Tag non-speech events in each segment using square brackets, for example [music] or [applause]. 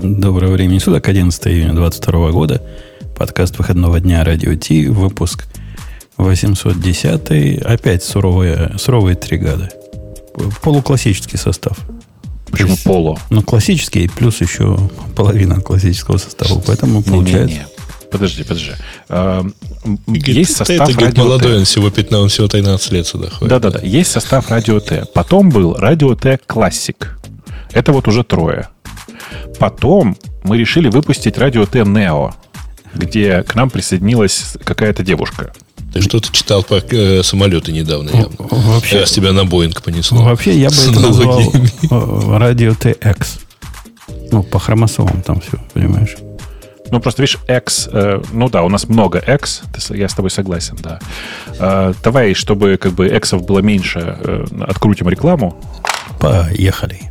Доброго времени суток, 11 июня 2022 года. Подкаст выходного дня Радио Ти, выпуск 810. Опять суровые, суровые три года. Полуклассический состав. Почему есть, полу? Ну, классический, плюс еще половина классического состава. Поэтому получается... Не, не, не. Подожди, подожди. А, есть состав это, радио молодой, Т. он всего 15, он всего 13 лет сюда ходит. Да-да-да. Есть состав радио Т. Потом был радио Т классик. Это вот уже трое. Потом мы решили выпустить радио Т Нео, где к нам присоединилась какая-то девушка. Ты что-то читал про э, самолеты недавно явно. Вообще, Раз тебя на Боинг понесло. Вообще, я бы это назвал э, радио TX. Ну, по хромосомам там все, понимаешь? Ну, просто, видишь, X, э, ну да, у нас много X, я с тобой согласен, да. Э, давай, чтобы как бы X было меньше, э, открутим рекламу. Поехали.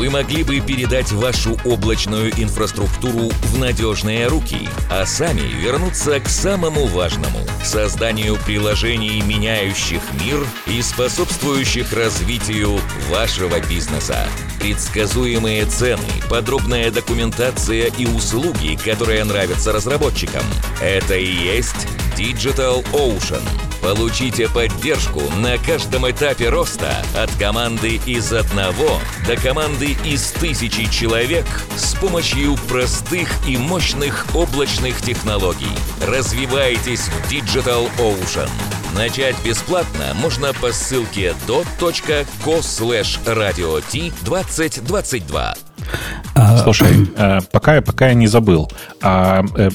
вы могли бы передать вашу облачную инфраструктуру в надежные руки, а сами вернуться к самому важному – созданию приложений, меняющих мир и способствующих развитию вашего бизнеса. Предсказуемые цены, подробная документация и услуги, которые нравятся разработчикам – это и есть Digital Ocean – Получите поддержку на каждом этапе роста от команды из одного до команды из тысячи человек с помощью простых и мощных облачных технологий. Развивайтесь в Digital Ocean. Начать бесплатно можно по ссылке dot.co slash radio t 2022. Слушай, [clears throat] э, пока, пока я не забыл, а э,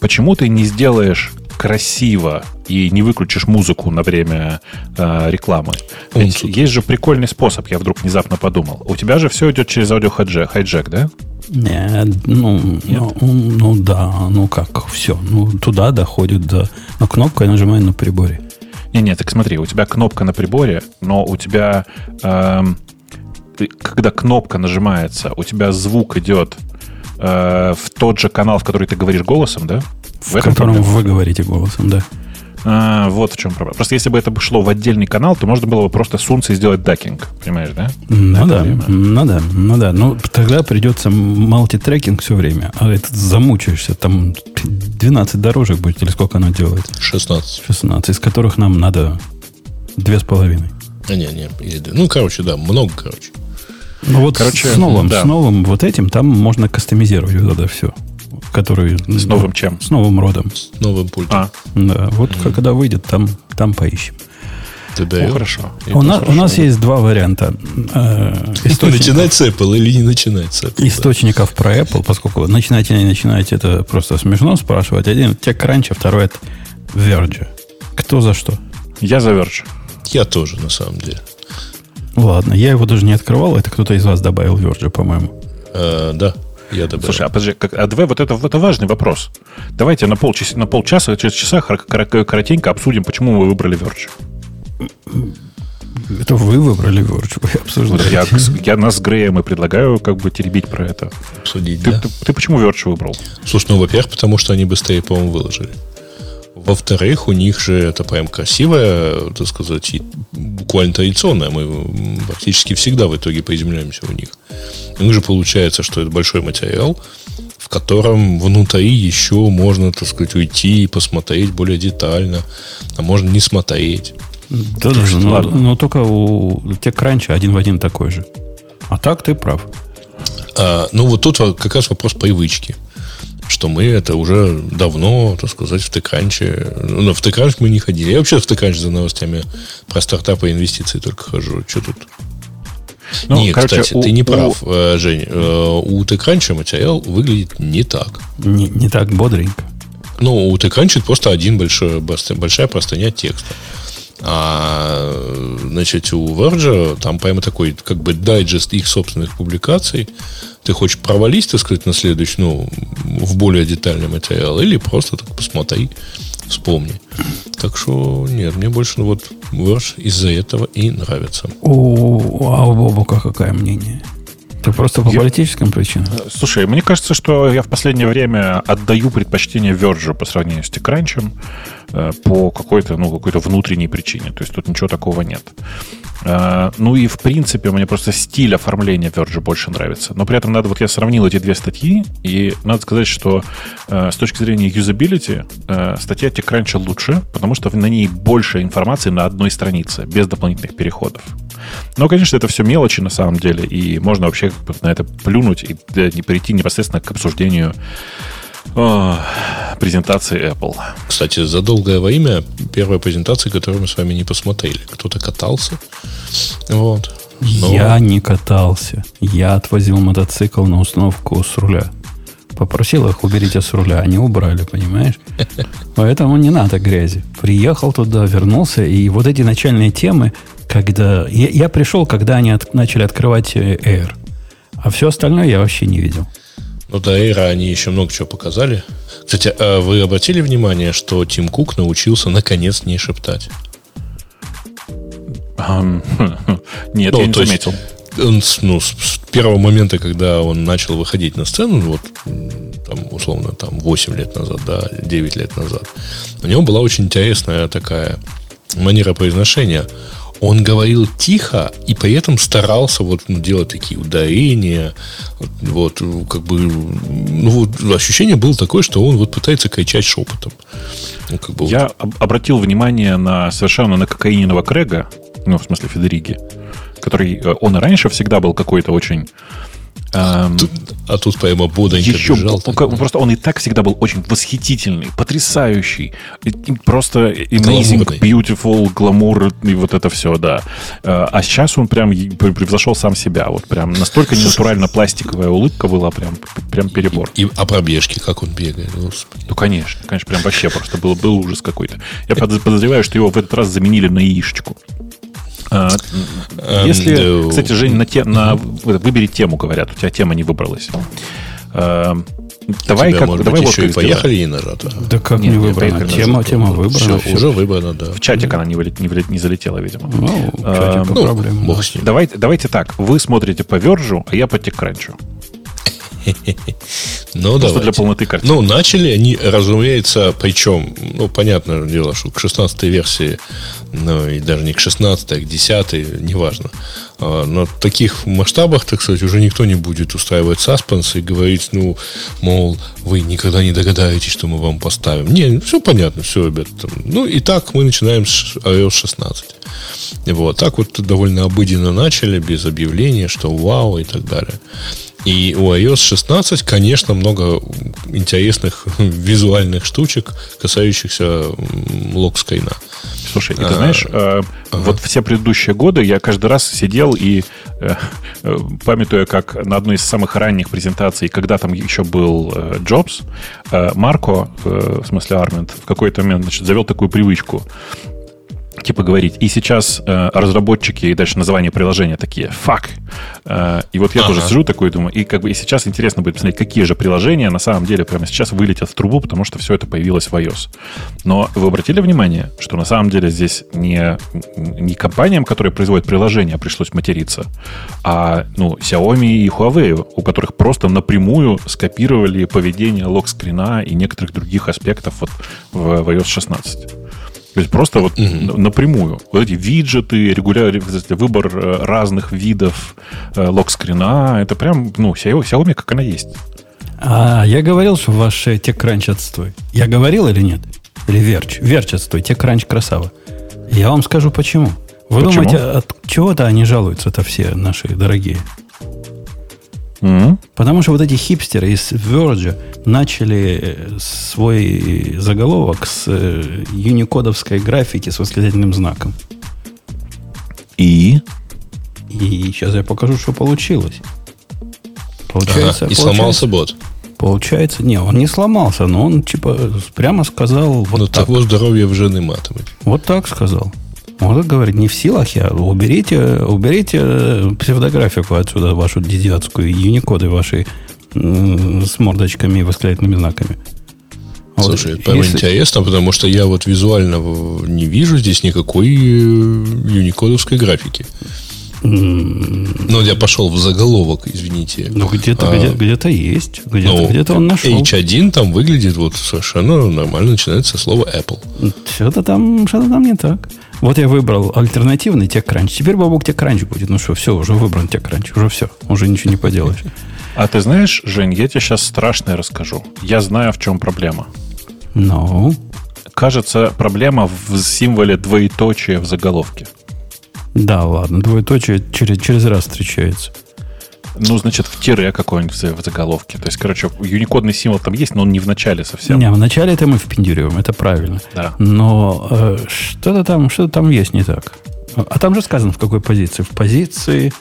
почему ты не сделаешь красиво и не выключишь музыку на время э, рекламы. Ведь есть же прикольный способ, я вдруг внезапно подумал. У тебя же все идет через аудио хайджек, да? Нет, ну, Нет? ну, ну да, ну как, все. Ну, туда доходит до... Но кнопкой нажимаю на приборе. Не-не, так смотри, у тебя кнопка на приборе, но у тебя, э, когда кнопка нажимается, у тебя звук идет э, в тот же канал, в который ты говоришь голосом, да? В, в котором проблема. вы говорите голосом, да. А, вот в чем проблема. Просто если бы это шло в отдельный канал, то можно было бы просто сунуться и сделать дакинг. Понимаешь, да? Ну да, ну да, ну да. Ну тогда придется мультитрекинг все время. А это замучаешься. Там 12 дорожек будет, или сколько оно делает? 16. 16, из которых нам надо две с половиной. А, не, не, ну, короче, да, много, короче. Ну вот короче, с новым, да. с новым вот этим там можно кастомизировать вот это все который... С новым чем? С новым родом. С новым пультом. А. Да, вот mm-hmm. когда выйдет, там, там поищем. О, хорошо. у, нас, у нас есть два варианта. Э, [laughs] начинать с Apple или не начинать с Apple. Источников да. про Apple, поскольку начинаете, не начинаете, это просто смешно спрашивать. Один TechCrunch, а второй это Verge. Кто за что? Я за Verge. Я тоже, на самом деле. Ладно, я его даже не открывал. Это кто-то из вас добавил Verge, по-моему. Э, да. Я добавил. Слушай, а подожди, как, а давай вот это, это важный вопрос. Давайте на, полчаса, на полчаса, через часа коротенько обсудим, почему мы выбрали Verge. Это вы выбрали Verge, вы обсуждаете. Я, я нас с Греем и предлагаю как бы теребить про это. Обсудить, ты, да? Ты, ты почему Verge выбрал? Слушай, ну, во-первых, потому что они быстрее, по-моему, выложили. Во-вторых, у них же это прям красивое, так сказать, и буквально традиционное. Мы практически всегда в итоге приземляемся у них. У них же получается, что это большой материал, в котором внутри еще можно, так сказать, уйти и посмотреть более детально, а можно не смотреть. Да, да, но, но только у TechCrunch один в один такой же. А так ты прав. А, ну, вот тут как раз вопрос привычки что мы это уже давно, так сказать, в Текранче. Ну, в Текранч мы не ходили. Я вообще в Текранч за новостями про стартапы и инвестиции только хожу. Что тут? Ну, Нет, короче, кстати, у, ты не прав, у... Э, Жень. Э, у Текранча материал выглядит не так. Не, не так бодренько. Ну, у Текранча просто один большой, большая простыня текста. А, значит, у Verge там прямо такой, как бы, дайджест их собственных публикаций. Ты хочешь провалить, так сказать, на следующий, ну, в более детальный материал, или просто так посмотри Вспомни. Так что, нет, мне больше ну, вот Verge из-за этого и нравится. О, а у Бобука какое мнение? Ты просто по Я- политическим причинам? Слушай, мне кажется, что я в последнее время отдаю предпочтение Verge по сравнению с TechCrunch э, по какой-то, ну, какой-то внутренней причине. То есть тут ничего такого нет. Э, Ну и в принципе мне просто стиль оформления Verge больше нравится. Но при этом надо, вот я сравнил эти две статьи, и надо сказать, что э, с точки зрения юзабилити э, статья TechCrunch лучше, потому что на ней больше информации на одной странице, без дополнительных переходов. Но, конечно, это все мелочи на самом деле, и можно вообще на это плюнуть и не перейти непосредственно к обсуждению э, презентации Apple. Кстати, за долгое время первая презентация, которую мы с вами не посмотрели. Кто-то катался. Вот. Но- Я не катался. Я отвозил мотоцикл на установку с руля. Попросил их, уберите с руля. Они убрали, понимаешь? [laughs] Поэтому не надо грязи. Приехал туда, вернулся, и вот эти начальные темы, когда... Я, я пришел, когда они от- начали открывать э, Air. А все остальное я вообще не видел. Ну, до Эйра они еще много чего показали. Кстати, а вы обратили внимание, что Тим Кук научился наконец не шептать? [laughs] Нет, Ну, я не то есть заметил. Он с, ну, с, с первого момента, когда он начал выходить на сцену, вот там, условно, там 8 лет назад, да, 9 лет назад, у него была очень интересная такая манера произношения. Он говорил тихо и при этом старался вот ну, делать такие ударения. Вот, вот, как бы, ну, вот, ощущение было такое, что он вот пытается кричать шепотом. Ну, как бы вот Я об- обратил внимание на совершенно на кокаинного Крэга, ну, в смысле Федериги, который, э, он раньше всегда был какой-то очень... эм, Тут- а тут прямо еще бежал. он, просто он и так всегда был очень восхитительный, потрясающий, и- и просто amazing, Гламурный. beautiful, гламур и вот это все, да. А сейчас он прям превзошел сам себя, вот прям настолько ненатурально пластиковая улыбка была, прям, прям перебор. И, а пробежки, как он бегает, господи. Ну, конечно, конечно, прям вообще просто был, был ужас какой-то. Я подоз- подозреваю, что его в этот раз заменили на яичечку. А, Эм, Если, кстати, Жень, на те, на, выбери тему, говорят, у тебя тема не выбралась. Эм, Давай, Тебя, как, может давай быть, вот еще и поехали и нажато. Да как Нет, не выбрана? поехали Тема, тема выбрана. Все, всё. уже выбрано, да. В чатик она не, вылет- не, вылет- не залетела, видимо. Ну, кстати, Эм, по Ну, проблемам. бог с ним. Давайте, давайте так. Вы смотрите по Вержу, а я по TechCrunch. [laughs] Ну, Просто для полноты картины. Ну, начали они, разумеется, причем, ну, понятное дело, что к 16 версии, ну, и даже не к 16, а к 10, неважно. А, Но в таких масштабах, так сказать, уже никто не будет устраивать саспенс и говорить, ну, мол, вы никогда не догадаетесь, что мы вам поставим. Не, все понятно, все, ребята. Ну, и так мы начинаем с iOS 16. Вот, так вот довольно обыденно начали, без объявления, что вау и так далее. И у iOS 16, конечно, много интересных [laughs] визуальных штучек, касающихся м, локскрина. Слушай, и ты А, знаешь, э, вот все предыдущие годы я каждый раз сидел и, э, э, памятуя, как на одной из самых ранних презентаций, когда там еще был э, Джобс, Марко, в смысле Армент, в какой-то момент значит, завел такую привычку типа говорить. И сейчас э, разработчики и дальше название приложения такие fuck. Э, и вот я Ага. тоже сижу такой думаю, и как бы и сейчас интересно будет посмотреть, какие же приложения на самом деле прямо сейчас вылетят в трубу, потому что все это появилось в iOS. Но вы обратили внимание, что на самом деле здесь не, не компаниям, которые производят приложения, пришлось материться, а ну, Xiaomi и Huawei, у которых просто напрямую скопировали поведение локскрина и некоторых других аспектов вот в, в iOS 16. То есть просто вот напрямую. Вот эти виджеты, регулярный выбор э, разных видов э, локскрина, это прям, ну, Xiaomi, как она есть. А я говорил, что ваш э, TechCrunch отстой. Я говорил или нет? Или Верч? Верч отстой, TechCrunch красава. Я вам скажу почему. Вы Почему? думаете, от чего-то они жалуются-то все наши дорогие? М? Потому что вот эти хипстеры из Verge начали э, свой заголовок с э, юникодовской графики с восклицательным знаком. И? И сейчас я покажу, что получилось. Получается, Ага, и получается- сломался бот. Получается, не, он не сломался, но он типа прямо сказал вот Но так. того здоровья в жены матомать. Вот так сказал. Он говорит, не в силах я. Уберите, уберите э, псевдографику отсюда, вашу дидиатскую, юникоды ваши с мордочками и восклицательными знаками. Вот Слушай, это прям если- интересно, потому что я вот визуально не вижу здесь никакой э, юникодовской графики. Ну, я пошел в заголовок, извините. Ну, где-то, А, где, где-то есть. Где-то, ну, где-то он нашел. H1 там выглядит вот совершенно нормально, начинается со слова Apple. Что-то там, что-то там не так. Вот я выбрал альтернативный TechCrunch. Теперь бабук TechCrunch будет. Ну что, все, уже выбран TechCrunch. Уже все. Уже ничего не поделаешь. А ты знаешь, Жень, я тебе сейчас страшное расскажу. Я знаю, в чем проблема. Ну, Кажется, проблема в символе двоеточия в заголовке. да, ладно. Двоеточие через, через раз встречается. Ну, значит, в тире какой-нибудь в в заголовке. То есть, короче, юникодный символ там есть, но он не в начале совсем. Не, вначале это мы впендюриваем, это правильно. Да. Но э, что-то там, что-то там есть не так. А там же сказано, в какой позиции. В позиции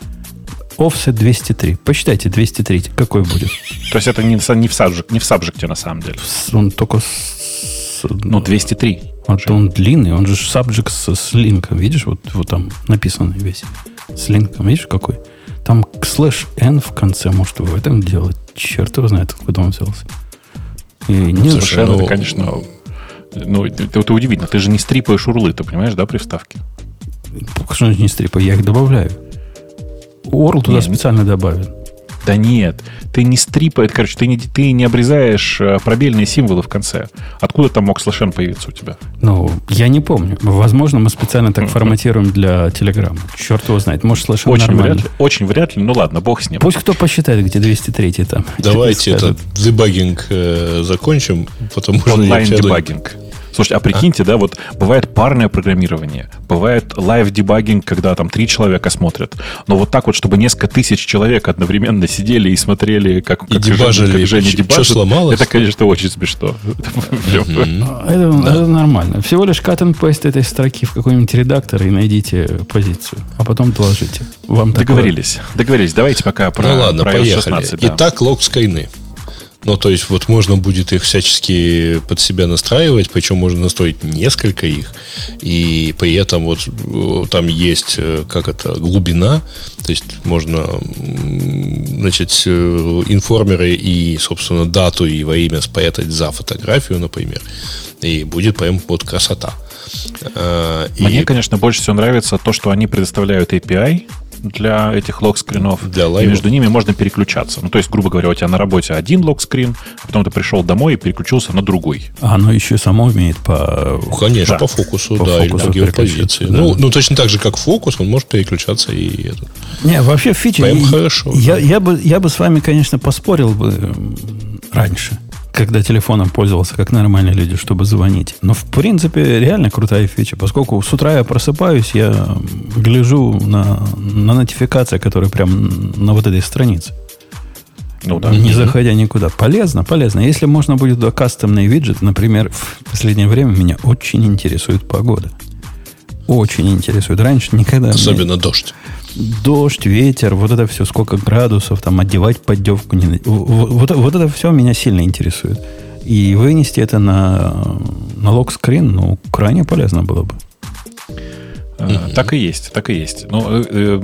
offset 203. Посчитайте 203, какой будет. То есть это не, в не в, сабжек, не в сабжекте на самом деле. Он только с... Ну, 203. Вот он длинный, он же subject с, с линком. Видишь, вот, вот там написано весь. С линком, видишь, какой? Там слэш n в конце, может, в этом делать. Черт его знает, откуда он взялся. И не Совершенно, ну, это, конечно... Ну, это, это удивительно. Ты же не стрипаешь урлы, ты понимаешь, да, при вставке? Что значит не стрипа? Я их добавляю. URL туда Не, специально добавлен. Да нет, ты не стрипаешь, короче, ты не, ты не обрезаешь э, пробельные символы в конце. Откуда там мог слэш n появиться у тебя? Ну, я не помню. Возможно, мы специально так форматируем для Телеграма. Черт его знает. Может, слышим Очень нормально. вряд ли. Очень вряд ли. Ну ладно, бог с ним. Пусть кто посчитает, где 203 там. Давайте этот debugging э, закончим, потому что я Онлайн сяду- debugging. Слушайте, а прикиньте, да, вот бывает парное программирование, бывает live debugging, когда там три человека смотрят. Но вот так вот, чтобы несколько тысяч человек одновременно сидели и смотрели, как, И как дебажили, как Женя дебажит, сломалось? Это, конечно, очень смешно. [laughs] Мгм. Это, нормально. Всего лишь cut and paste этой строки в какой-нибудь редактор и найдите позицию. А потом доложите. Вам Договорились. Договорились. Давайте пока про, ну ладно, поехали. 16. да. Итак, лог-скрины. Ну, то есть, вот можно будет их всячески под себя настраивать, причем можно настроить несколько их, и при этом вот э, там есть, э, как это, глубина, то есть можно, значит, э, информеры и, собственно, дату и во имя спрятать за фотографию, например, и будет прям вот красота. Э, и Мне, конечно, больше всего нравится то, что они предоставляют API для этих лог-скринов. Для и между ними можно переключаться. Ну, то есть, грубо говоря, у тебя на работе один лог-скрин, а потом ты пришел домой и переключился на другой. А оно еще само умеет по... Ну, Конечно, Да. по фокусу, По да, или фокусу по геопозиции. переключиться, да. Ну, ну, точно так же, как фокус, он может переключаться и это. Не, вообще фича... Прям я- хорошо, Я, да. я, бы, я бы с вами, конечно, поспорил бы раньше, когда телефоном пользовался, как нормальные люди, чтобы звонить. Но, в принципе, реально крутая фича, поскольку с утра я просыпаюсь, я гляжу на, на нотификации, которые прям на вот этой странице. Ну да. Не заходя никуда. Полезно, полезно. Если можно будет туда кастомный виджет, например, в последнее время меня очень интересует погода. Очень интересует. Раньше никогда... Особенно дождь. Дождь, ветер, вот это все, сколько градусов, там одевать поддевку. Не... на- в- в- Вот, вот это все меня сильно интересует. И вынести это на, на лог-скрин, ну, крайне полезно было бы. Э, Так и есть, так и есть. Ну, э, э,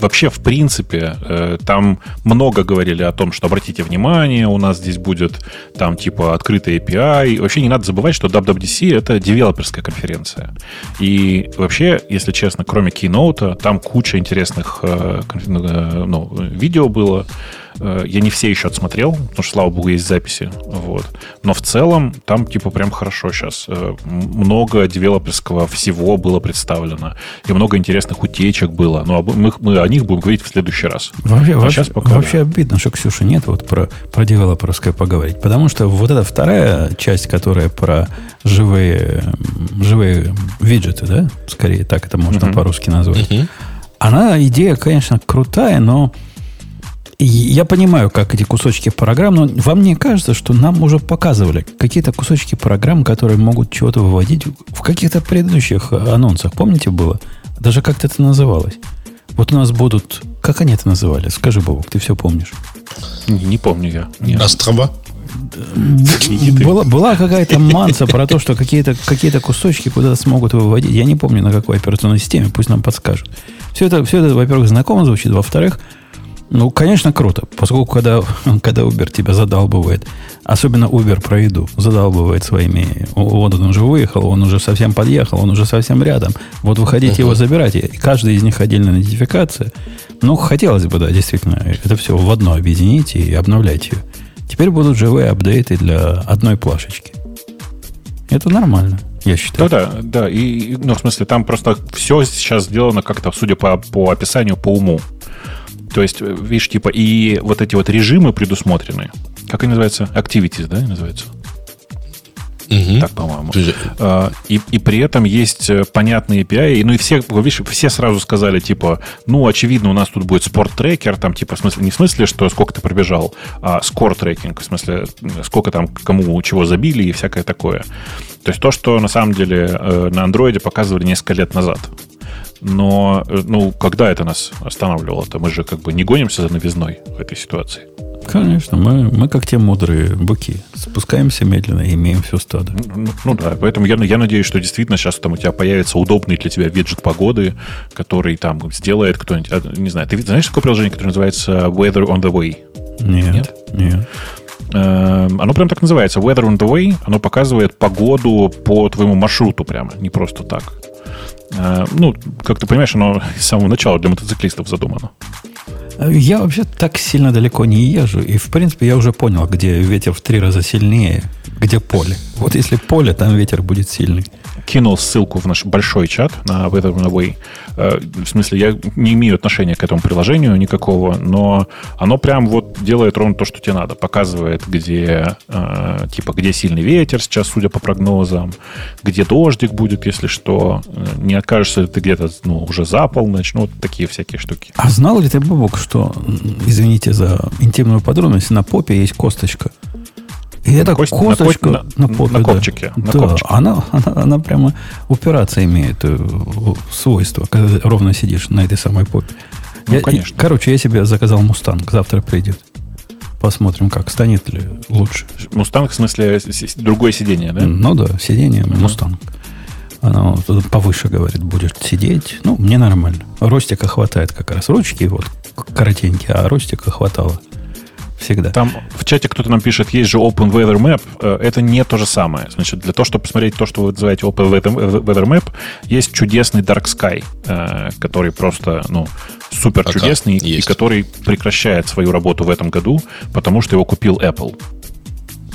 вообще, в принципе, э, там много говорили о том, что обратите внимание, у нас здесь будет там типа открытый API. Вообще не надо забывать, что WWDC это девелоперская конференция. И вообще, если честно, кроме Keynote, там куча интересных э, э, ну, видео было. Э, Я не все еще отсмотрел, потому что, слава богу, есть записи. Вот. Но в целом там типа прям хорошо сейчас. Э, Много девелоперского всего было представлено. И много интересных утечек было. Но мы, мы о них будем говорить в следующий раз. Вообще, А вообще, сейчас пока вообще обидно, что Ксюши нет вот про, про девелоперское поговорить. Потому что вот эта вторая часть, которая про живые, живые виджеты, да, скорее так это можно Мгм. по-русски назвать, Мгм. она, идея, конечно, крутая, но я понимаю, как эти кусочки программ, но вам не кажется, что нам уже показывали какие-то кусочки программ, которые могут чего-то выводить в каких-то предыдущих анонсах. Помните, было? Даже как-то это называлось. Вот у нас будут... Как они это называли? Скажи, Бобок, ты все помнишь. Не, не помню я. Нет. Острова. Была, была какая-то манса про то, что какие-то какие кусочки куда-то смогут выводить. Я не помню, на какой операционной системе, пусть нам подскажут. Все это, все это во-первых, знакомо звучит, во-вторых, Ну, конечно, круто, поскольку когда, [laughs] когда Uber тебя задалбывает, особенно Uber про еду, задалбывает своими, вот он уже выехал, он уже совсем подъехал, он уже совсем рядом, вот вы хотите uh-huh. его забирать, и каждый из них отдельная нотификация. Ну, хотелось бы, да, действительно, это все в одно объединить и обновлять ее. Теперь будут живые апдейты для одной плашечки. Это нормально, я считаю. Да, да, да. И, ну, в смысле, там просто все сейчас сделано как-то, судя по, по описанию, по уму. То есть, видишь, типа, и вот эти вот режимы предусмотрены. Как они называются? Activities, да, называются? Угу. Так, по-моему. А, и, и при этом есть э, понятные API. Ну и все, видишь, все сразу сказали, типа, ну, очевидно, у нас тут будет спорт-трекер, там, типа, в смысле, не в смысле, что сколько ты пробежал, а скор-трекинг, в смысле, сколько там кому чего забили и всякое такое. То есть то, что на самом деле э, на андроиде показывали несколько лет назад. Но, э, ну, когда это нас останавливало-то? Мы же как бы не гонимся за новизной в этой ситуации. Конечно, мы, мы как те мудрые быки. Спускаемся медленно и имеем все стадо. Ну, ну да, поэтому я, я надеюсь, что действительно сейчас там у тебя появится удобный для тебя виджет погоды, который там сделает кто-нибудь, а, не знаю, ты знаешь такое приложение, которое называется Weather on the Way? Нет, нет. нет. Эм, оно прям так называется, Weather on the Way. Оно показывает погоду по твоему маршруту прямо, не просто так. Э, ну, как ты понимаешь, оно [laughs] с самого начала для мотоциклистов задумано. Я вообще так сильно далеко не езжу, и, в принципе, я уже понял, где ветер в три раза сильнее, где поле. Вот если поле, там ветер будет сильный кинул ссылку в наш большой чат на Weather Way. Э, в смысле, я не имею отношения к этому приложению никакого, но оно прям вот делает ровно то, что тебе надо. Показывает, где, э, типа, где сильный ветер сейчас, судя по прогнозам, где дождик будет, если что. Э, не окажешься ты где-то ну, уже за полночь. Ну, вот такие всякие штуки. А знал ли ты, Бобок, что, извините за интимную подробность, на попе есть косточка? И эта кость, косточка на, на, попе, на копчике. Да, на да копчике. Она, она, она прямо упираться имеет э, свойство, когда ровно сидишь на этой самой попе. Ну, я, конечно. Короче, я себе заказал Мустанг, завтра придет. Посмотрим, как станет ли лучше. Мустанг, в смысле, другое сиденье, да? Ну да, сиденье Мустанг. Оно повыше, говорит, будет сидеть. Ну, мне нормально. Ростика хватает как раз. Ручки вот коротенькие, а ростика хватало всегда. Там в чате кто-то нам пишет, есть же Open Weather Map. Э, это не то же самое. Значит, для того, чтобы посмотреть то, что вы называете Open Weather Map, есть чудесный Dark Sky, э, который просто, ну, супер чудесный, ага, и который прекращает свою работу в этом году, потому что его купил Apple.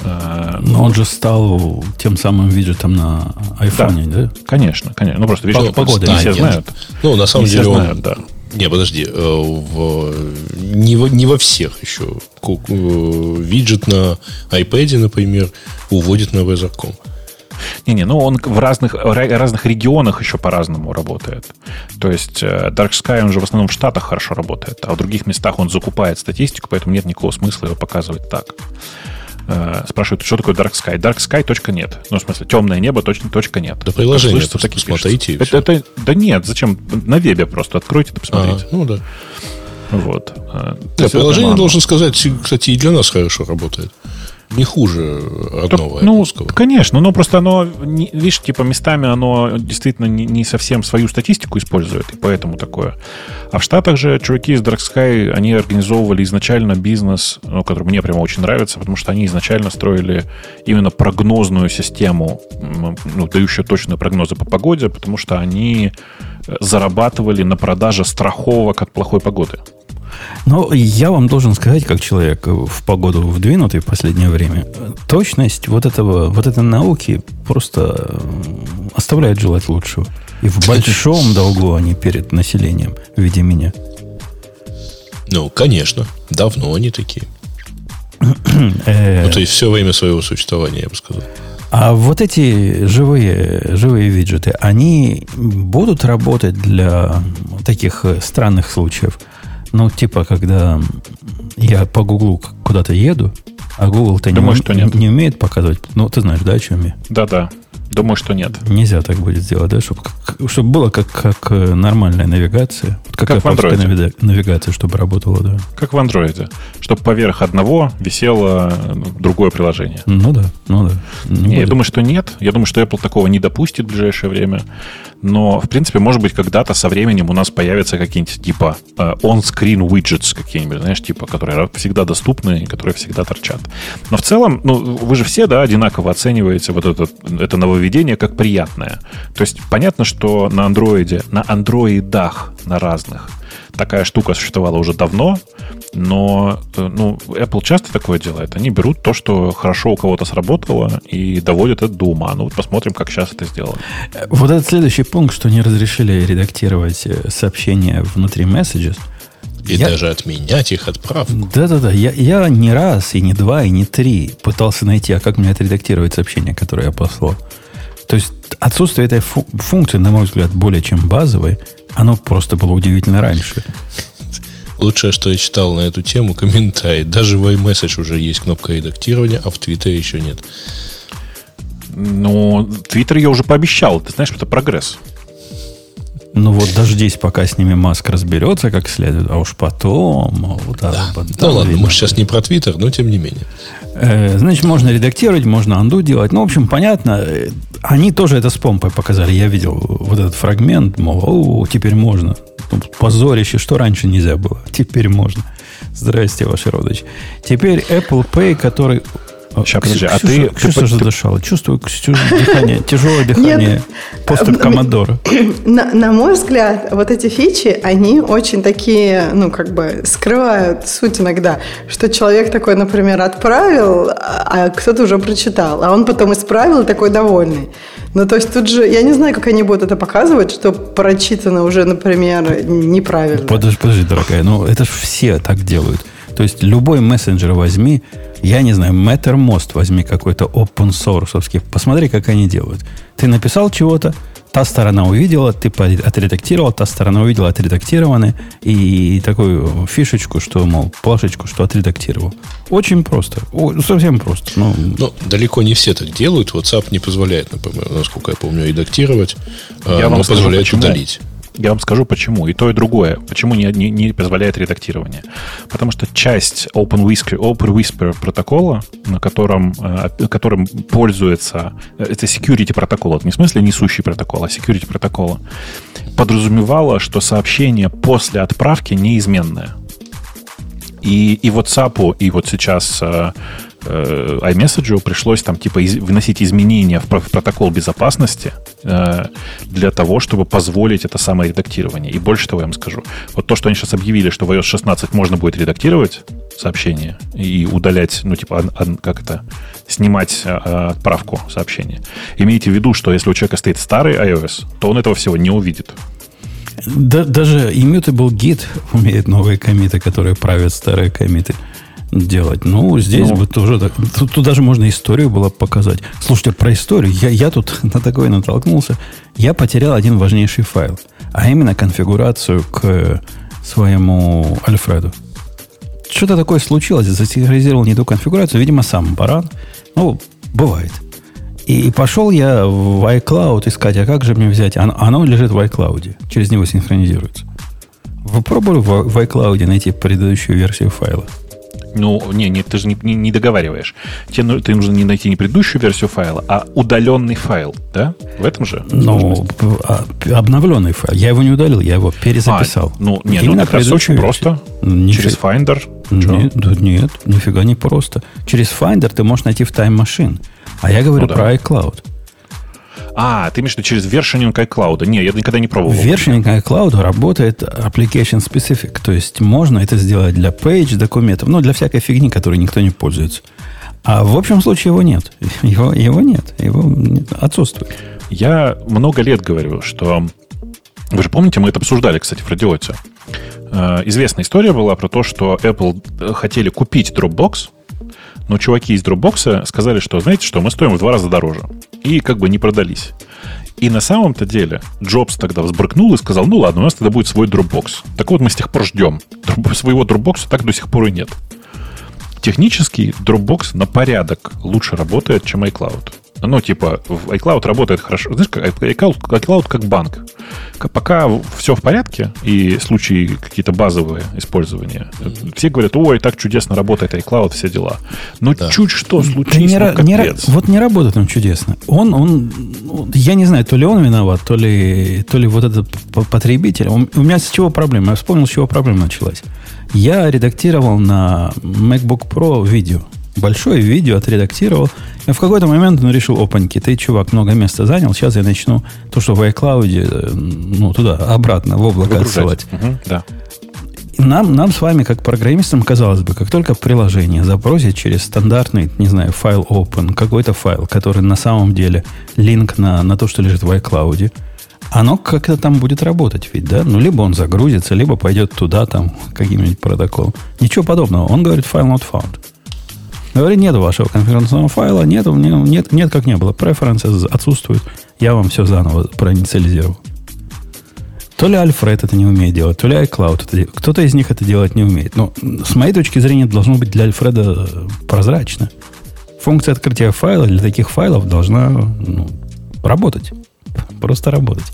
Э, Но он же стал тем самым виджетом на iPhone, да? да? Конечно, конечно. Ну, просто видишь, погода не все знают. Ну, на самом деле, он, знают, да. Не, подожди, э, в, не, во, не во всех еще. Э, виджет на iPad, например, уводит на Weather.com. Не-не, ну он в разных, разных регионах еще по-разному работает. То есть э, Dark Sky, он же в основном в Штатах хорошо работает, а в других местах он закупает статистику, поэтому нет никакого смысла его показывать так. Э, спрашивают, что такое Dark Sky. Dark Sky точка нет. Ну, в смысле, темное небо точно точка нет. Да приложение просто такие посмотрите. Это, это, да нет, зачем? На вебе просто откройте это посмотрите. А, ну да. Вот. Э, да, приложение, должен сказать, кстати, и для нас хорошо работает не хуже родного ну, русского. Конечно, но просто оно, не, видишь, типа местами оно действительно не, не совсем свою статистику использует, и поэтому такое. А в Штатах же чуваки из Dark Sky, они организовывали изначально бизнес, ну, который мне прямо очень нравится, потому что они изначально строили именно прогнозную систему, ну, дающую точные прогнозы по погоде, потому что они э, зарабатывали на продаже страховок от плохой погоды. Но я вам должен сказать, как человек в погоду вдвинутый в последнее время, точность вот, этого, вот этой науки просто оставляет желать лучшего. И в большом долгу они перед населением в виде меня. Ну, конечно. Давно они такие. [clears throat] Э. ну, то есть все время своего существования, я бы сказал. А вот эти живые, живые виджеты, они будут работать для таких странных случаев? Ну, типа, когда я по Гуглу куда-то еду, а Google-то не, что нет. не умеет показывать. Ну, ты знаешь, да, о чем я? Да-да. Думаю, что нет. Нельзя так будет сделать, да? Чтобы, чтобы было как, как э, нормальная навигация. Вот как, Как в Android. навига- навигация, чтобы работала, да. Как в андроиде. Чтобы поверх одного висело ну, другое приложение. Ну да, ну да. Не Не, я думаю, что нет. Я думаю, что Apple такого не допустит в ближайшее время. Но, в принципе, может быть, когда-то со временем у нас появятся какие-нибудь типа э, on-screen widgets какие-нибудь, знаешь, типа, которые всегда доступны и которые всегда торчат. Но в целом, ну, вы же все, да, одинаково оцениваете вот это, это нововведение как приятное. То есть понятно, что на андроиде, на андроидах, на разных, такая штука существовала уже давно, но э, ну, Apple часто такое делает. Они берут то, что хорошо у кого-то сработало, и доводят это до ума. Ну вот посмотрим, как сейчас это сделано. Вот этот следующий пункт, что не разрешили редактировать э, сообщения внутри Messages. И Я- даже отменять их отправку. Да-да-да, я, я не раз, и не два, и не три пытался найти, а как мне отредактировать сообщение, которое я послал. То есть отсутствие этой фу- функции, на мой взгляд, более чем базовой, оно просто было удивительно раньше. Лучшее, что я читал на эту тему, комментарий. Даже в iMessage уже есть кнопка редактирования, а в Твиттере еще нет. Ну, Твиттер я уже пообещал. Ты знаешь, это прогресс. Ну вот дождись, пока с ними Маск разберется как следует, а уж потом... Вот, а потом Ну ладно, видно мы сейчас не про Твиттер, но тем не менее. Э, Значит, можно редактировать, можно анду делать. Ну, в общем, понятно. Э, Они тоже это с помпой показали. Я видел вот этот фрагмент, мол, о, теперь можно. Ну, Позорище, что раньше нельзя было. Теперь можно. Здрасте, ваши родичи. Теперь Apple Pay, который... Ща, подожди, а Ксюша- ты- ты Ксюша под- задышала. Чувствую Ксюша, дыхание, тяжелое дыхание после Коммодора. [clears throat] На, на мой взгляд, вот эти фичи, они очень такие, ну, как бы скрывают суть иногда, что человек такой, например, отправил, а а кто-то уже прочитал, а он потом исправил и такой довольный. Ну, то есть тут же, я не знаю, как они будут это показывать, что прочитано уже, например, неправильно. Подожди, подожди, дорогая, ну это же все так делают. То есть любой мессенджер возьми, я не знаю, Mattermost возьми какой-то open source, посмотри, как они делают. Ты написал чего-то, та сторона увидела, ты отредактировал, та сторона увидела, отредактированы, и такую фишечку, что, мол, плашечку, что отредактировал. Очень просто, О, совсем просто. Ну, Но далеко не все так делают. WhatsApp не позволяет, например, насколько я помню, редактировать, а, Я вам но скажу, позволяет почему. Я вам скажу, почему. И то, и другое. Почему не, не, не позволяет редактирование. Потому что часть OpenWhisper, OpenWhisper протокола, на котором, э, которым пользуется... э, Это security протокол. Это не в смысле несущий протокол, а security протокола. Подразумевало, что сообщение после отправки неизменное. И, и WhatsApp, и вот сейчас э, iMessage пришлось там типа из- вносить изменения в, в протокол безопасности э, для того, чтобы позволить это самое редактирование. И больше того я вам скажу. Вот то, что они сейчас объявили, что в iOS 16 можно будет редактировать сообщение и удалять, ну типа, ан- ан- как это, снимать э, отправку сообщения. Имейте в виду, что если у человека стоит старый iOS, то он этого всего не увидит. Да- даже Immutable Git умеет новые комиты, которые правят старые комиты делать. Ну, здесь Ну. бы тоже так. Тут, тут даже можно историю было показать. Слушайте, про историю. Я, я тут [laughs] на такое натолкнулся. Я потерял один важнейший файл, а именно конфигурацию к своему Альфреду. Что-то такое случилось, засинхронизировал не ту конфигурацию, видимо, сам баран. Ну, бывает. И пошел я в iCloud искать, а как же мне взять? Оно, оно лежит в iCloud, через него синхронизируется. Вы пробовали в, в iCloud найти предыдущую версию файла? Ну, не, не, ты же не, не- не договариваешь. Тебе, ну- ты нужно не найти не предыдущую версию файла, а удаленный файл, да? В этом же? Ну, а, обновленный файл. Я его не удалил, я его перезаписал. А, ну, нет, ну, Именно как раз очень версию. просто. Нифи- Через Finder. Нет, да нет, нифига не просто. Через Finder ты можешь найти в Time Machine. А я говорю Ну да. про iCloud. А, ты имеешь в виду через вершининг iCloud. Не, я никогда не пробовал. Вершининг iCloud работает application specific. То есть можно это сделать для page документов, ну, для всякой фигни, которой никто не пользуется. А в общем случае его нет. [laughs] Его, его нет. Его нет, отсутствует. Я много лет говорю, что... Вы же помните, мы это обсуждали, кстати, в радиоте. Э, Известная история была про то, что Apple э, хотели купить Dropbox, но чуваки из Dropbox сказали, что, знаете что, мы стоим в два раза дороже. И как бы не продались. И на самом-то деле Джобс тогда взбрыкнул и сказал, ну ладно, у нас тогда будет свой Dropbox. Так вот, мы с тех пор ждем. Своего Dropbox так до сих пор и нет. Технически Dropbox на порядок лучше работает, чем iCloud. Ну, типа, в iCloud работает хорошо. Знаешь, как iCloud, iCloud как банк. пока все в порядке, и случаи какие-то базовые использования, все говорят, ой, так чудесно работает iCloud, все дела. Но да. чуть что случится, да не, ну, не, Вот не работает он чудесно. Он, он, я не знаю, то ли он виноват, то ли, то ли вот этот потребитель. У меня с чего проблема? Я вспомнил, с чего проблема началась. Я редактировал на MacBook Pro видео. Большое видео отредактировал. И в какой-то момент он решил, опаньки, ты, чувак, много места занял, сейчас я начну то, что в iCloud, э, ну, туда, обратно, в облако Выгружать. отсылать. Угу, да. нам, нам с вами, как программистам, казалось бы, как только приложение запросит через стандартный, не знаю, файл open, какой-то файл, который на самом деле линк на, на то, что лежит в iCloud, оно как-то там будет работать ведь, да? Ну, либо он загрузится, либо пойдет туда, там, каким-нибудь протоколом. Ничего подобного. Он говорит, файл not found. Говорит, нет вашего конференционного файла, нет, нет, нет, как не было. Преференсы отсутствуют. Я вам все заново проинициализировал. То ли Альфред это не умеет делать, то ли iCloud это делает. Кто-то из них это делать не умеет. Но с моей точки зрения должно быть для Альфреда прозрачно. Функция открытия файла для таких файлов должна ну, работать. Просто работать.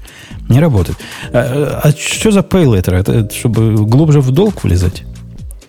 Не работает. А, а что за pay letter? Это чтобы глубже в долг влезать?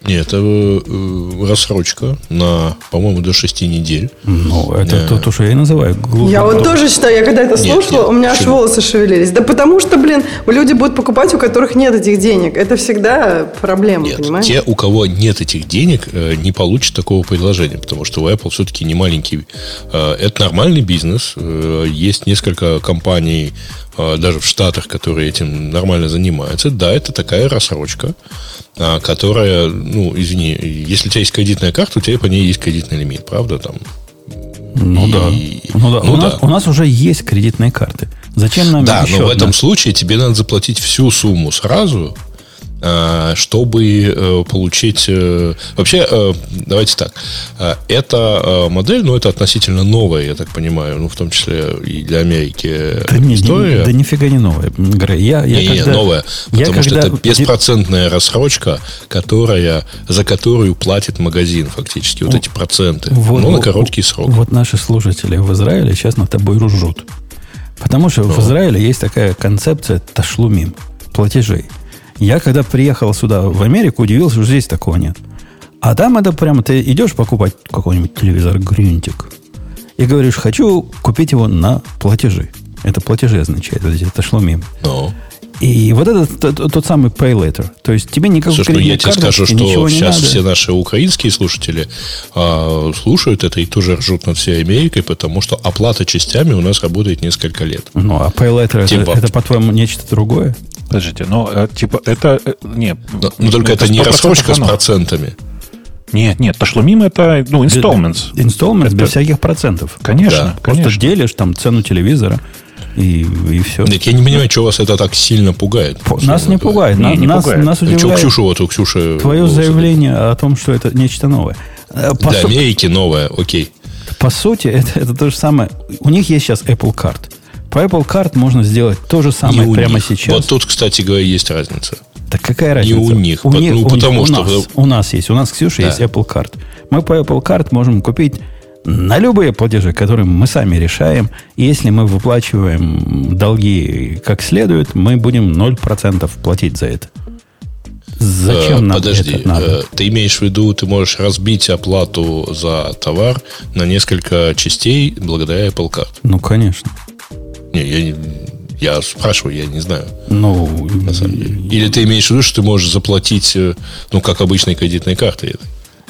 Нет, это э, рассрочка на, по-моему, до 6 недель. Ну, это э, то, то, что я и называю. Глубоко. Я вот тоже считаю, я когда это слушала, нет, у меня аж волосы шевелились. Да потому что, блин, люди будут покупать, у которых нет этих денег. Это всегда проблема, нет, понимаешь? те, у кого нет этих денег, э, не получат такого предложения, потому что у Apple все-таки не маленький. Э, это нормальный бизнес. Э, есть несколько компаний, э, даже в Штатах, которые этим нормально занимаются. Да, это такая рассрочка. А, которая, ну, извини, если у тебя есть кредитная карта, у тебя по ней есть кредитный лимит, правда? Там, ну, и, да. ну да. Ну у, да. Нас, у нас уже есть кредитные карты. Зачем нам Да, но в этом случае тебе надо заплатить всю сумму сразу, Э, чтобы э, получить... Э, вообще, давайте так. Эта модель, ну, это относительно новая, я так понимаю, ну, в том числе и для Америки да история. Не, да нифига не новая. Я, я не, когда, не, новая. Потому я что когда... это беспроцентная рассрочка, которая, за которую платит магазин фактически. Вот, вот эти проценты. Вот, но на короткий срок. Вот наши слушатели в Израиле сейчас над тобой ружут. Потому что ну. в Израиле есть такая концепция ташлумим, платежей. Я когда приехал сюда, в Америку, удивился, что здесь такого нет. А там это прямо ты идешь покупать какой-нибудь телевизор Грюнтик и говоришь, хочу купить его на платежи. Это платежи означает, это шло мимо. No. И вот это тот, тот самый pay later. То есть тебе никакой Слушай, ну я тебе скажу, что сейчас все наши украинские слушатели а, слушают это и тоже ржут над всей Америкой, потому что оплата частями у нас работает несколько лет. Ну, а pay later это, это, по-твоему, нечто другое? Подождите, но э, типа это... Э, не, но, но только это, это не рассрочка с процентами. Нет, нет, ташлумим это, ну, installments. Installments это... без всяких процентов. Конечно, да. конечно. Просто делишь там цену телевизора, и, и все. Нет, я не понимаю, что вас это так сильно пугает. Нас не пугает. Не, не нас, пугает. нас удивляет что, Ксюша, вот у Ксюши твое заявление о том, что это нечто новое. Э, по Для су... Америки новое, окей. По сути, это, это то же самое. У них есть сейчас Apple Card. По Apple Card можно сделать то же самое прямо них. сейчас. Вот тут, кстати говоря, есть разница. Так какая разница? Не у них. У, них, ну, у, потому у что... Нас, у нас есть. У нас, Ксюша, да. есть Apple Card. Мы по Apple Card можем купить на любые платежи, которые мы сами решаем. И если мы выплачиваем долги как следует, мы будем 0% платить за это. Зачем э, нам Подожди, это надо? Э, ты имеешь в виду, ты можешь разбить оплату за товар на несколько частей благодаря Apple Card? Ну, конечно. Не, я, я спрашиваю, я не знаю. Ну, на самом деле. Или ты имеешь в виду, что ты можешь заплатить, э, ну, как обычной кредитной картой?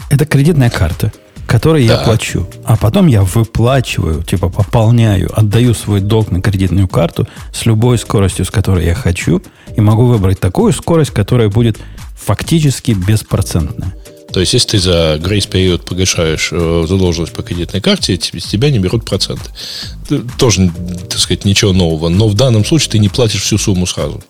Это кредитная карта, которой да. я плачу. А потом я выплачиваю, типа пополняю, отдаю свой долг на кредитную карту с любой скоростью, с которой я хочу, и могу выбрать такую скорость, которая будет фактически беспроцентная. То есть, если ты за грейс период погашаешь э, задолженность по кредитной карте, с тебя не берут проценты. Тоже, так сказать, ничего нового. Но в данном случае ты не платишь всю сумму сразу.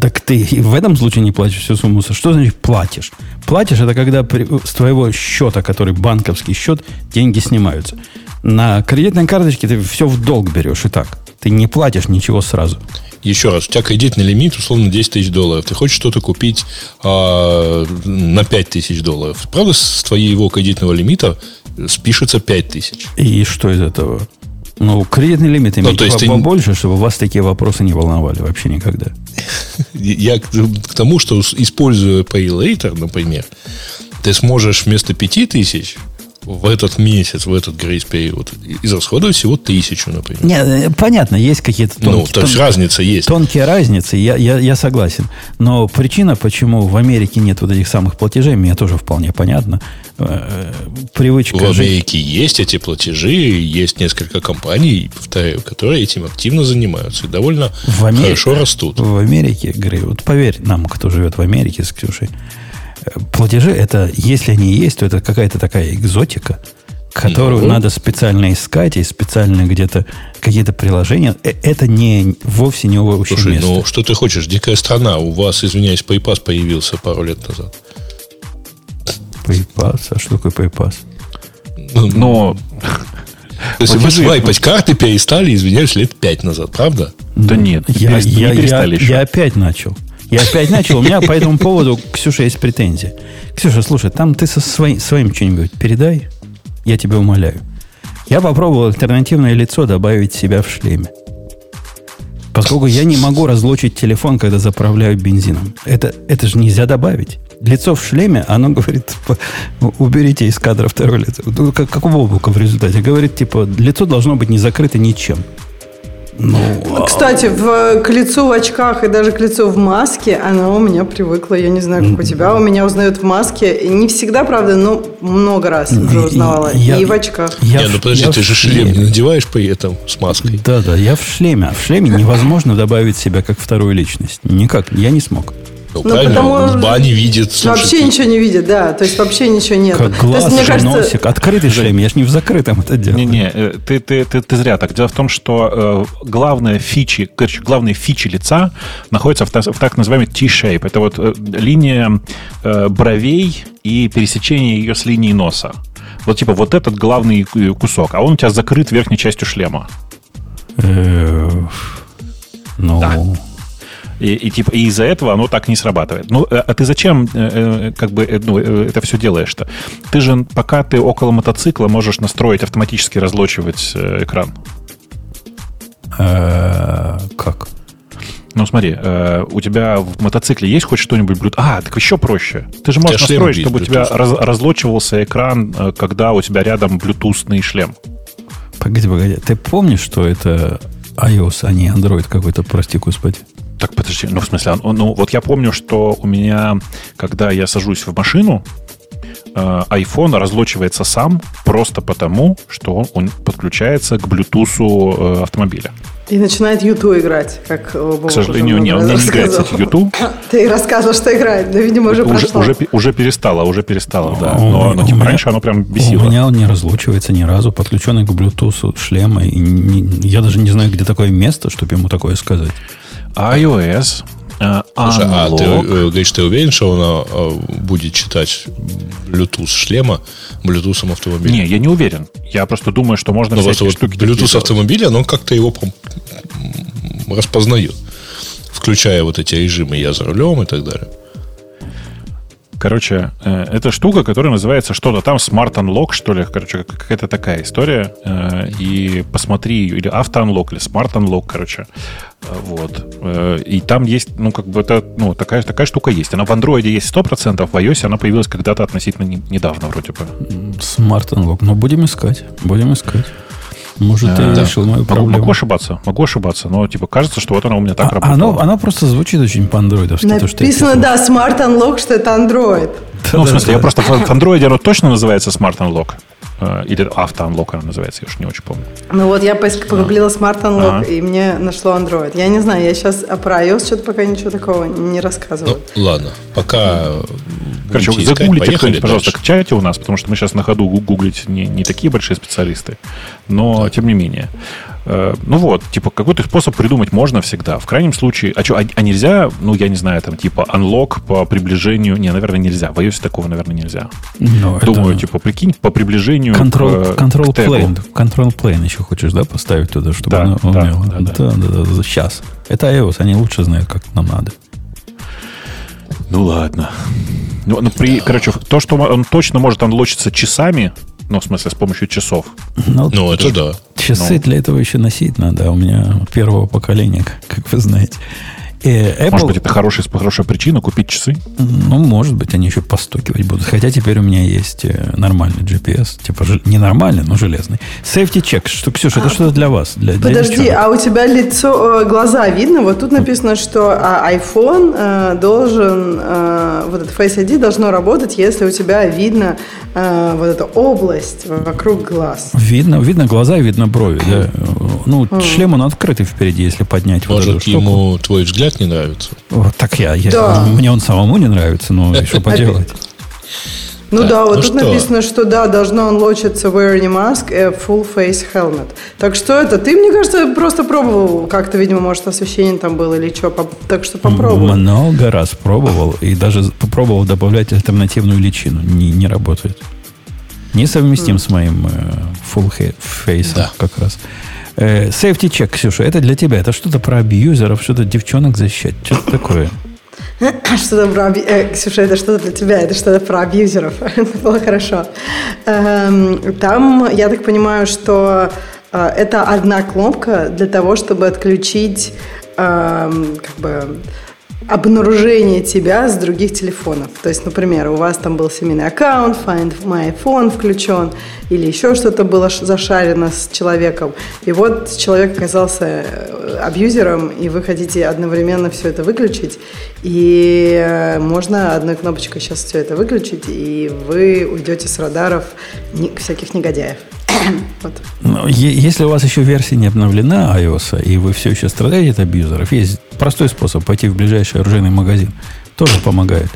Так ты в этом случае не платишь всю сумму. Что значит платишь? Платишь это когда при, с твоего счета, который банковский счет, деньги снимаются. На кредитной карточке ты все в долг берешь и так. Ты не платишь ничего сразу еще раз, у тебя кредитный лимит, условно, 10 тысяч долларов. Ты хочешь что-то купить а, на 5 тысяч долларов. Правда, с твоего кредитного лимита спишется 5 тысяч. И что из этого? Ну, кредитный лимит Ну, имеет то есть ты- побольше, чтобы вас такие вопросы не волновали вообще никогда. [laughs] Я к, тому, что используя PayLater, например, ты сможешь вместо 5000 в этот месяц, в этот грейс период израсходовать всего тысячу, например. Нет, э, понятно, есть какие-то ну, тонкие, то есть тон- разница есть. тонкие разницы, я, я, я согласен. Но причина, почему в Америке нет вот этих самых платежей, мне тоже вполне понятна. Э, Привычка В жить- Америке есть эти платежи, есть несколько компаний, повторяю, которые этим активно занимаются и довольно В Америке- хорошо растут. В Америке, говорю, вот поверь нам, кто живет в Америке с Ксюшей, платежи это, если они есть, то это какая-то такая экзотика, которую Ну. надо специально искать и специально где-то какие-то приложения. Э, Это не вовсе не общее Слушай, место. ну что ты хочешь? Дикая страна. У вас, извиняюсь, PayPass появился пару лет назад. PayPass, а что такое PayPass? Но, То есть вы свайпать карты перестали, извиняюсь, лет пять назад, правда? да нет, Я, я- не перестали я- еще. я опять начал. Я опять начал. У меня по этому поводу, Ксюша, есть претензии. Ксюша, слушай, там ты со своим, своим что-нибудь передай. Я тебя умоляю. Я попробовал альтернативное лицо добавить себя в шлеме. Поскольку я не могу разлучить телефон, когда заправляю бензином. Это, это же нельзя добавить. Лицо в шлеме, оно говорит, типа, уберите из кадра второе лицо. Ну, Как, как у Бобука в результате. Говорит, типа, лицо должно быть не закрыто ничем. Ну, Кстати, в, к лицу в очках и даже к лицу в маске оно у меня привыкло. Я не знаю, как у тебя. У меня узнают в маске. И Не всегда, правда, но много раз уже узнавала. Я- и в очках. я Не, ну подожди, я ты же шлем не надеваешь при этом с маской. Да, да, я в шлеме. А в шлеме невозможно добавить себя как вторую личность. Никак, я не смог. Ну, Ну, правильно, потому он в бане видит. слушай, вообще ты- ничего не видит, да. То есть вообще ничего нет. Как То глаз, есть, мне же, кажется, носик. Открытый шлем, я ж не в закрытом это делаю. Не-не, э, ты, ты, ты, ты зря так. Дело в том, что э, главная фичи, короче, главные фичи лица находятся в, в так называемой T-shape. Это вот э, линия э, бровей и пересечение ее с линией носа. Вот типа вот этот главный э, кусок, а он у тебя закрыт верхней частью шлема. Э, Ну, Да. И, и типа и из-за этого оно так не срабатывает. Ну, э, а ты зачем э, э, как бы ну, это все делаешь-то? Ты же, пока ты около мотоцикла, можешь настроить автоматически разлочивать экран. как? Ну, смотри, э, у тебя в мотоцикле есть хоть что-нибудь Bluetooth? А, так еще проще. Ты же можешь тебя настроить, чтобы у тебя раз- разлочивался экран, когда у тебя рядом блютусный шлем. Погоди, погоди. Ты помнишь, что это iOS, а не Android какой-то, прости господи? Так, подожди, ну, в смысле, он- ну, вот я помню, что у меня, когда я сажусь в машину, э, iPhone разлочивается сам просто потому, что он, он подключается к Bluetooth э, автомобиля. И начинает Юту играть, как К сожалению, не, у меня не играет, кстати, YouTube. [laughs] Ты рассказывал, что играет, но, видимо, уже Уже, прошло. уже, уже перестала, уже перестала, да. У Но, но, у типа, меня- раньше оно прям У бесило. меня он не разлучивается ни разу, подключенный к Bluetooth шлема. И не- я даже не знаю, где такое место, чтобы ему такое сказать. iOS, э, Слушай, а ты э, говоришь, ты уверен, что она э, будет читать Bluetooth шлема Bluetooth автомобиля? Не, я не уверен. Я просто думаю, что можно Ну, всякие вот штуки Bluetooth автомобиля, оно как-то его распознает. Включая вот эти режимы «я за рулем» и так далее. Короче, э, это штука, которая называется что-то там Smart Unlock, что ли. Короче, как- какая-то такая история. Э, И посмотри ее, или Auto Unlock, или Smart Unlock, короче. Э, Вот. И там есть, ну, как бы это, ну, такая, такая штука есть. Она в Android есть 100%, в iOS она появилась когда-то относительно не- недавно, вроде бы. Smart Unlock. Но будем искать. Будем искать. Может, ты Э, решил мою Могу, проблему. могу ошибаться, могу ошибаться, но типа кажется, что вот она у меня так А- работала. оно, оно просто звучит очень по-андроидовски. то, что я Написано, да, Smart Unlock, что это Android. Ну, в смысле, я просто в Android оно точно называется Smart Unlock. Э, Или Auto Unlock оно называется, я уж не очень помню. Ну вот я погуглила Smart Unlock, Ага. и мне нашло Android. Я не знаю, я сейчас а про iOS что-то пока ничего такого не рассказываю. Ну, ладно. Пока Короче, загуглите кто-нибудь, пожалуйста, к чате у нас, потому что мы сейчас на ходу гу- гуглить не, не такие большие специалисты, но тем не менее. Э, Ну вот, типа, какой-то способ придумать можно всегда. В крайнем случае, а что, а, а нельзя, ну, я не знаю, там, типа, unlock по приближению, не, наверное, нельзя. В iOS такого, наверное, нельзя. Ну, это Думаю, типа, прикинь, по приближению Control, к, control к plane. Control plane еще хочешь, да, поставить туда, чтобы Да, оно да, умело? да, да. да, да, да, Сейчас. Это iOS, они лучше знают, как нам надо. Ну ладно. Ну, ну, при, короче, то, что он точно может анлочиться часами, ну, в смысле, с помощью часов. Ну, Ну, это да. Часы Ну. для этого еще носить надо, а у меня первого поколения, как- как вы знаете. Apple, Может быть, это хорошая, хорошая причина купить часы? ну, может быть, они еще постукивать будут. Хотя теперь у меня есть э, нормальный GPS. Типа, не нормальный, но железный. Safety check. Что, Ксюша, это что-то для вас? Для, для Подожди, девчонок. а у тебя лицо, э, глаза видно? Вот тут написано, что а, iPhone э, должен, вот это Face ID должно работать, если у тебя видно вот эта область вокруг глаз. Видно, видно глаза и видно брови, да. Ну, шлем он открытый впереди, если поднять вот эту Может, штуку. ему твой взгляд не нравится? Вот так я, я- Да. Мне он самому не нравится, но [laughs] что поделать. Ну да, вот ну тут что? написано, что да, должно unlockиться wearing a mask and full face helmet. Так что это, ты, мне кажется, просто пробовал как-то, видимо, может, освещение там было или что, так что попробуй. Много раз пробовал и даже попробовал добавлять альтернативную личину. Не, не работает. Несовместим с моим э, full face Да. как раз. Э, safety check, Ксюша, это для тебя. Это что-то про абьюзеров, что-то девчонок защищать. Что-то такое. [coughs] Что-то про э, Ксюша, это что-то для тебя, это что-то про абьюзеров. [laughs] Это было хорошо. Эм, Там, я так понимаю, что э, это одна кнопка для того, чтобы отключить эм, как бы обнаружение тебя с других телефонов. То есть, например, у вас там был семейный аккаунт, Find My iPhone включен, или еще что-то было зашарено с человеком. И вот человек оказался э, абьюзером, и вы хотите одновременно все это выключить. И э, можно одной кнопочкой сейчас все это выключить, и вы уйдете с радаров всяких негодяев. Вот. Но е- если у вас еще версия не обновлена iOS, и вы все еще страдаете от абьюзеров, есть простой способ пойти в ближайший оружейный магазин. Тоже помогает.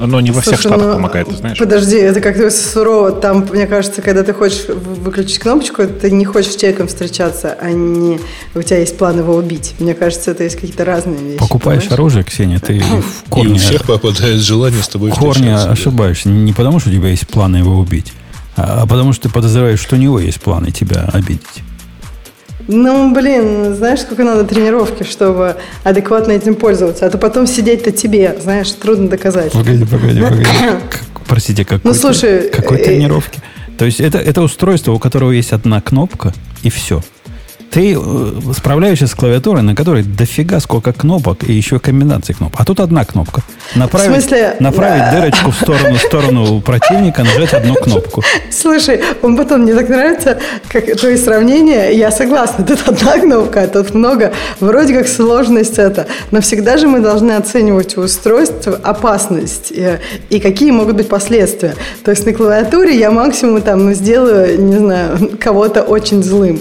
Но не во всех Слушай, штатах ну, помогает, ты знаешь. Подожди, это как-то сурово. Там, мне кажется, когда ты хочешь выключить кнопочку, ты не хочешь с человеком встречаться, а не у тебя есть план его убить. Мне кажется, это есть какие-то разные вещи. Покупаешь понимаешь? оружие, Ксения, ты в И у корне, всех попадает желание с тобой в корне ошибаешься. Не потому, что у тебя есть планы его убить, а потому, что ты подозреваешь, что у него есть планы тебя обидеть. Ну, блин, знаешь, сколько надо тренировки, чтобы адекватно этим пользоваться. А то потом сидеть-то тебе, знаешь, трудно доказать. Погоди, погоди, погоди. [laughs] Простите, какой, Ну, слушай, какой э, тренировки? То есть это, это устройство, у которого есть одна кнопка, и все. Ты э, справляешься с клавиатурой, на которой дофига сколько кнопок и еще комбинаций кнопок. А тут одна кнопка. Направить, В смысле? направить дырочку в сторону, в сторону противника, нажать одну кнопку. Слушай, он потом мне так нравится, как твои сравнения. Я согласна, тут одна кнопка, а тут много. Вроде как сложность это. Но всегда же мы должны оценивать у устройств опасность э, и какие могут быть последствия. То есть на клавиатуре я максимум там сделаю, не знаю, [laughs] кого-то очень злым.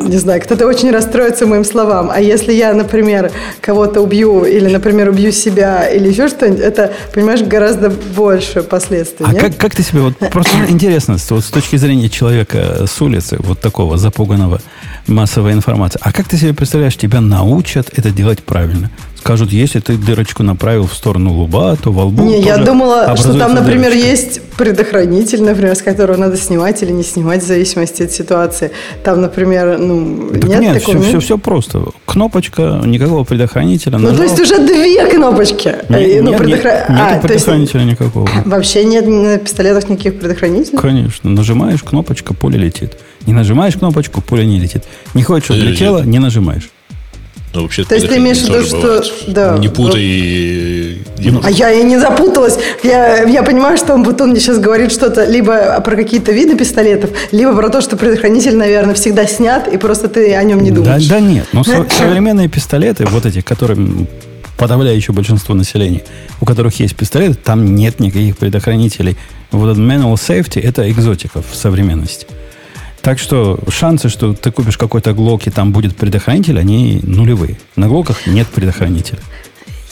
Э, Не знаю, кто-то очень расстроится моим словам. А если я, например, кого-то убью или, например, убью себя или еще что-нибудь, это, понимаешь, гораздо больше последствий. А нет? как, как ты себе, вот просто [clears throat] интересно, вот с точки зрения человека с улицы, вот такого запуганного массовой информации, а как ты себе представляешь, тебя научат это делать правильно? Скажут, если ты дырочку направил в сторону лба, то во лбу Не, я думала, что там, например, дырочка. есть предохранитель, например, с которого надо снимать или не снимать в зависимости от ситуации. Там, например, ну, Так нет, нет, такого, все, нет? все, все просто. Кнопочка, никакого предохранителя. Ну, то есть нажал. уже две кнопочки. Не- Э, ну, нет, предохра- нет, А, нету то есть предохранителя никакого. Вообще нет на пистолетах никаких предохранителей? Конечно. Нажимаешь кнопочка, пуля летит. Не нажимаешь кнопочку, пуля не летит. Не хочешь, чтобы летело, не нажимаешь. Ну, вообще То есть ты имеешь в виду, что- да. Не путай. Дима. А я и не запуталась. Я, я понимаю, что он Бутон мне сейчас говорит что-то либо про какие-то виды пистолетов, либо про то, что предохранитель, наверное, всегда снят, и просто ты о нем не Да, думаешь. да нет. Но со- современные пистолеты, вот эти, которым подавляющее большинство населения, у которых есть пистолеты, там нет никаких предохранителей. Вот этот manual safety – это экзотика в современности. Так что шансы, что ты купишь какой-то глок и там будет предохранитель, они нулевые. На глоках нет предохранителя.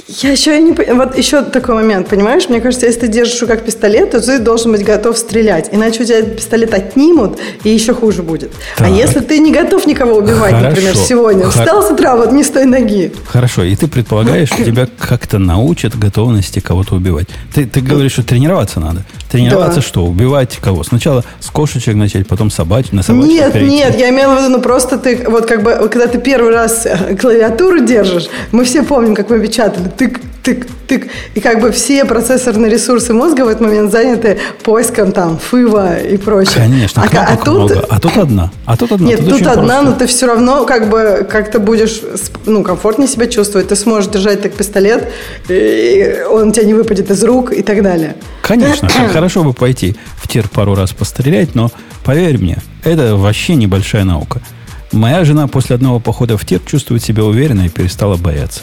Я еще и не Вот еще такой момент, понимаешь? Мне кажется, если ты держишь как пистолет, то ты должен быть готов стрелять. Иначе у тебя пистолет отнимут, и еще хуже будет. Так. А если ты не готов никого убивать, например, Хорошо. сегодня, Хо- встал с утра, вот не с той ноги. Хорошо, и ты предполагаешь, что тебя как-то научат готовности кого-то убивать. Ты, ты говоришь, что тренироваться надо. Тренироваться Да. что? Убивать кого? Сначала с кошечек начать, потом собач, на собачку Нет, перейти. нет, я имела в виду, ну просто ты, вот как бы, когда ты первый раз э, клавиатуру держишь, мы все помним, как мы печатали, тык, тык-тык. И как бы все процессорные ресурсы мозга в этот момент заняты поиском там фыва и прочее. Конечно, а, а тут... много. А тут одна. А тут одна. Нет, тут, очень одна, просто. но ты все равно как бы как то будешь ну, комфортнее себя чувствовать. Ты сможешь держать так пистолет, и он у тебя не выпадет из рук и так далее. Конечно, [clears throat] хорошо бы пойти в тир пару раз пострелять, но поверь мне, это вообще небольшая наука. Моя жена после одного похода в тир чувствует себя уверенно и перестала бояться.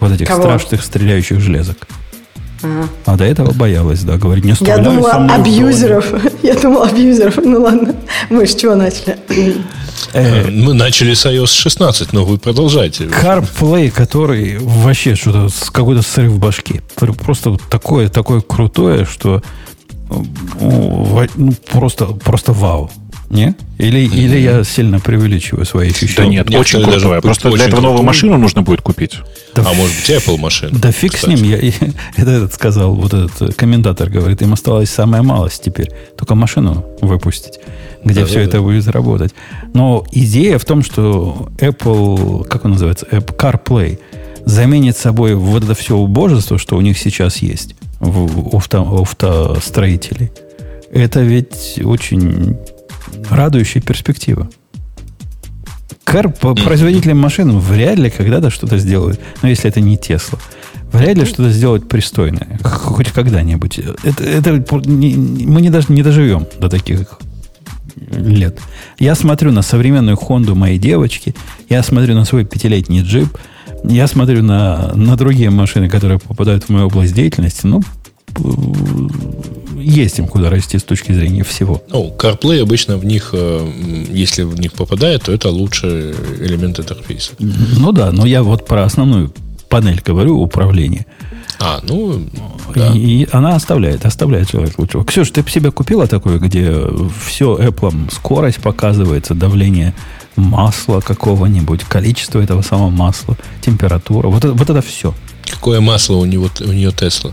Вот этих Кого? страшных стреляющих железок. А до этого боялась, да, говорит, не Я стреляй думала со мной в доме». абьюзеров. Я думала абьюзеров. Ну ладно. Мы с чего начали? Э, Мы начали с iOS 16, но вы продолжайте. CarPlay, который вообще что-то с какой-то срыв башки. Пр- Просто такое, такое крутое, что ну, ну, просто, просто вау. Не? Или, или я сильно преувеличиваю свои Да ощущения? нет, Некоторые очень даже крутое. будут Просто для очень этого новую машину нужно будет купить. Да а может быть, Apple машина. Да фиг с кстати. ним, я, я- [laughs] это этот сказал, вот этот э, комментатор говорит, им осталась самая малость теперь, только машину выпустить, где Да, все да, это да. будет работать. Но идея в том, что Apple, как он называется, App CarPlay заменит собой вот это все убожество, что у них сейчас есть в, у авто- у автостроителей. Это ведь очень радующая перспектива. Кар по производителям машин вряд ли когда-то что-то сделают. Но если это не Тесла. Вряд ли что-то сделать пристойное. Хоть когда-нибудь. Это, это не- мы не, даже не доживем до таких лет. Я смотрю на современную Хонду моей девочки, я смотрю на свой пятилетний джип, я смотрю на, на другие машины, которые попадают в мою область деятельности. Ну, есть им куда расти с точки зрения всего. Ну, CarPlay обычно в них, э, если в них попадает, то это лучший элемент интерфейса. Ну да, но я вот про основную панель говорю управления. А, ну, да. И, и она оставляет, оставляет желать лучшего. Ксюш, ты бы себе купила такое, где все Apple скорость показывается, давление масла какого-нибудь, количество этого самого масла, температура. Вот это, вот это все. Какое масло у, него, у нее Тесла?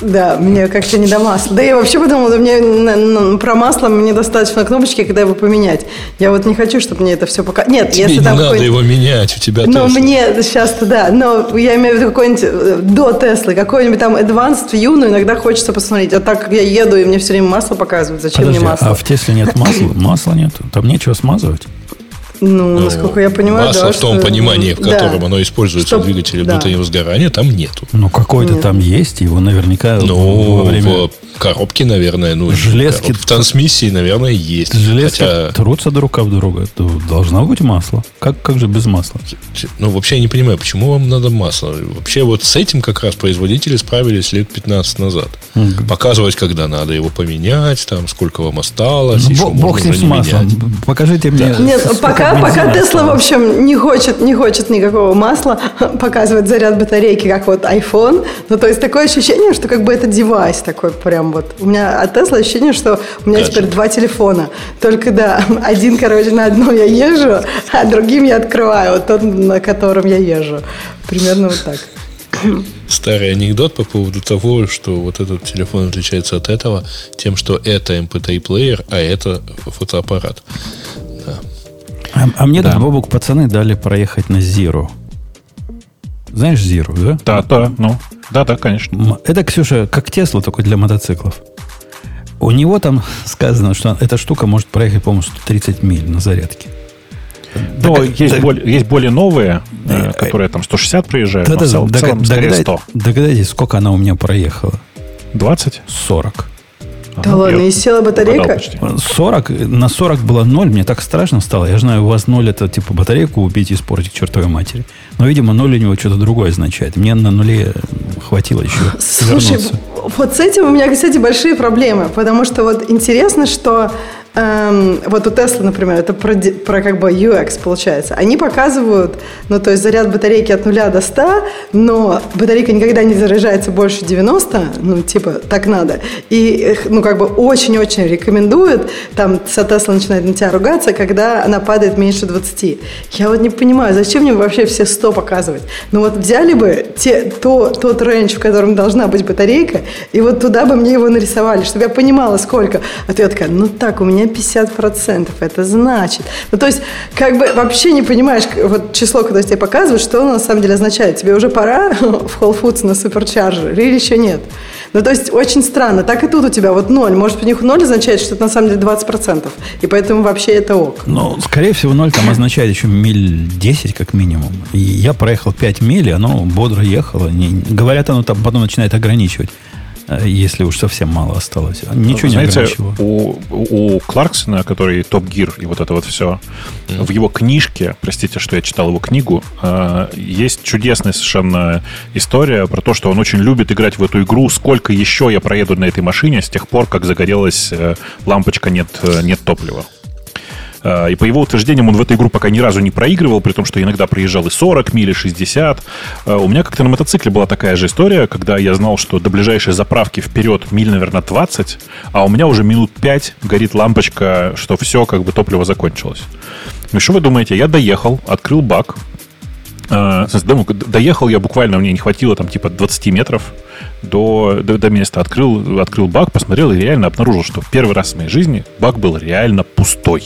Да, мне как-то не до масла. Да я вообще подумала, да мне про масло мне достаточно кнопочки, когда его поменять. Я вот не хочу, чтобы мне это все пока... Нет, Тебе если не там надо его менять, у тебя Но Тесла. мне сейчас-то да, но я имею в виду какой-нибудь э, до Теслы, какой-нибудь там Advanced View, но иногда хочется посмотреть. А так как я еду, и мне все время масло показывают, зачем Подожди, мне масло? а в Тесле нет масла? Масла нет. Там нечего смазывать. Ну, Ну, насколько я понимаю, масло да, в том что- понимании, в да. котором оно используется Чтоб- в двигателе да. внутреннего сгорания, там нету. Ну, какой-то там есть, его наверняка Ну, во время... в коробке, наверное, ну, Железки- в трансмиссии, наверное, есть. Железки Хотя, трутся друг об друга. То должно быть масло. Как, как же без масла? ну, вообще я не понимаю, почему вам надо масло. Вообще вот с этим как раз производители справились лет 15 назад. Показывать, когда надо его поменять, там, сколько вам осталось. Ну, что бог можно с ним с маслом. менять. Покажите мне. Нет, сколько пока, пока Тесла, в общем, не хочет, не хочет никакого масла [laughs] показывать заряд батарейки, как вот iPhone. Ну, то есть такое ощущение, что как бы это девайс такой прям вот. У меня от Тесла ощущение, что у меня Гаджет. теперь два телефона. Только, да, [laughs] один, короче, на одном я езжу, а другим я открываю, вот тот, на котором я езжу. Примерно вот так. Старый анекдот по поводу того, что вот этот телефон отличается от этого тем, что это MP3-плеер, а это фотоаппарат. А, а мне Да. тут, Бобук, пацаны дали проехать на Zero. Знаешь Zero, да? Да, да, ну, да, да, конечно. Это, Ксюша, как Тесла, только для мотоциклов. У него там сказано, что эта штука может проехать, по-моему, 130 миль на зарядке. Но Так, есть, так- более, есть более новые, э, Э, которые там 160 приезжают, но в Да-да, целом, в дога- целом догада- 100. Догадайтесь, сколько она у меня проехала? 20? 40. Да ладно, и села батарейка? 40, на 40 было 0, мне так страшно стало. Я знаю, у вас 0 это типа батарейку убить и испортить к чертовой матери. Но, видимо, 0 у него что-то другое означает. Мне на нуле хватило еще Слушай, вернуться. вот с этим у меня, кстати, большие проблемы, потому что вот интересно, что эм, вот у Tesla, например, это про, про как бы UX получается. Они показывают, ну, то есть заряд батарейки от 0 до 100, но батарейка никогда не заряжается больше 90, ну, типа, так надо. И, ну, как бы очень-очень рекомендуют, там, вся Tesla начинает на тебя ругаться, когда она падает меньше 20. Я вот не понимаю, зачем мне вообще все 100 показывать? Ну, вот взяли бы те, то, тот рейндж, в котором должна быть батарейка, и вот туда бы мне его нарисовали, чтобы я понимала, сколько. А я такая, ну так, у меня 50%. Это значит... Ну, то есть, как бы вообще не понимаешь, вот число, когда тебе показывают, что оно на самом деле означает. Тебе уже пора [laughs] в Whole Foods на суперчаржер или еще нет? Ну, то есть, очень странно. Так и тут у тебя вот ноль. Может, у них ноль означает, что это на самом деле 20%. И поэтому вообще это ок. Ну, скорее всего, ноль там означает еще миль 10 как минимум. И я проехал 5 миль, и оно бодро ехало. Не, говорят, оно там потом начинает ограничивать если уж совсем мало осталось. Ничего Знаете, не ограничивало. У, у Кларксона, который Топ Гир и вот это вот все, mm-hmm. в его книжке, простите, что я читал его книгу, э, есть чудесная совершенно история про то, что он очень любит играть в эту игру. Сколько еще я проеду на этой машине с тех пор, как загорелась э, лампочка нет, э, нет топлива. И по его утверждениям он в эту игру пока ни разу не проигрывал, при том, что иногда проезжал и 40 миль, и 60. У меня как-то на мотоцикле была такая же история, когда я знал, что до ближайшей заправки вперед миль, наверное, 20, а у меня уже минут 5 горит лампочка, что все, как бы топливо закончилось. Ну что вы думаете? Я доехал, открыл бак, Доехал я буквально, мне не хватило там типа 20 метров до, до, до места. Открыл, открыл бак, посмотрел и реально обнаружил, что первый раз в моей жизни бак был реально пустой.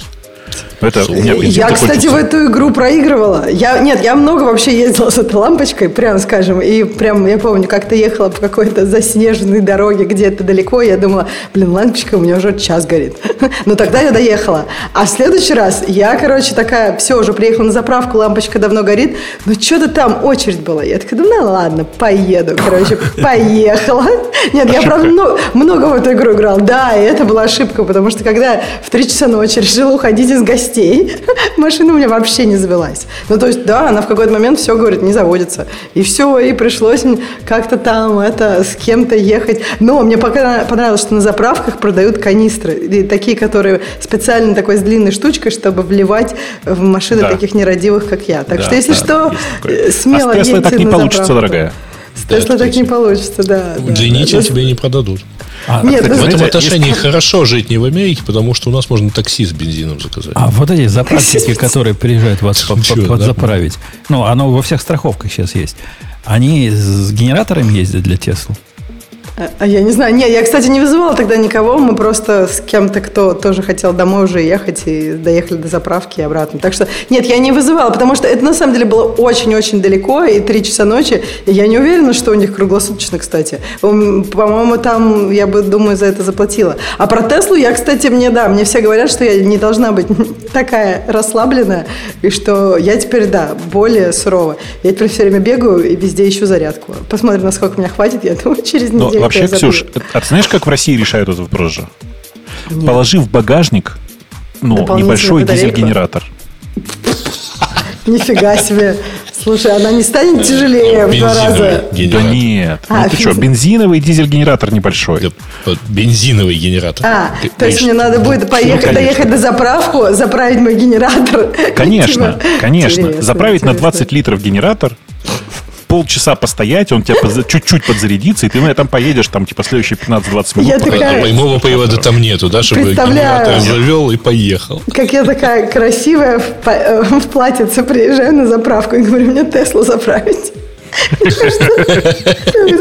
Это у меня я, кстати, в эту игру проигрывала. Я, нет, я много вообще ездила с этой лампочкой, прям скажем. И прям, я помню, как-то ехала по какой-то заснеженной дороге где-то далеко. И я думала, блин, лампочка у меня уже час горит. [laughs] Но тогда я доехала. А в следующий раз я, короче, такая, все, уже приехала на заправку, лампочка давно горит. Но что-то там очередь была. Я такая, ну ладно, поеду. Короче, [laughs] поехала. Нет, я, правда, много, много в эту игру играл. Да, и это была ошибка, потому что когда в 3 часа ночи решила уходить из гостей, гостей, [laughs] машина у меня вообще не завелась. Ну, то есть, да, она в какой-то момент все, говорит, не заводится. И все, и пришлось мне как-то там это с кем-то ехать. Но мне пока понравилось, что на заправках продают канистры. И такие, которые специально такой с длинной штучкой, чтобы вливать в машины да. таких нерадивых, как я. Так да, что, если да, что, смело а с так не получится, заправку. дорогая. С Тесла так не получится, да. Удлинитель да, тебе не продадут. А, Нет, кстати, в этом отношении есть... хорошо жить не в Америке, потому что у нас можно такси с бензином заказать. А вот эти заправщики, которые приезжают вас подзаправить, ну, оно во всех страховках сейчас есть, они с генераторами ездят для Тесла? А я не знаю. Нет, я, кстати, не вызывала тогда никого. Мы просто с кем-то, кто тоже хотел домой уже ехать, и доехали до заправки и обратно. Так что, нет, я не вызывала, потому что это на самом деле было очень-очень далеко, и три часа ночи. И я не уверена, что у них круглосуточно, кстати. По-моему, там, я бы, думаю, за это заплатила. А про Теслу я, кстати, мне, да, мне все говорят, что я не должна быть [laughs] такая расслабленная, и что я теперь, да, более сурова. Я теперь все время бегаю и везде ищу зарядку. Посмотрим, насколько меня хватит, я думаю, [laughs] через неделю вообще, Ксюш, а ты знаешь, как в России решают этот вопрос же? Нет. Положи в багажник ну, небольшой дизель-генератор. Нифига себе. Слушай, она не станет тяжелее в два раза? Да нет. А, ну ты что, бензиновый дизель-генератор небольшой. Бензиновый генератор. А, то есть мне надо будет поехать, доехать до заправку, заправить мой генератор. Конечно, конечно. Заправить на 20 литров генератор, полчаса постоять, он тебя чуть-чуть подзарядится, и ты на этом поедешь там, типа, следующие 15-20 минут. Я такая... Прямого привода там нету, да, чтобы генератор завел и поехал. Как я такая красивая в, э, в платьице приезжаю на заправку и говорю, мне Теслу заправить.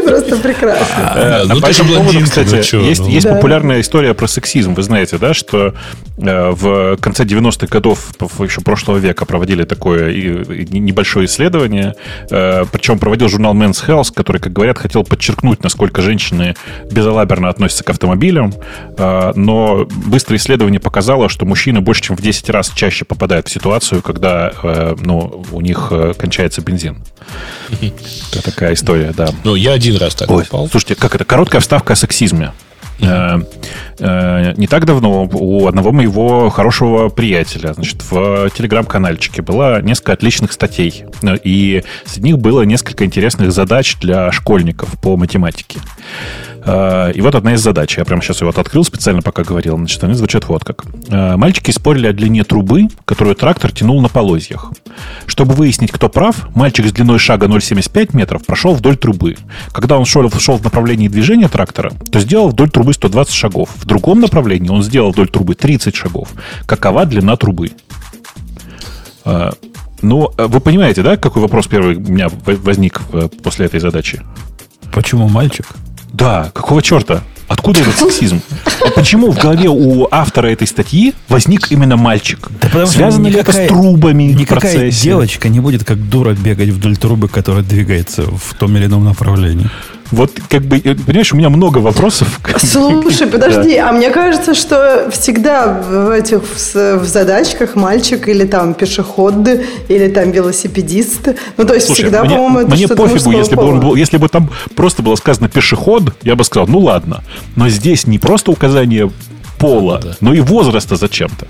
Просто прекрасно. А, ну, по этому поводу, кстати, есть ну. популярная история про сексизм. Вы знаете, да, что э, в конце 90-х годов еще прошлого века проводили такое небольшое исследование. Э, Причем проводил журнал Men's Health, который, как говорят, хотел подчеркнуть, насколько женщины безалаберно относятся к автомобилям. Э, но быстрое исследование показало, что мужчины больше, чем в 10 раз чаще попадают в ситуацию, когда ну, у них кончается бензин. [laughs] Это такая история, да. Ну, я один раз так Ой, попал. Слушайте, как это? Короткая вставка о сексизме. Uh-huh. Не так давно у одного моего хорошего приятеля, значит, в телеграм-канальчике было несколько отличных статей, и среди них было несколько интересных задач для школьников по математике. Э, и вот одна из задач. Я прямо сейчас ее вот открыл специально, пока говорил. Значит, они звучат вот как. Э, мальчики спорили о длине трубы, которую трактор тянул на полозьях. Чтобы выяснить, кто прав, мальчик с длиной шага 0,75 метров прошел вдоль трубы. Когда он шел, шел в направлении движения трактора, то сделал вдоль трубы 120 шагов. В другом направлении он сделал вдоль трубы 30 шагов. Какова длина трубы? Э, ну, вы понимаете, да, какой вопрос первый у меня возник после этой задачи? Почему мальчик? Да, какого черта? Откуда этот сексизм? А почему в голове у автора этой статьи возник именно мальчик? Да потому что Связано ли это с трубами в Никакая процессе? девочка не будет как дура бегать вдоль трубы, которая двигается в том или ином направлении. Вот, как бы, э, понимаешь, у меня много вопросов. Слушай, [laughs] подожди, а мне кажется, что всегда в этих в, задачках мальчик или там пешеход, или там велосипедист. Ну, то есть Слушай, всегда, мне, по-моему, это мне что-то пофигу, если бы, он был, если бы там просто было сказано пешеход, я бы сказал, ну ладно. Но здесь не просто указание пола, но и возраста зачем-то.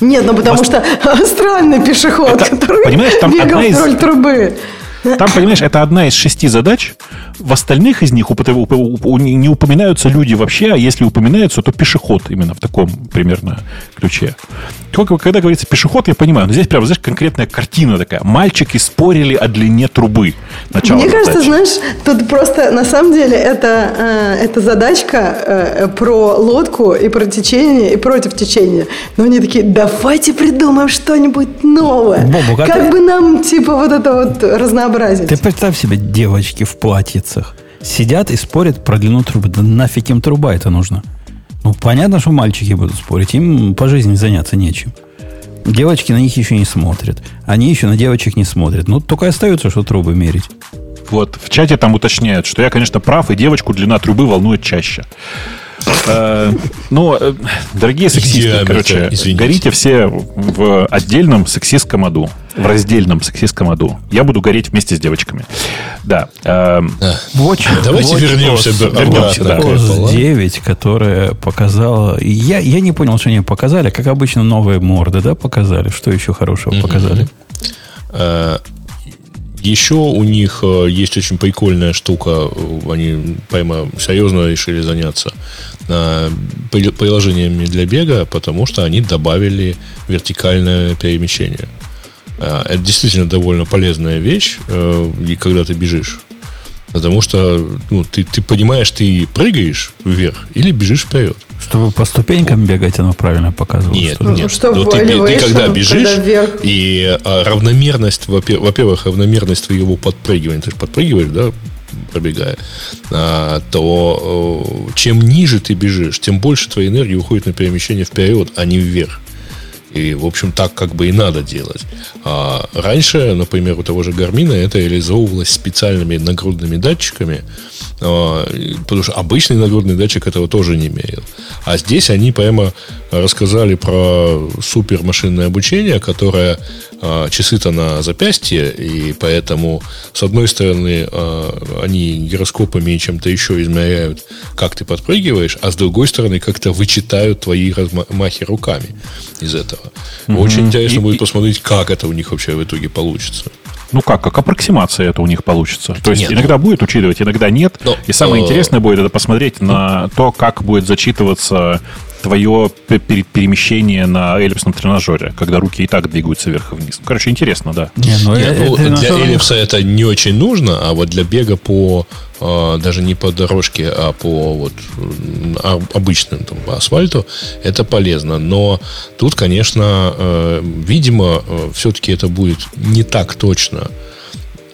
Нет, ну потому что [laughs] странный пешеход, Это, который понимаешь, там [laughs] бегал одна из- вдоль трубы. Там, понимаешь, это одна из шести задач. В остальных из них упо- уп- уп- не упоминаются люди вообще, а если упоминаются, то пешеход именно в таком примерно ключе. Только когда говорится пешеход, я понимаю, но здесь прям, знаешь, конкретная картина такая. Мальчики спорили о длине трубы. Начало Мне кажется, задачи. знаешь, тут просто на самом деле это, э, это задачка э, про лодку и про течение, и против течения. Но они такие, давайте придумаем что-нибудь новое. Бобук, а как ты- бы нам, типа, вот это вот разнообразить. Ты представь себе девочки в платьицах. Сидят и спорят про длину трубы. Да нафиг им труба это нужно? Ну, понятно, что мальчики будут спорить. Им по жизни заняться нечем. Девочки на них еще не смотрят. Они еще на девочек не смотрят. Ну, только и остается, что трубы мерить. Вот, в чате там уточняют, что я, конечно, прав, и девочку длина трубы волнует чаще. Э, Ну, э, дорогие сексисты, короче, горите все в отдельном сексистском аду, в раздельном сексистском аду. Я буду гореть вместе с девочками. Да. э, Watch, Давайте Watch вернемся OS, вернемся, да. А? 9, которая показала... Я, я не понял, что они показали. Как обычно, новые морды, да, показали? Что еще хорошего показали? Еще у них есть очень прикольная штука. Они прямо серьезно решили заняться приложениями для бега, потому что они добавили вертикальное перемещение. Э, Это действительно довольно полезная вещь, э, и когда ты бежишь. Потому что ну, ты, ты понимаешь, ты прыгаешь вверх или бежишь вперед. Чтобы по ступенькам бегать, оно правильно показывало. Нет, что нет. что Но ты, ты когда бежишь, когда вверх. и а, равномерность, во-пе- во-первых, равномерность твоего подпрыгивания, ты же подпрыгиваешь, да, пробегая, а, то э, чем ниже ты бежишь, тем больше твоей энергии уходит на перемещение вперед, а не вверх. И, в общем, так как бы и надо делать. А раньше, например, у того же Гармина это реализовывалось специальными нагрудными датчиками, а, потому что обычный нагрудный датчик этого тоже не мерил. А здесь они прямо рассказали про супермашинное обучение, которое часы-то на запястье, и поэтому, с одной стороны, а, они гироскопами и чем-то еще измеряют, как ты подпрыгиваешь, а с другой стороны, как-то вычитают твои размахи руками из этого. Очень интересно И- будет и- посмотреть, как это у них вообще в итоге получится. Ну как, как аппроксимация это у них получится. То есть Нет, иногда будет учитывать, иногда нет. Но, И самое э, интересное будет это посмотреть на то, как будет зачитываться твое пе- пере- перемещение на эллипсном тренажере, когда руки и так двигаются вверх и вниз. Короче, интересно, да. Не, ну, Не, э, ну, для тренажер- эллипса это не очень нужно, а вот для бега по а, даже не по дорожке, а по вот а- обычному там, по асфальту, это полезно. Но тут, конечно, э, видимо, все-таки это будет не так точно.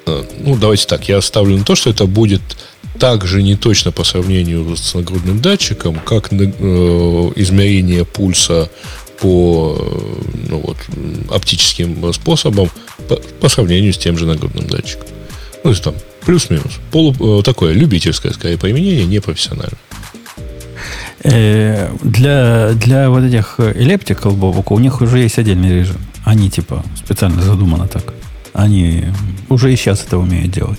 Э, Ну, давайте так, я ставлю на то, что это будет также не точно по сравнению с нагрудным датчиком, как э, измерение пульса по э, ну, вот, оптическим способам по, по сравнению с тем же нагрудным датчиком. Ну, то есть там плюс-минус. Полу, э, такое любительское, скорее, применение, не профессиональное. Э, для, для вот этих эллиптикал бобок у них уже есть отдельный режим. Они типа специально задумано так. Они уже и сейчас это умеют делать.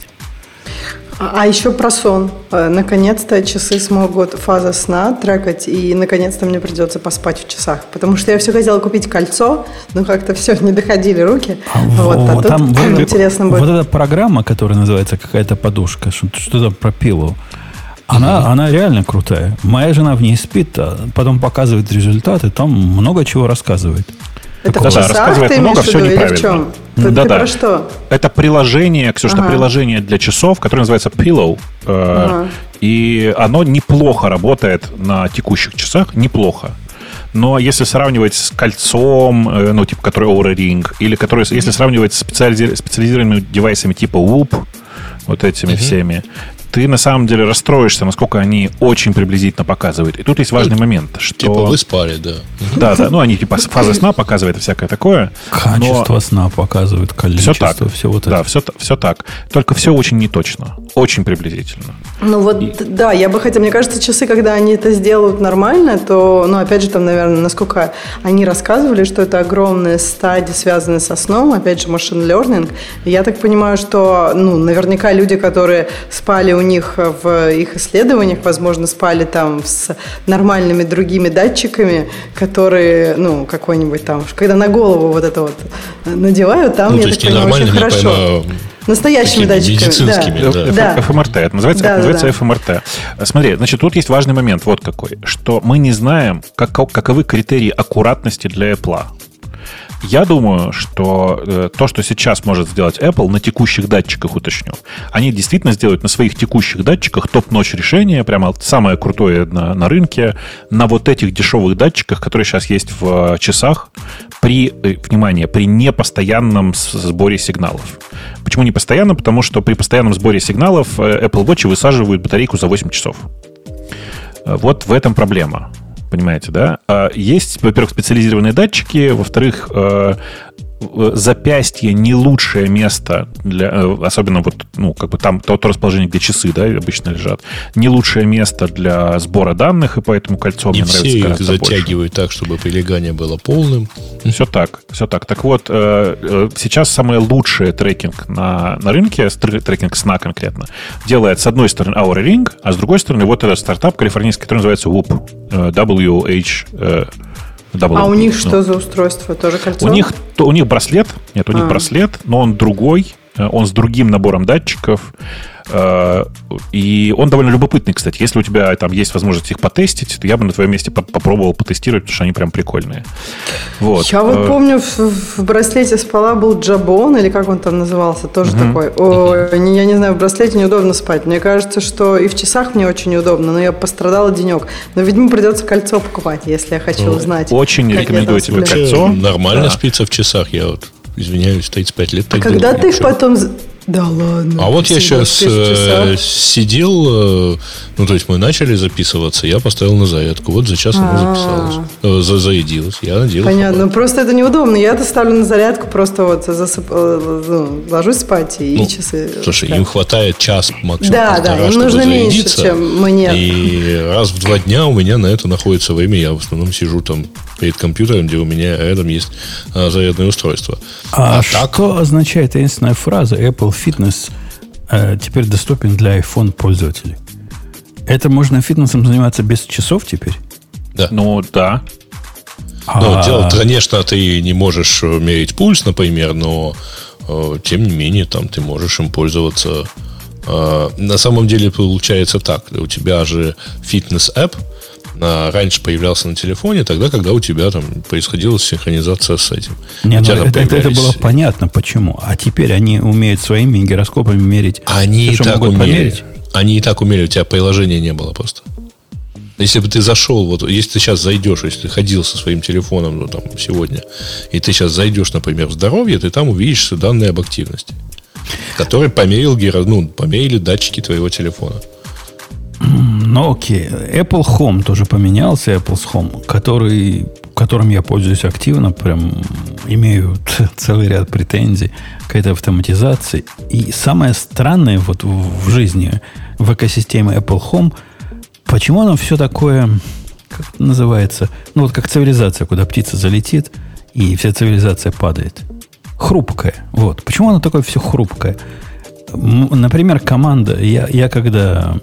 А, а еще про сон. Э, Наконец-то часы смогут фаза сна трекать, и наконец-то мне придется поспать в часах. Потому что я все хотела купить кольцо, но как-то все, не доходили руки. вот, а Вот тут там вот, интересно вот будет. эта программа, которая называется какая-то подушка, что- что-то про пилу, она, она реально крутая. Моя жена в ней спит, а потом показывает результаты, там много чего рассказывает. Это Да-да, часах рассказывает много, имеешь в всё виду или в неправильно. Ты, ты Да-да. про что? Это приложение, Ксюша, это Ага. приложение для часов, которое называется Pillow. э, Ага. И оно неплохо работает на текущих часах, неплохо. Но если сравнивать с кольцом, э, ну, типа, который Aura Ring, или который, если сравнивать с специализи- специализированными девайсами типа Whoop, вот этими всеми, ты на самом деле расстроишься, насколько они очень приблизительно показывают. И тут есть важный момент, что... Типа вы спали, да. Да, да, ну они типа фазы сна показывают и всякое такое. Качество но... сна показывает, количество, все так. все вот да, это. все, все так. Только все очень неточно, очень приблизительно. Ну вот, и... да, я бы хотела, мне кажется, часы, когда они это сделают нормально, то, ну опять же, там, наверное, насколько они рассказывали, что это огромные стадии, связанные со сном, опять же, машин learning. Я так понимаю, что, ну, наверняка люди, которые спали у них в их исследованиях, возможно, спали там с нормальными другими датчиками, которые, ну, какой-нибудь там, когда на голову вот это вот надевают, там, ну, я так понимаю, очень хорошо. Пойма... Настоящими датчиками. Медицинскими, да. да. ФМРТ. Это называется, да, называется да. ФМРТ. Смотри, значит, тут есть важный момент вот какой, что мы не знаем, как, каковы критерии аккуратности для Apple. Я думаю, что э, то, что сейчас может сделать Apple на текущих датчиках, уточню, они действительно сделают на своих текущих датчиках топ-ночь решение, прямо самое крутое на, на рынке, на вот этих дешевых датчиках, которые сейчас есть в э, часах, при, э, внимание, при непостоянном сборе сигналов. Почему не постоянно? Потому что при постоянном сборе сигналов э, Apple Watch высаживают батарейку за 8 часов. Вот в этом проблема понимаете, да? А есть, во-первых, специализированные датчики, во-вторых, э, запястье не лучшее место для, э, особенно вот, ну, как бы там то, то расположение, где часы, да, обычно лежат, не лучшее место для сбора данных, и поэтому кольцо и мне все нравится гораздо их затягивают больше. так, чтобы прилегание было полным. Все так, все так. Так вот, э, сейчас самый лучший трекинг на, на рынке, трекинг сна конкретно, делает с одной стороны Aura Ring, а с другой стороны вот этот стартап калифорнийский, который называется WHOOP, WH Double а у них что за устройство? Тоже кольцо? У них, то, у них браслет. Нет, у а. них браслет, но он другой. Э, он с другим набором датчиков. Э, и он довольно любопытный, кстати. Если у тебя там есть возможность их потестить, то я бы на твоем месте попробовал потестировать, потому что они прям прикольные. Вот. Я вот э, помню, в, в браслете спала был Джабон, или как он там назывался, тоже угу. такой. О, я не знаю, в браслете неудобно спать. Мне кажется, что и в часах мне очень удобно, но я пострадала денек. Но, видимо, придется кольцо покупать, если я хочу узнать. Очень рекомендую тебе кольцо. Нормально да. спится в часах. Я вот извиняюсь, 35 лет так а когда ты их потом да ладно. А вот я сейчас э, сидел, э, ну, то есть мы начали записываться, я поставил на зарядку. Вот за час оно записалось. Э, за, зарядилось. Я надеялся. Понятно. Ну, просто это неудобно. Я это ставлю на зарядку, просто вот засып... Ну, ложусь спать и ну, часы. Слушай, им хватает час максимум. Да, да, им нужно меньше, чем мне. И раз в два дня у меня на это находится время. Я в основном сижу там перед компьютером, где у меня рядом есть а, зарядное устройство. А, а что так... означает таинственная фраза Apple Fitness э, теперь доступен для iPhone пользователей? Это можно фитнесом заниматься без часов теперь? Да. Ну, да. А... Ну, дело, конечно, ты не можешь мерить пульс, например, но э, тем не менее, там ты можешь им пользоваться. Э, на самом деле получается так. У тебя же фитнес-эп, на, раньше появлялся на телефоне, тогда, когда у тебя там происходила синхронизация с этим. Не, ну, это, появлялись... это было понятно, почему. А теперь они умеют своими гироскопами мерить. Они и так умели. Померить? Они и так умели, у тебя приложения не было просто. Если бы ты зашел, вот если ты сейчас зайдешь, если ты ходил со своим телефоном ну, там, сегодня, и ты сейчас зайдешь, например, в здоровье, ты там увидишь данные об активности, которые померил, ну, померили датчики твоего телефона. [clears throat] Ну, окей. Apple Home тоже поменялся, Apple Home, который, которым я пользуюсь активно, прям имею [laughs] целый ряд претензий к этой автоматизации. И самое странное вот в, жизни, в экосистеме Apple Home, почему оно все такое, как называется, ну вот как цивилизация, куда птица залетит, и вся цивилизация падает. Хрупкое. Вот. Почему оно такое все хрупкое? Например, команда, я, я когда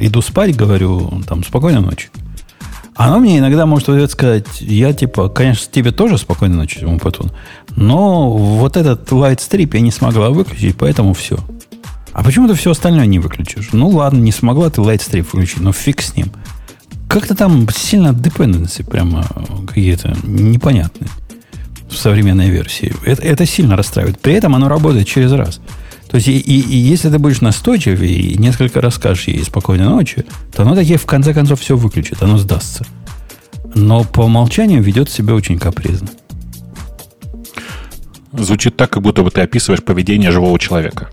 иду спать, говорю, там, спокойной ночи. Она мне иногда может в сказать, я типа, конечно, тебе тоже спокойной ночи, Умпатун, но вот этот strip я не смогла выключить, поэтому все. А почему ты все остальное не выключишь? Ну ладно, не смогла ты strip выключить, но фиг с ним. Как-то там сильно dependency прямо какие-то непонятные в современной версии. Это, это сильно расстраивает. При этом оно работает через раз. То есть, и, и, и если ты будешь настойчив и несколько раз скажешь ей спокойной ночи, то оно таки в конце концов все выключит, оно сдастся. Но по умолчанию ведет себя очень капризно. Звучит так, как будто бы ты описываешь поведение живого человека.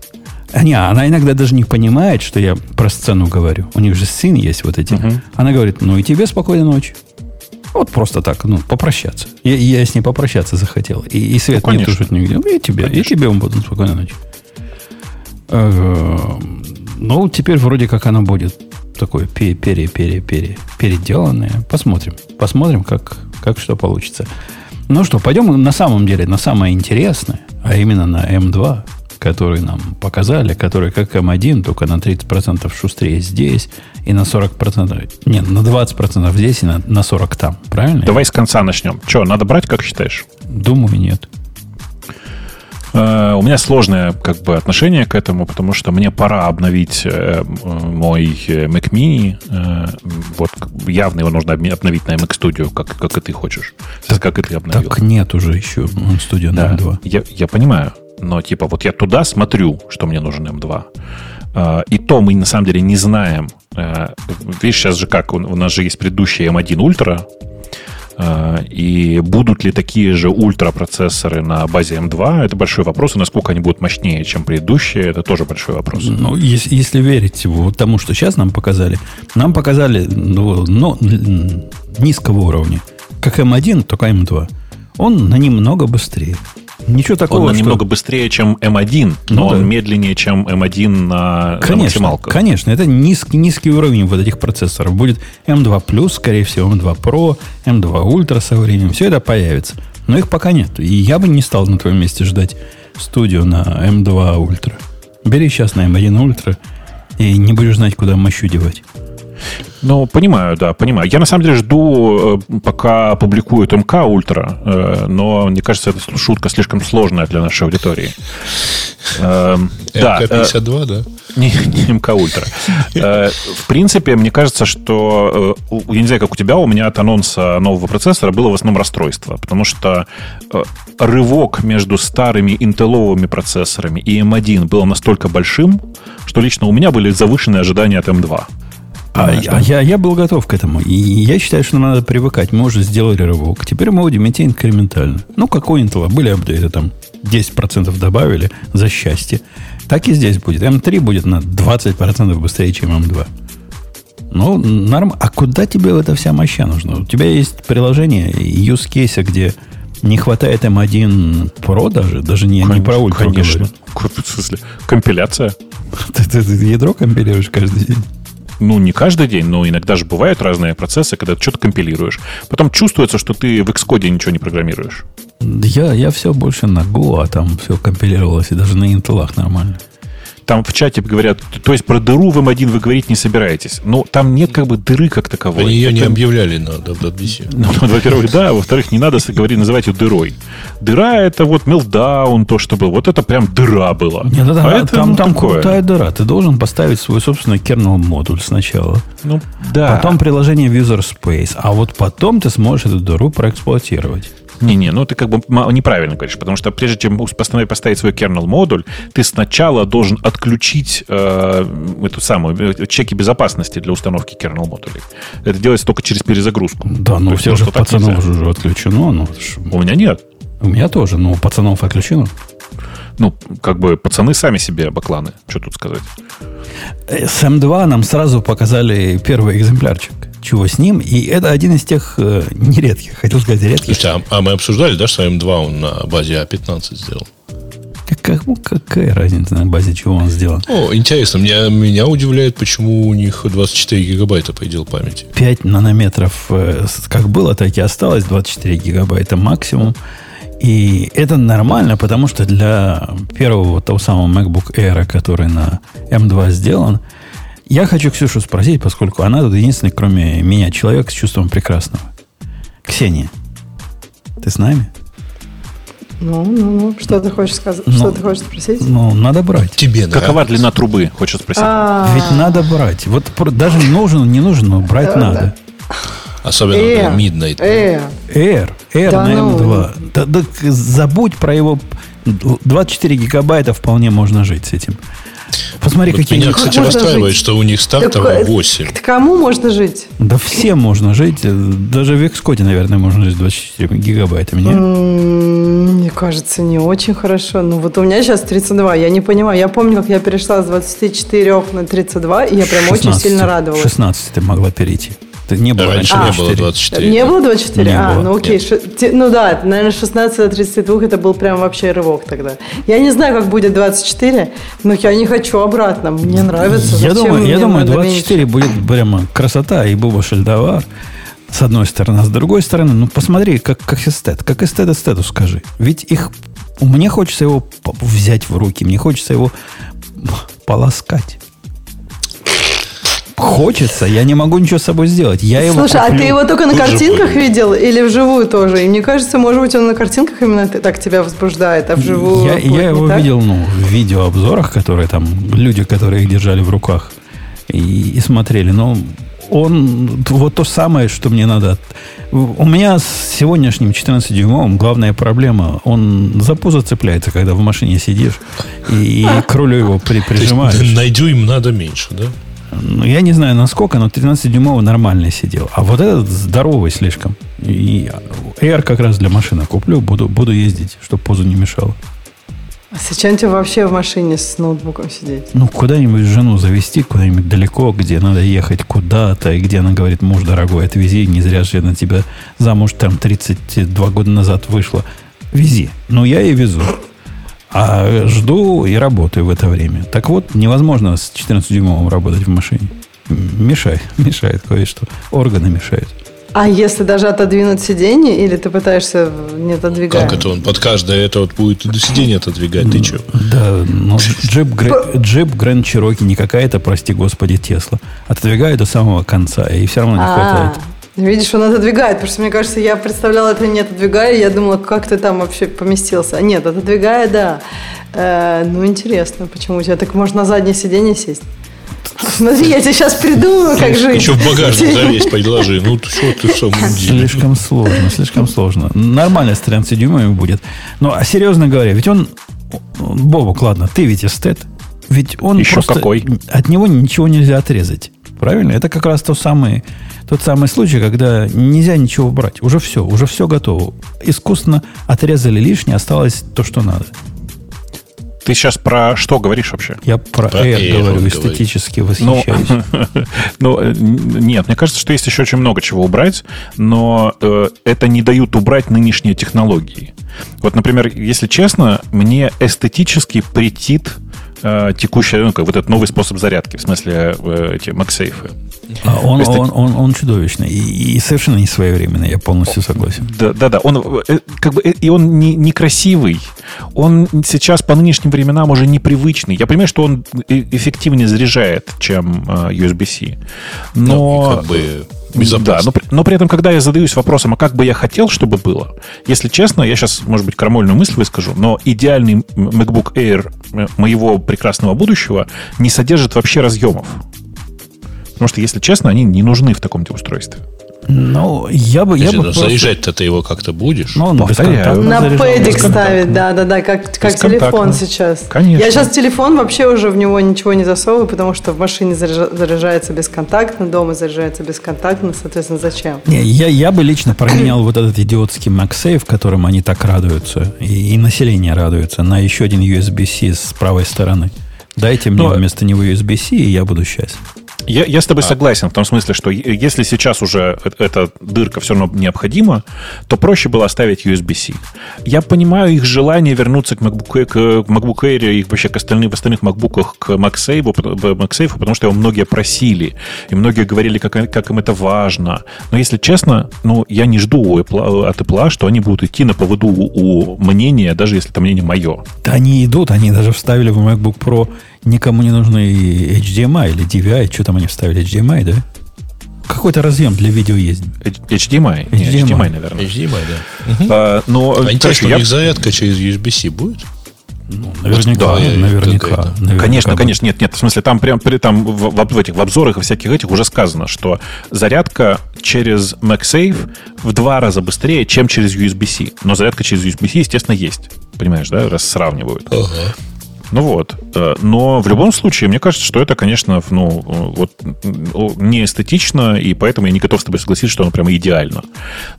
А не, она иногда даже не понимает, что я про сцену говорю. У них же сын есть вот эти. Мгм. Она говорит, ну и тебе спокойной ночи. Вот просто так, ну, попрощаться. Я, я с ней попрощаться захотел. И, и свет Ну, не конечно. тушит нигде. Ну, И тебе, и тебе он будет спокойной ночи. Э, Ну, теперь вроде как оно будет такое пере, пере, пере, пере, переделанное. Посмотрим. Посмотрим, как, как что получится. Ну что, пойдем на самом деле на самое интересное, а именно на М2, который нам показали, который как М1, только на 30% шустрее здесь и на 40%, нет, на 20% здесь и на, на 40% там. Правильно? Давай с конца начнем. Че, надо брать, как считаешь? Думаю, нет. Э, У меня сложное как бы отношение к этому, потому что мне пора обновить э, мой э, Mac Mini. Вот явно его нужно обновить на Mac Studio, как, как и ты хочешь. Как и ты обновил. Так нет уже еще студия на Да, М2. я, я понимаю. Но типа вот я туда смотрю, что мне нужен М2. Э, И то мы на самом деле не знаем. Видишь, сейчас же как, у нас же есть предыдущий M1 Ultra, Э, И будут ли такие же ультрапроцессоры на базе M2? Это большой вопрос. И насколько они будут мощнее, чем предыдущие, это тоже большой вопрос. Ну, если, если верить вот тому, что сейчас нам показали, нам показали ну, ну, н- низкого уровня. Как М1, только М2. Он на немного быстрее. Ничего такого, Он что- немного быстрее, чем M1, но Ну да. он медленнее, чем M1 на, на Конечно, максималках. конечно, это низкий, низкий уровень вот этих процессоров. Будет M2+, скорее всего, M2 Pro, M2 Ultra со временем. Все это появится. Но их пока нет. И я бы не стал на твоем месте ждать студию на M2 Ultra. Бери сейчас на M1 Ultra и не будешь знать, куда мощу девать. Ну, понимаю, да, понимаю. Я на самом деле жду, э, пока опубликуют МК Ультра, э, но мне кажется, эта шутка слишком сложная для нашей аудитории. Эм, э, МК-52, да? не, [laughs] не МК Ультра. В принципе, мне кажется, что, я не знаю, как у тебя, у меня от анонса нового процессора было в основном расстройство, потому что рывок между старыми интеловыми процессорами и M1 был настолько большим, что лично у меня были завышенные ожидания от M2. А, а я, я был готов к этому. И я считаю, что нам надо привыкать. Мы уже сделали рывок. Теперь мы будем идти инкрементально. Ну, как у Intel. Были апдейты, там 10% добавили за счастье. Так и здесь будет. M3 будет на 20% быстрее, чем M2. Ну, норм. А куда тебе эта вся моща нужна? У тебя есть приложение use case, где не хватает M1 Pro даже, даже не, не про ультра Конечно. говорю. В смысле, компиляция. [laughs] Ты, ты- ты ядро компилируешь каждый день. Ну, не каждый день, но иногда же бывают разные процессы, когда ты что-то компилируешь. Потом чувствуется, что ты в Xcode ничего не программируешь. Я, я все больше на Go, а там все компилировалось, и даже на интеллах нормально. Там в чате говорят, то есть про дыру в M1 вы говорить не собираетесь. Ну, там нет как бы дыры как таковой. Они ее не Это- объявляли на WWDC. [laughs] Ну, во-первых, да, а во-вторых, не надо говорить, называть ее дырой. Дыра это вот мелдаун, то, что было. Вот это прям дыра была. Не, ну, там, а это, там, ну, там такое. крутая дыра. Ты должен поставить свой собственный kernel модуль сначала. Ну, да. Потом приложение в user space. А вот потом ты сможешь эту дыру проэксплуатировать. Не-не, ну ты как бы неправильно говоришь, потому что прежде чем поставить свой kernel модуль, ты сначала должен отключить э, эту самую э, чеки безопасности для установки kernel модулей. Это делается только через перезагрузку. Да, То ну есть все просто же пацанов уже отключено. Ну, У меня нет. у меня тоже, но у пацанов отключено. Ну, как бы пацаны сами себе бакланы. Что тут сказать? С M2 нам сразу показали первый экземплярчик. Чего с ним? И это один из тех э, нередких, хотел сказать редких. Слушайте, а, а мы обсуждали, да, что М2 он на базе А15 сделал? Как, как- какая разница на базе чего он сделан? О, интересно, меня, меня удивляет, почему у них 24 гигабайта предел памяти. 5 нанометров э, как было, так и осталось. 24 гигабайта максимум. И это нормально, потому что для первого вот того самого MacBook Air, который на M2 сделан, я хочу Ксюшу спросить, поскольку она тут единственный, кроме меня, человек с чувством прекрасного. Ксения, ты с нами? Ну, ну, ну, что ты хочешь сказать? Ну, что ты хочешь спросить? Ну, надо брать. Тебе Какова длина трубы, хочешь спросить? А, Ведь надо брать. Вот даже нужен, не нужен, но брать Да, надо. Особенно Э, например, Midnight. э, Air, Air Да на ну. M2. Да, да забудь про его 24 гигабайта, вполне можно жить с этим. Посмотри, Вот какие... меня, Как кстати, расстраивает, жить? что у них стартовый Так, э, 8. к кому можно жить? Да всем можно жить. Даже в Xcode, наверное, можно жить с 24 гигабайтами, нет? М, Мне кажется, не очень хорошо. Ну вот у меня сейчас 32, я не понимаю. Я помню, как я перешла с 24 на 32, и я прям очень 16. сильно радовалась. 16 ты могла перейти. Ты не было Раньше раньше не было 24. 24. Не было 24? Не а, было. ну окей. Нет. Ш- ну да, наверное, 16 до 32 это был прям вообще рывок тогда. Я не знаю, как будет 24, но я не хочу обратно. Мне нравится. Я Зачем думаю, я думаю, надо 24 будет прямо красота и Буба Шельдовар. С одной стороны, а с другой стороны, ну посмотри, как, как эстет, как эстет эстету скажи. Ведь их, мне хочется его взять в руки, мне хочется его полоскать. Хочется, я не могу ничего с собой сделать. Я его Слушай, а куплю. ты его только на Тут картинках видел или вживую тоже? И мне кажется, может быть, он на картинках именно так тебя возбуждает, а вживую... Я, я его так? видел, ну, в видеообзорах, которые там люди, которые их держали в руках и, и смотрели. Но он вот то самое, что мне надо. У меня с сегодняшним 14-дюймовым главная проблема, он за пузо цепляется, когда в машине сидишь и, и к рулю его при, прижимаешь. на дюйм надо меньше, да? Ну, я не знаю, насколько, но 13-дюймовый нормально сидел. А вот этот здоровый слишком. И Air как раз для машины куплю, буду, буду ездить, чтобы позу не мешало. А зачем тебе вообще в машине с ноутбуком сидеть? Ну, куда-нибудь жену завести, куда-нибудь далеко, где надо ехать куда-то, и где она говорит, муж дорогой, отвези, не зря же я на тебя замуж там 32 года назад вышла. Вези. Ну, я и везу. А жду и работаю в это время. Так вот, невозможно с 14-дюймовым работать в машине. Мешает, [laughs] мешает кое-что. Органы мешают. А если даже отодвинуть сиденье, или ты пытаешься не отодвигать? Как это он под каждое это вот будет и до сиденья отодвигать? Ты что? Да, но [laughs] джип, Грэ- джип Гранд Чироки не какая-то, прости господи, Тесла. Отодвигаю до самого конца, и все равно не А, хватает. Видишь, он отодвигает, потому что, мне кажется, я представляла это не отодвигая, я думала, как ты там вообще поместился. А нет, отодвигая, да. Э, ну, интересно, почему у тебя так можно на заднее сиденье сесть? Смотри, я тебе сейчас придумаю, как жить. Еще в багажник [laughs] залезть, предложи. Ну, что ты в самом деле? Слишком сложно, слишком сложно. Нормально с 13 дюймами будет. Ну, а серьезно говоря, ведь он... Бобок, ладно, ты ведь эстет. Ведь он Еще просто... какой. От него ничего нельзя отрезать. Правильно? Это как раз тот самый, тот самый случай, когда нельзя ничего убрать. Уже все, уже все готово. Искусственно отрезали лишнее, осталось то, что надо. Ты сейчас про что говоришь вообще? Я про Про Air Air говорю, он говорит. эстетически Ну, восхищаюсь. [laughs] ну, э, нет, мне кажется, что есть еще очень много чего убрать, но э, это не дают убрать нынешние технологии. Вот, например, если честно, мне эстетически претит э, текущий, ну, как вот этот новый способ зарядки, в смысле э, эти. А он, Эстет- он, он, он чудовищный и, и совершенно не своевременный, я полностью согласен. Да, да, да. Он э, как бы э, и он не, некрасивый. Он сейчас по нынешним временам уже непривычный. Я понимаю, что он эффективнее заряжает, чем USB-C. Ну, Но и как бы Да, безопасно. но, при- но при этом, когда я задаюсь вопросом, а как бы я хотел, чтобы было, если честно, я сейчас, может быть, крамольную мысль выскажу, но идеальный MacBook Air э, моего прекрасного будущего не содержит вообще разъемов. Потому что, если честно, они не нужны в таком устройстве. Ну, я бы... Я бы просто- заряжать-то ты его как-то будешь? Ну, он Повторяю. бесконтактно На пэдик Бесконтактно. ставить, да, да, да, как, как телефон сейчас. Конечно. Я сейчас телефон вообще уже в него ничего не засовываю, потому что в машине заряжа- заряжается бесконтактно, дома заряжается бесконтактно, соответственно, зачем? Не, я, я бы лично променял вот этот идиотский MagSafe, которым они так радуются, и, и население радуется, на еще один USB-C с правой стороны. Дайте мне Но- вместо него USB-C, и я буду счастлив. Я, я с тобой согласен в том смысле, что если сейчас уже э- эта дырка все равно необходима, то проще было оставить USB-C. Я понимаю их желание вернуться к MacBook, к MacBook Air и вообще к остальным, в остальных MacBook к MagSafe, MagSafe, потому что его многие просили, и многие говорили, как, как им это важно. Но если честно, ну, я не жду Apple- от Apple, что они будут идти на поводу у мнения, даже если это мнение мое. Да они идут, они даже вставили в MacBook Pro никому не нужный HDMI или DVI, что там они вставили, HDMI, да? Какой-то разъем для видео есть. HDMI. HDMI. HDMI, наверное. HDMI, да. А, но, А интересно, короче, у я- них зарядка через USB-C будет? Наверняка, да, наверняка, какая-то. наверняка Конечно, будет. конечно, нет, нет. В смысле, там прям при- там в, в- в этих в обзорах и всяких этих уже сказано, что зарядка через MagSafe в два раза быстрее, чем через USB-C. Но зарядка через USB-C, естественно, есть. Понимаешь, да, раз сравнивают. Ага. Ну вот. Э, но в любом случае, мне кажется, что это, конечно, ну, вот, не эстетично, и поэтому я не готов с тобой согласиться, что оно прямо идеально.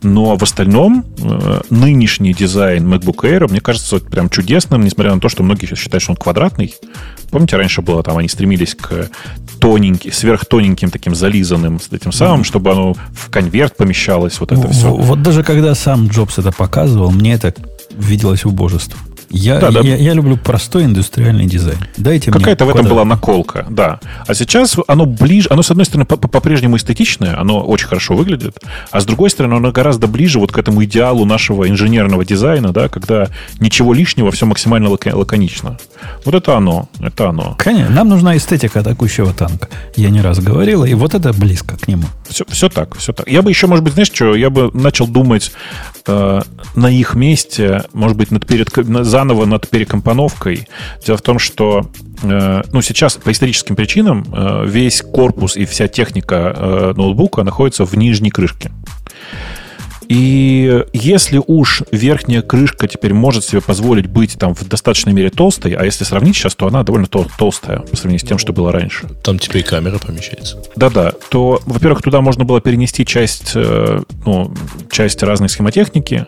Но в остальном э, нынешний дизайн MacBook Air, мне кажется, прям чудесным, несмотря на то, что многие считают, что он квадратный. Помните, раньше было там, они стремились к тоненьким, сверхтоненьким таким зализанным с этим самым, чтобы оно в конверт помещалось, вот это все. Вот даже когда сам Джобс это показывал, мне это виделось убожеством. Я, Да, да. я, я люблю простой индустриальный дизайн. Дайте Какая-то в этом была наколка, да. А сейчас оно ближе, оно, с одной стороны, по- по- по-прежнему эстетичное, оно очень хорошо выглядит, а с другой стороны, оно гораздо ближе вот к этому идеалу нашего инженерного дизайна, да, когда ничего лишнего, все максимально лака- лаконично. Вот это оно, это оно. Конечно, нам нужна эстетика атакующего танка. Я не раз говорил, и вот это близко к нему. Все, все так, все так. Я бы еще, может быть, знаешь, что, я бы начал думать э, на их месте, может быть, над перед, на- заново над перекомпоновкой. Дело в том, что э, ну, сейчас по историческим причинам э, весь корпус и вся техника э, ноутбука находится в нижней крышке. И если уж верхняя крышка теперь может себе позволить быть там в достаточной мере толстой, а если сравнить сейчас, то она довольно тол- толстая по сравнению с тем, что было раньше. Там теперь камера помещается. Да-да, то, во-первых, туда можно было перенести часть, э, ну, часть разной схемотехники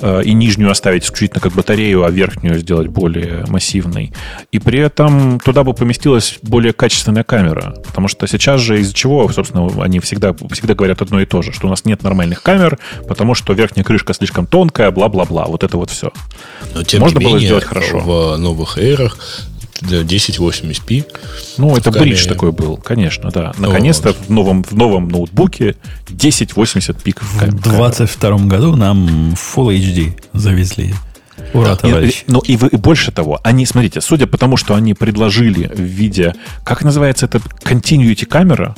э, и нижнюю оставить исключительно как батарею, а верхнюю сделать более массивной. И при этом туда бы поместилась более качественная камера. Потому что сейчас же из-за чего, собственно, они всегда, всегда говорят одно и то же, что у нас нет нормальных камер, потому что верхняя крышка слишком тонкая, бла-бла-бла. Вот это вот все. Но тем Можно не было менее, сделать хорошо. в новых эрах для 1080p Ну, это камере. бридж такой был, конечно, да. Наконец-то в новом, в новом ноутбуке 1080 пик в кам- В 22 году нам Full HD завезли. Ура, И- товарищи. Ну и, вы- и больше того, они, смотрите, судя по тому, что они предложили в виде, как называется это, continuity камера,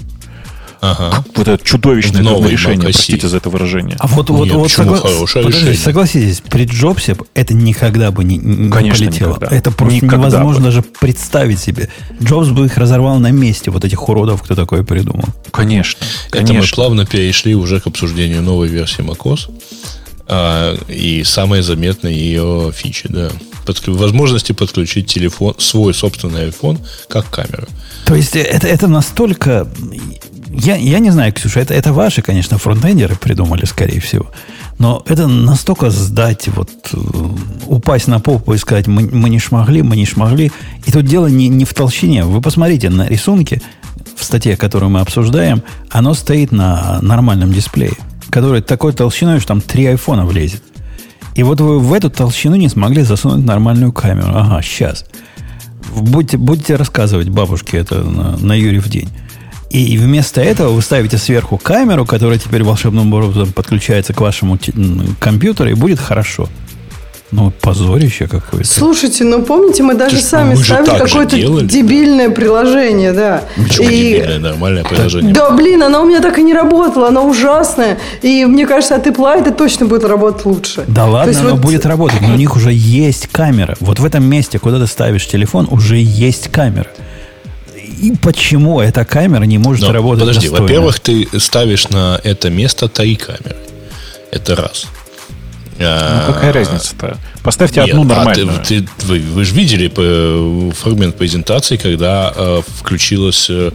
Ага. вот это чудовищное В новой решение, простите за это выражение. А вот, вот, Нет, вот согла- хорошее подождите, решение? согласитесь, при Джобсе это никогда бы не, не Конечно, полетело. никогда. Это просто Никогда невозможно бы. даже представить себе. Джобс бы их разорвал на месте, вот этих уродов, кто такое придумал. Конечно, Это мы конечно. плавно перешли уже к обсуждению новой версии macOS. А, и самые заметные ее фичи, да. Подк- возможности подключить телефон, свой собственный iPhone как камеру. То есть э, это, это настолько... Я, я не знаю, Ксюша, это, это ваши, конечно, фронтендеры придумали, скорее всего. Но это настолько сдать, вот, э, упасть на попу и сказать, мы, мы не шмогли, мы не шмогли. И тут дело не, не в толщине. Вы посмотрите на рисунки в статье, которую мы обсуждаем, оно стоит на нормальном дисплее, который такой толщиной, что там три айфона влезет. И вот вы в эту толщину не смогли засунуть нормальную камеру. Ага, сейчас. Будете, будете рассказывать бабушке это на, на Юрьев день. И вместо этого вы ставите сверху камеру, которая теперь волшебным образом подключается к вашему компьютеру, и будет хорошо. Ну, позорище какое-то. Слушайте, ну помните, мы даже Ты ж- сами мы ставили какое-то дебильное приложение, да. Почему И- дебильное, нормальное приложение? Да, блин, она у меня так и не работала, она ужасная. И мне кажется, от Apple это точно будет работать лучше. Да То ладно, есть оно вот- будет работать, но у них уже есть камера. Вот в этом месте, куда ты ставишь телефон, уже есть камера. И почему эта камера не может Но, работать подожди, достойно? во-первых, ты ставишь на это место три камеры. Это раз. А, Ну, какая разница-то? Поставьте Нет, одну а нормальную. ты- ты- вы, вы же видели фрагмент презентации, когда э, включилась, э,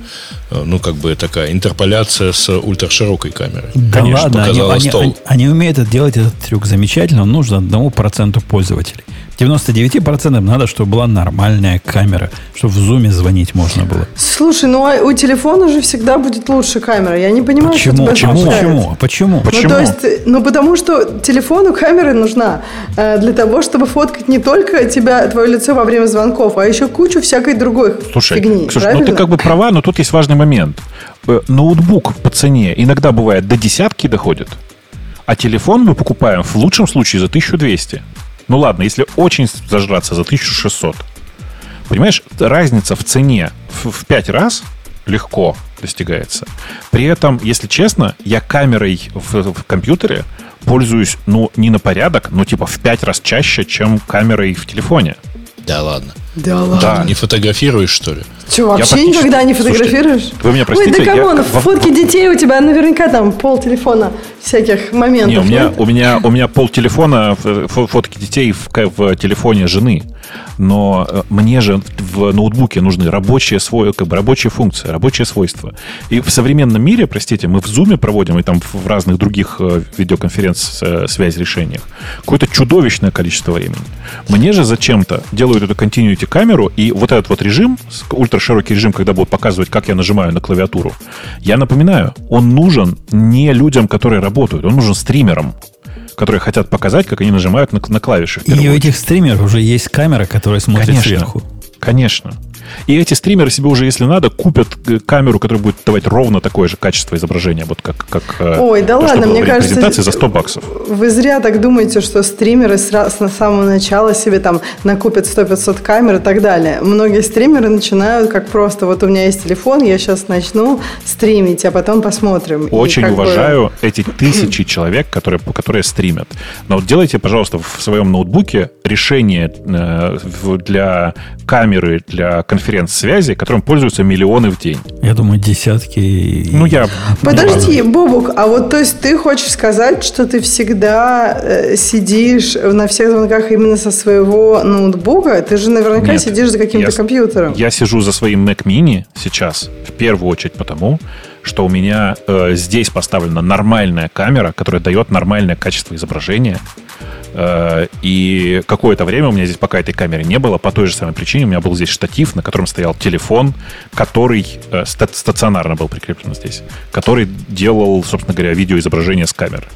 ну, как бы такая интерполяция с ультраширокой камерой. Да Конечно, ладно, они, показала они- стол. они- они умеют это делать, этот трюк замечательно, он нужен одному проценту пользователей. 99% надо, чтобы была нормальная камера, чтобы в зуме звонить можно было. Слушай, ну а у телефона же всегда будет лучше камера. Я не понимаю, Почему? что тебя Почему? Почему? Почему? Почему? Ну, то есть, ну, потому что телефону камера нужна э, для того, чтобы фоткать не только тебя, твое лицо во время звонков, а еще кучу всякой другой Слушай, фигни. Ксюша, правильно? ну ты как бы права, но тут есть важный момент. Э, Ноутбук по цене иногда бывает до десятки доходит, а телефон мы покупаем в лучшем случае за 1200. Ну ладно, если очень зажраться, за 1600. Понимаешь, разница в цене в, в 5 раз легко достигается. При этом, если честно, я камерой в, в компьютере пользуюсь, ну, не на порядок, но типа в 5 раз чаще, чем камерой в телефоне. Да ладно. Да ладно. Да. Не фотографируешь, что ли? Че, вообще практически- никогда не Слушайте, фотографируешь? вы меня простите, Ой, да я- come on, во- фотки детей у тебя наверняка там пол телефона всяких моментов. Не, у меня, нет? у меня, у меня пол телефона, фо- фотки детей в, в телефоне жены. Но э, мне же в ноутбуке нужны рабочие, свой, как бы рабочие функции, рабочие свойства. И в современном мире, простите, мы в Zoom проводим и там в разных других э, видеоконференц-связь решениях какое-то чудовищное количество времени. Мне же зачем-то делают эту continuity камеру, и вот этот вот режим, ультраширокий режим, когда будут показывать, как я нажимаю на клавиатуру, я напоминаю, он нужен не людям, которые работают, он нужен стримерам, которые хотят показать, как они нажимают на, на клавиши. И у этих стримеров уже есть камера, которая смотрит Конечно. сверху. Конечно. И эти стримеры себе уже, если надо, купят э, камеру, которая будет давать ровно такое же качество изображения, вот как, как э, Ой, да то, ладно, мне кажется, презентации за 100 баксов. Вы зря так думаете, что стримеры с самого начала себе там накупят 100-500 камер и так далее. Многие стримеры начинают как просто, вот у меня есть телефон, я сейчас начну стримить, а потом посмотрим. Очень как бы- уважаю [clears throat] эти тысячи человек, которые, которые стримят. Но вот делайте, пожалуйста, в своем ноутбуке решение э, для камеры, для конференц-связи, которым пользуются миллионы в день. Я думаю, десятки. Ну, я... Подожди, Бобук, а вот то есть ты хочешь сказать, что ты всегда э, сидишь на всех звонках именно со своего ноутбука? Ты же наверняка Нет, сидишь за каким-то я компьютером. Я сижу за своим Mac Mini сейчас, в первую очередь потому, что у меня э, здесь поставлена нормальная камера, которая дает нормальное качество изображения. Э, и какое-то время у меня здесь пока этой камеры не было, по той же самой причине у меня был здесь штатив, на котором стоял телефон, который э, ста- стационарно был прикреплен здесь, который делал, собственно говоря, видеоизображение с камеры.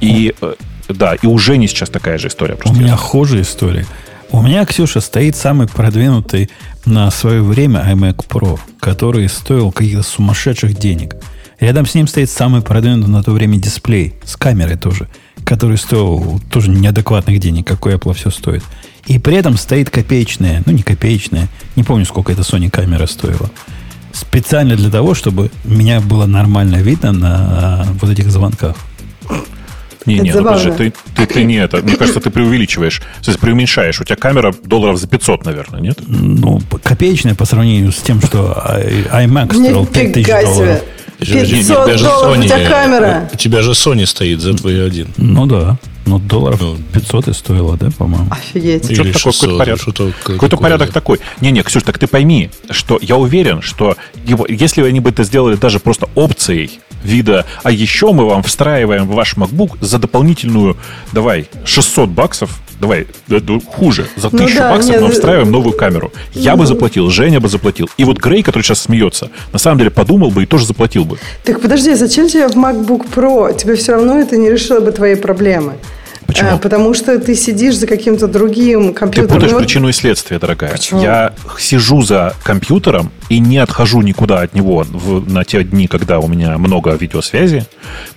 И э, да, и уже не сейчас такая же история. У Просто меня хуже история. У меня, Ксюша, стоит самый продвинутый на свое время iMac Pro, который стоил каких-то сумасшедших денег. Рядом с ним стоит самый продвинутый на то время дисплей, с камерой тоже, который стоил тоже неадекватных денег, как у Apple все стоит. И при этом стоит копеечная, ну не копеечная, не помню, сколько эта Sony камера стоила. Специально для того, чтобы меня было нормально видно на вот этих звонках. Не, Это не, ну забавно. подожди, ты, ты, ты не это. Мне кажется, ты преувеличиваешь. То есть преуменьшаешь. У тебя камера долларов за 500, наверное, нет? Ну, копеечная по сравнению с тем, что i- iMac стоил 5000 Нифига долларов. себе. Подожди, 500 у тебя же долларов у Sony, тебя камера. У тебя же Sony стоит за твой один. Ну да. Ну, долларов Ну. 500 и стоило, да, по-моему? Офигеть. Что-то Или такое, 600, какой-то порядок. что-то Какой-то такое, порядок да. такой. Не-не, Ксюш, так ты пойми, что я уверен, что его, если они бы это сделали даже просто опцией вида, а еще мы вам встраиваем в ваш MacBook за дополнительную, давай, 600 баксов, давай, да, да, хуже, за Ну 1000 да, баксов нет, мы э, встраиваем новую камеру. Я бы заплатил, Женя бы заплатил. И вот Грей, который сейчас смеется, на самом деле подумал бы и тоже заплатил бы. Так подожди, зачем тебе в MacBook Pro? Тебе все равно это не решило бы твои проблемы. Почему? А, потому что ты сидишь за каким-то другим Ты компьютером. путаешь Ну, вот- причину и следствие, дорогая. Почему? Я сижу за компьютером и не отхожу никуда от него в- на те дни, когда у меня много видеосвязи,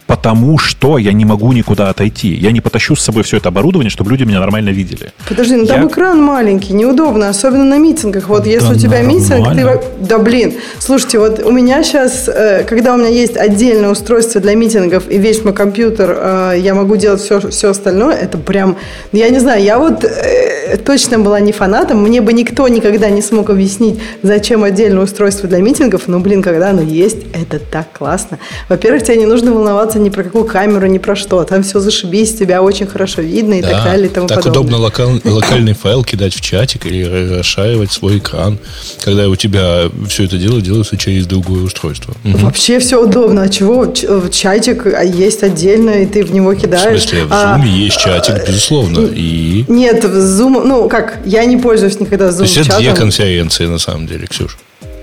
потому что я не могу никуда отойти. Я не потащу с собой все это оборудование, чтобы люди меня нормально видели. Подожди, ну там Я- экран маленький, неудобно, особенно на митингах. Вот если Да у тебя митинг, ты... нормально. Да блин, слушайте, вот у меня сейчас, когда у меня есть отдельное устройство для митингов и весь мой компьютер, э, я могу делать все, все остальное, это прям, я не знаю, я вот э, точно была не фанатом, мне бы никто никогда не смог объяснить, зачем отдельное устройство для митингов, но, блин, когда оно есть, это так классно. Во-первых, тебе не нужно волноваться ни про какую камеру, ни про что, там все зашибись, тебя очень хорошо видно и так далее и тому так подобное. удобно локал- локальный файл кидать в чатик или расшаривать свой экран, когда у тебя все это дело делается через другое устройство. Мгм. Вообще все удобно. А чего? Э, Чатик а, есть отдельно, и ты в него В кидаешь. смысле, в А, Zoom есть чатик, безусловно. И... Нет, в Zoom, ну как, я не пользуюсь никогда То Zoom есть это две конференции, на самом деле, Ксюш.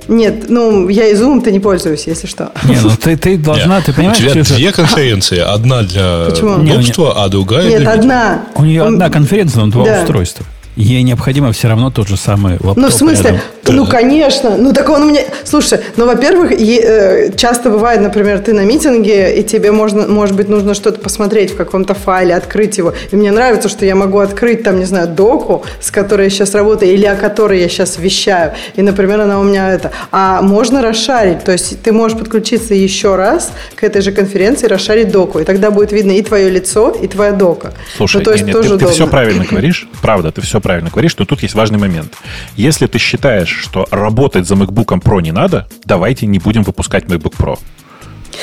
Нет, ну я и Zoom-то не пользуюсь, если что. Не, ну ты, ты должна, Нет. ты понимаешь, У тебя две конференции. Одна для Почему? удобства, а другая Нет, для... одна. у нее Он- одна конференция, но два Да. устройства. Ей необходимо все равно тот же самый лаптоп Ну, в смысле, рядом. Ну, конечно. Ну, так он у меня... Слушай, ну, во-первых, е- э, часто бывает, например, ты на митинге, и тебе можно, может быть, нужно что-то посмотреть в каком-то файле, открыть его. И мне нравится, что я могу открыть там, не знаю, доку, с которой я сейчас работаю, или о которой я сейчас вещаю. И, например, она у меня это... А можно расшарить. То есть ты можешь подключиться еще раз к этой же конференции, расшарить доку. И тогда будет видно и твое лицо, и твоя дока. Слушай, ну, то есть нет, тоже ты, ты все правильно говоришь. [laughs] Правда, ты все правильно говоришь, но тут есть важный момент. Если ты считаешь, что работать за MacBook Pro не надо, давайте не будем выпускать MacBook Pro.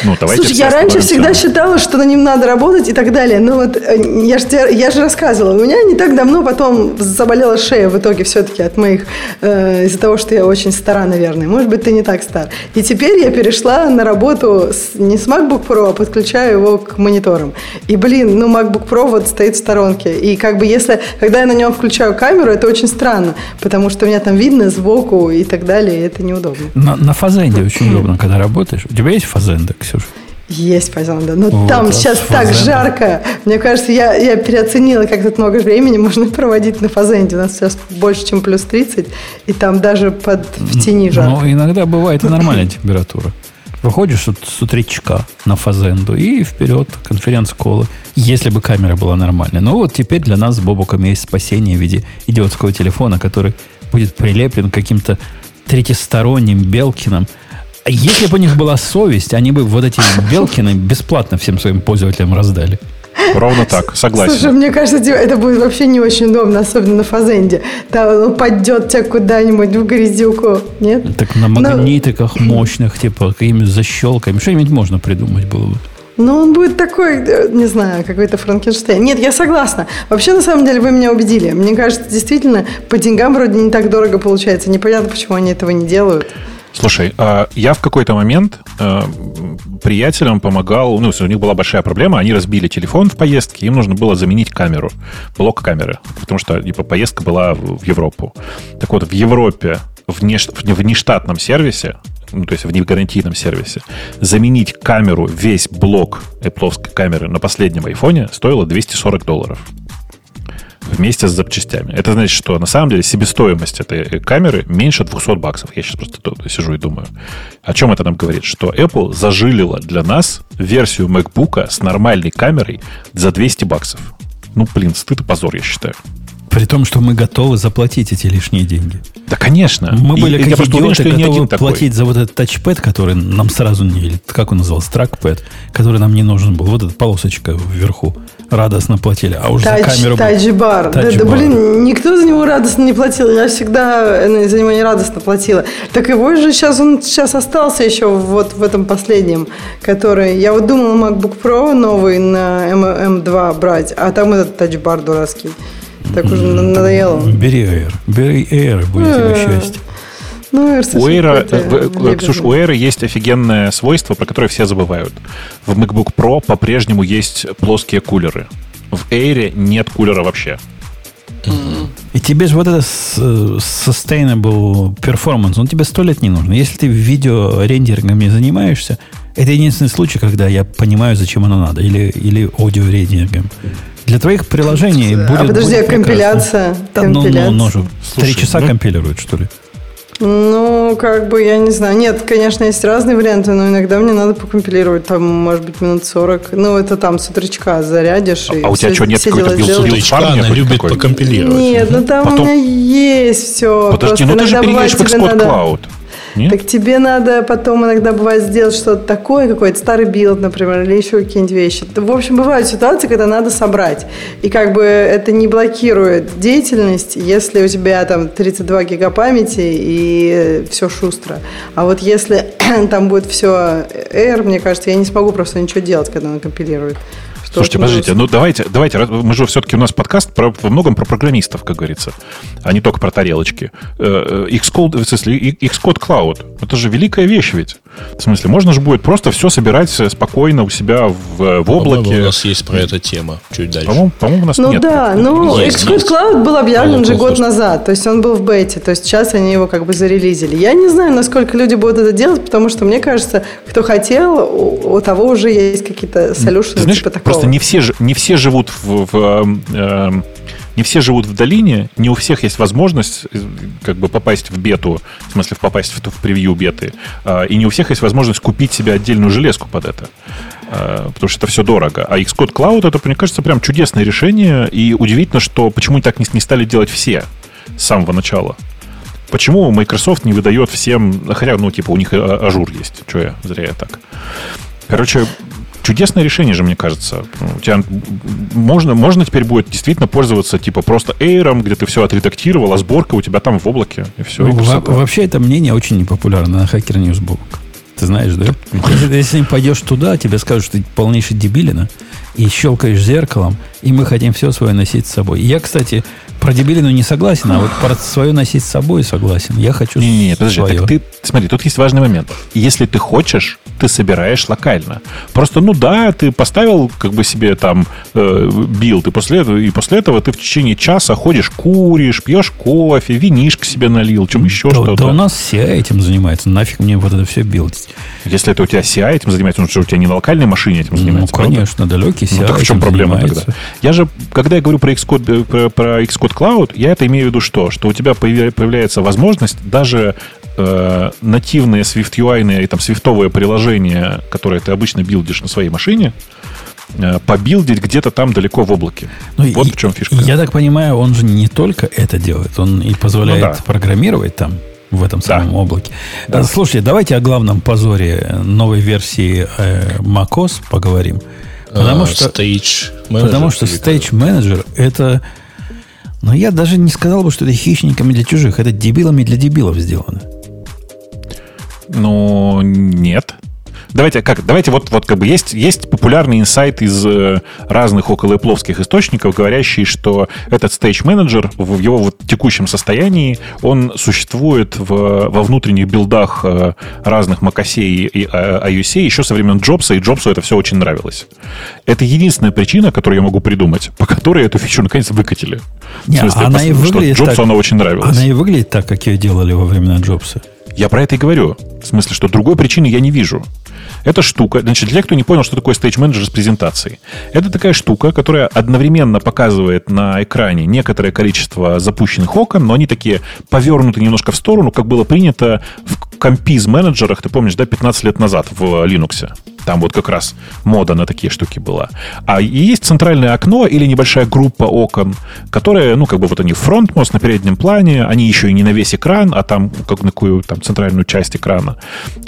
Ну, давайте Слушай, я раньше всегда считала, что на ним надо работать и так далее. Но вот э, я же, тебе- я же рассказывала, у меня не так давно потом заболела шея в итоге все-таки от моих, э, из-за того, что я очень стара, наверное. Может быть, ты не так стар. И теперь я перешла на работу с- не с MacBook Pro, а подключаю его к мониторам. И, блин, ну MacBook Pro вот стоит в сторонке. И как бы если, когда я на нем включаю камеру, это очень странно, потому что меня там видно сбоку и так далее, и это неудобно. На, на фазенде очень удобно, когда работаешь. У тебя есть фазенда, Ксюша? Есть фазенда, но Вот, там сейчас так фазенда. жарко. Мне кажется, я, я переоценила, как тут много времени можно проводить на фазенде. У нас сейчас больше, чем плюс 30, и там даже под, в тени жарко. Ну, иногда бывает и нормальная [laughs] температура. Выходишь вот с утречка на фазенду и вперед, конференц-колы. Если бы камера была нормальная. Но вот теперь для нас с Бобуком есть спасение в виде идиотского телефона, который будет прилеплен к каким-то третьесторонним Белкиным. Если бы у них была совесть, они бы вот эти Белкины бесплатно всем своим пользователям раздали. Ровно так, согласен. Слушай, мне кажется, это будет вообще не очень удобно, особенно на фазенде. Там он упадет тебя куда-нибудь в грязюку. Нет? Так на Ну, магнитиках [clears throat] мощных, типа какими защелками, что-нибудь можно придумать было бы. Ну, он будет такой, э, не знаю, какой-то Франкенштейн. Нет, я согласна. Вообще, на самом деле, вы меня убедили. Мне кажется, действительно, по деньгам вроде не так дорого получается. Непонятно, почему они этого не делают. Слушай, а я в какой-то момент э, приятелям помогал, ну, у них была большая проблема, они разбили телефон в поездке, им нужно было заменить камеру, блок камеры, потому что типа, поездка была в Европу. Так вот, в Европе в внештатном сервисе, ну, то есть в негарантийном сервисе, заменить камеру, весь блок Apple камеры на последнем айфоне стоило 240 долларов вместе с запчастями. Это значит, что на самом деле себестоимость этой камеры меньше 200 баксов. Я сейчас просто сижу и думаю. О чем это нам говорит? Что Apple зажилила для нас версию MacBook с нормальной камерой за 200 баксов. Ну, блин, стыд и позор, я считаю. При том, что мы готовы заплатить эти лишние деньги. Да, конечно. Мы И- были и я как просто уверен, идиоты, что готовы один такой. платить за вот этот тачпэд, который нам сразу не... Или как он назывался? Тракпэд, который нам не нужен был. Вот эта полосочка вверху. Радостно платили. А уж за Тач, камеру... тач-бар. Да, да, Тач-бар. блин, никто за него радостно не платил. Я всегда э, за него не радостно платила. Так его же сейчас, он сейчас остался еще вот в этом последнем, который... Я вот думала MacBook Pro новый на M, 2 брать, а там этот тач-бар дурацкий. Так уже на- надоело. Бери Air. Бери Air, будет тебе Э, счастье. Ну, Air У Air, какой-то э. Ксюш, у Air есть офигенное свойство, про которое все забывают. В MacBook Pro по-прежнему есть плоские кулеры. В Air нет кулера вообще. И тебе же вот это э, sustainable performance, он тебе сто лет не нужен. Если ты видео рендерингом не занимаешься, это единственный случай, когда я понимаю, зачем оно надо. Или, или аудио рендерингом. Для твоих приложений будет А подожди, будет а компиляция? ну, ну, Компиляция? ну, же три Слушай, часа ну- компилирует, что ли? Ну, как бы, я не знаю. Нет, конечно, есть разные варианты, но иногда мне надо покомпилировать, там, может быть, минут 40. Ну, это там с утречка зарядишь. и А у тебя все- что, нет все какой-то дела build- сделаешь. build- Утречка парня она любит какой? покомпилировать. Нет, ну там Потом- у меня есть все. Подожди, ну ты же переедешь в Xcode надо... Cloud. Нет? Так тебе надо потом иногда бывает сделать что-то такое, какой-то старый build, например, или еще какие-нибудь вещи. В общем, бывают ситуации, когда надо собрать. И как бы это не блокирует деятельность, если у тебя там 32 гига памяти и все шустро. А вот если [clears throat] там будет все R, мне кажется, я не смогу просто ничего делать, когда он компилирует. Слушайте, подождите, ну давайте, давайте, мы же все-таки у нас подкаст про, во многом про программистов, как говорится, а не только про тарелочки. Э, э, Xcode, в смысле, и- Xcode Cloud, это же великая вещь ведь. В смысле, можно же будет просто все собирать э, спокойно у себя в, в По-моему, облаке. у нас есть про это тема чуть дальше. По-моему, по-моему, у нас Ну нет. да, ну Есть, Xcode. Cloud был объявлен же год назад, то есть он был в бете, то есть сейчас они его как бы зарелизили. Я не знаю, насколько люди будут это делать, потому что мне кажется, кто хотел, у, у того уже есть какие-то Ты солюшены знаешь, типа такого. просто не все, ж- не все живут в, в, эм, не все живут в долине, не у всех есть возможность э, как бы попасть в бету, в смысле попасть в, в превью беты, а, и не у всех есть возможность купить себе отдельную железку под это а, потому что это все дорого. А Xcode Cloud это, мне кажется, прям чудесное решение, и удивительно, что почему так не стали делать все с самого начала. Почему Microsoft не выдает всем, хотя, ну, типа, у них Azure есть. Что я, зря я так. Короче, чудесное решение же, мне кажется. У тебя можно, можно теперь будет действительно пользоваться типа просто Air, где ты все отредактировал, а сборка у тебя там в облаке, и все. Ну, и во- вообще это мнение очень непопулярно на Hacker News. Ты знаешь, да? Если, если пойдешь туда, тебе скажут, что ты полнейший дебилина, и щелкаешь зеркалом, и мы хотим все свое носить с собой. Я, кстати, про дебилину не согласен, а вот про свое носить с собой согласен. Я хочу не, не, не, подожди, свое. так ты, смотри, тут есть важный момент. Если ты хочешь, ты собираешь локально. Просто, ну да, ты поставил как бы себе там э, build, и после, этого, и после этого ты в течение часа ходишь, куришь, пьешь кофе, винишко себе налил, чем еще да, что-то. Да у нас все этим занимается. Нафиг мне вот это все билдить. Если это у тебя CI этим занимается, ну что у тебя не на локальной машине этим занимается? Ну, конечно, правда? далекий CI Ну, так в чем проблема занимается. тогда? Я же, когда я говорю про Xcode, про, про Xcode Cloud, я это имею в виду что? Что у тебя появляется возможность даже э, нативные Swift UI и там свифтовые приложения, которые ты обычно билдишь на своей машине, э, побилдить где-то там далеко в облаке. Ну, вот и, в чем фишка. Я так понимаю, он же не только это делает, он и позволяет ну, да. программировать там в этом самом да. облаке. Да. Слушайте, давайте о главном позоре новой версии э, macOS поговорим. Потому а, что, stage manager, потому что Stage Manager это но я даже не сказал бы, что это хищниками для чужих. Это дебилами для дебилов сделано. Ну, нет. Давайте как? Давайте вот, вот как бы есть, есть популярный инсайт из э, разных около околоэпловских источников, говорящий, что этот Manager в его вот текущем состоянии, он существует в, во внутренних билдах э, разных macOS и iOS еще со времен Джобса, и Джобсу это все очень нравилось. Это единственная причина, которую я могу придумать, по которой эту фичу наконец выкатили. Не, смысле, она и выглядит Джобсу так, она очень нравилась. Она и выглядит так, как ее делали во времена Джобса. Я про это и говорю. В смысле, что другой причины я не вижу. Эта штука, значит, для тех, кто не понял, что такое Stage Manager с презентацией. Это такая штука, которая одновременно показывает на экране некоторое количество запущенных окон, но они такие повернуты немножко в сторону, как было принято в компиз менеджерах, ты помнишь, да, 15 лет назад в Linux. Там вот как раз мода на такие штуки была. А есть центральное окно или небольшая группа окон, которые, ну, как бы вот они фронтмост на переднем плане, они еще и не на весь экран, а там как на какую там центральную часть экрана,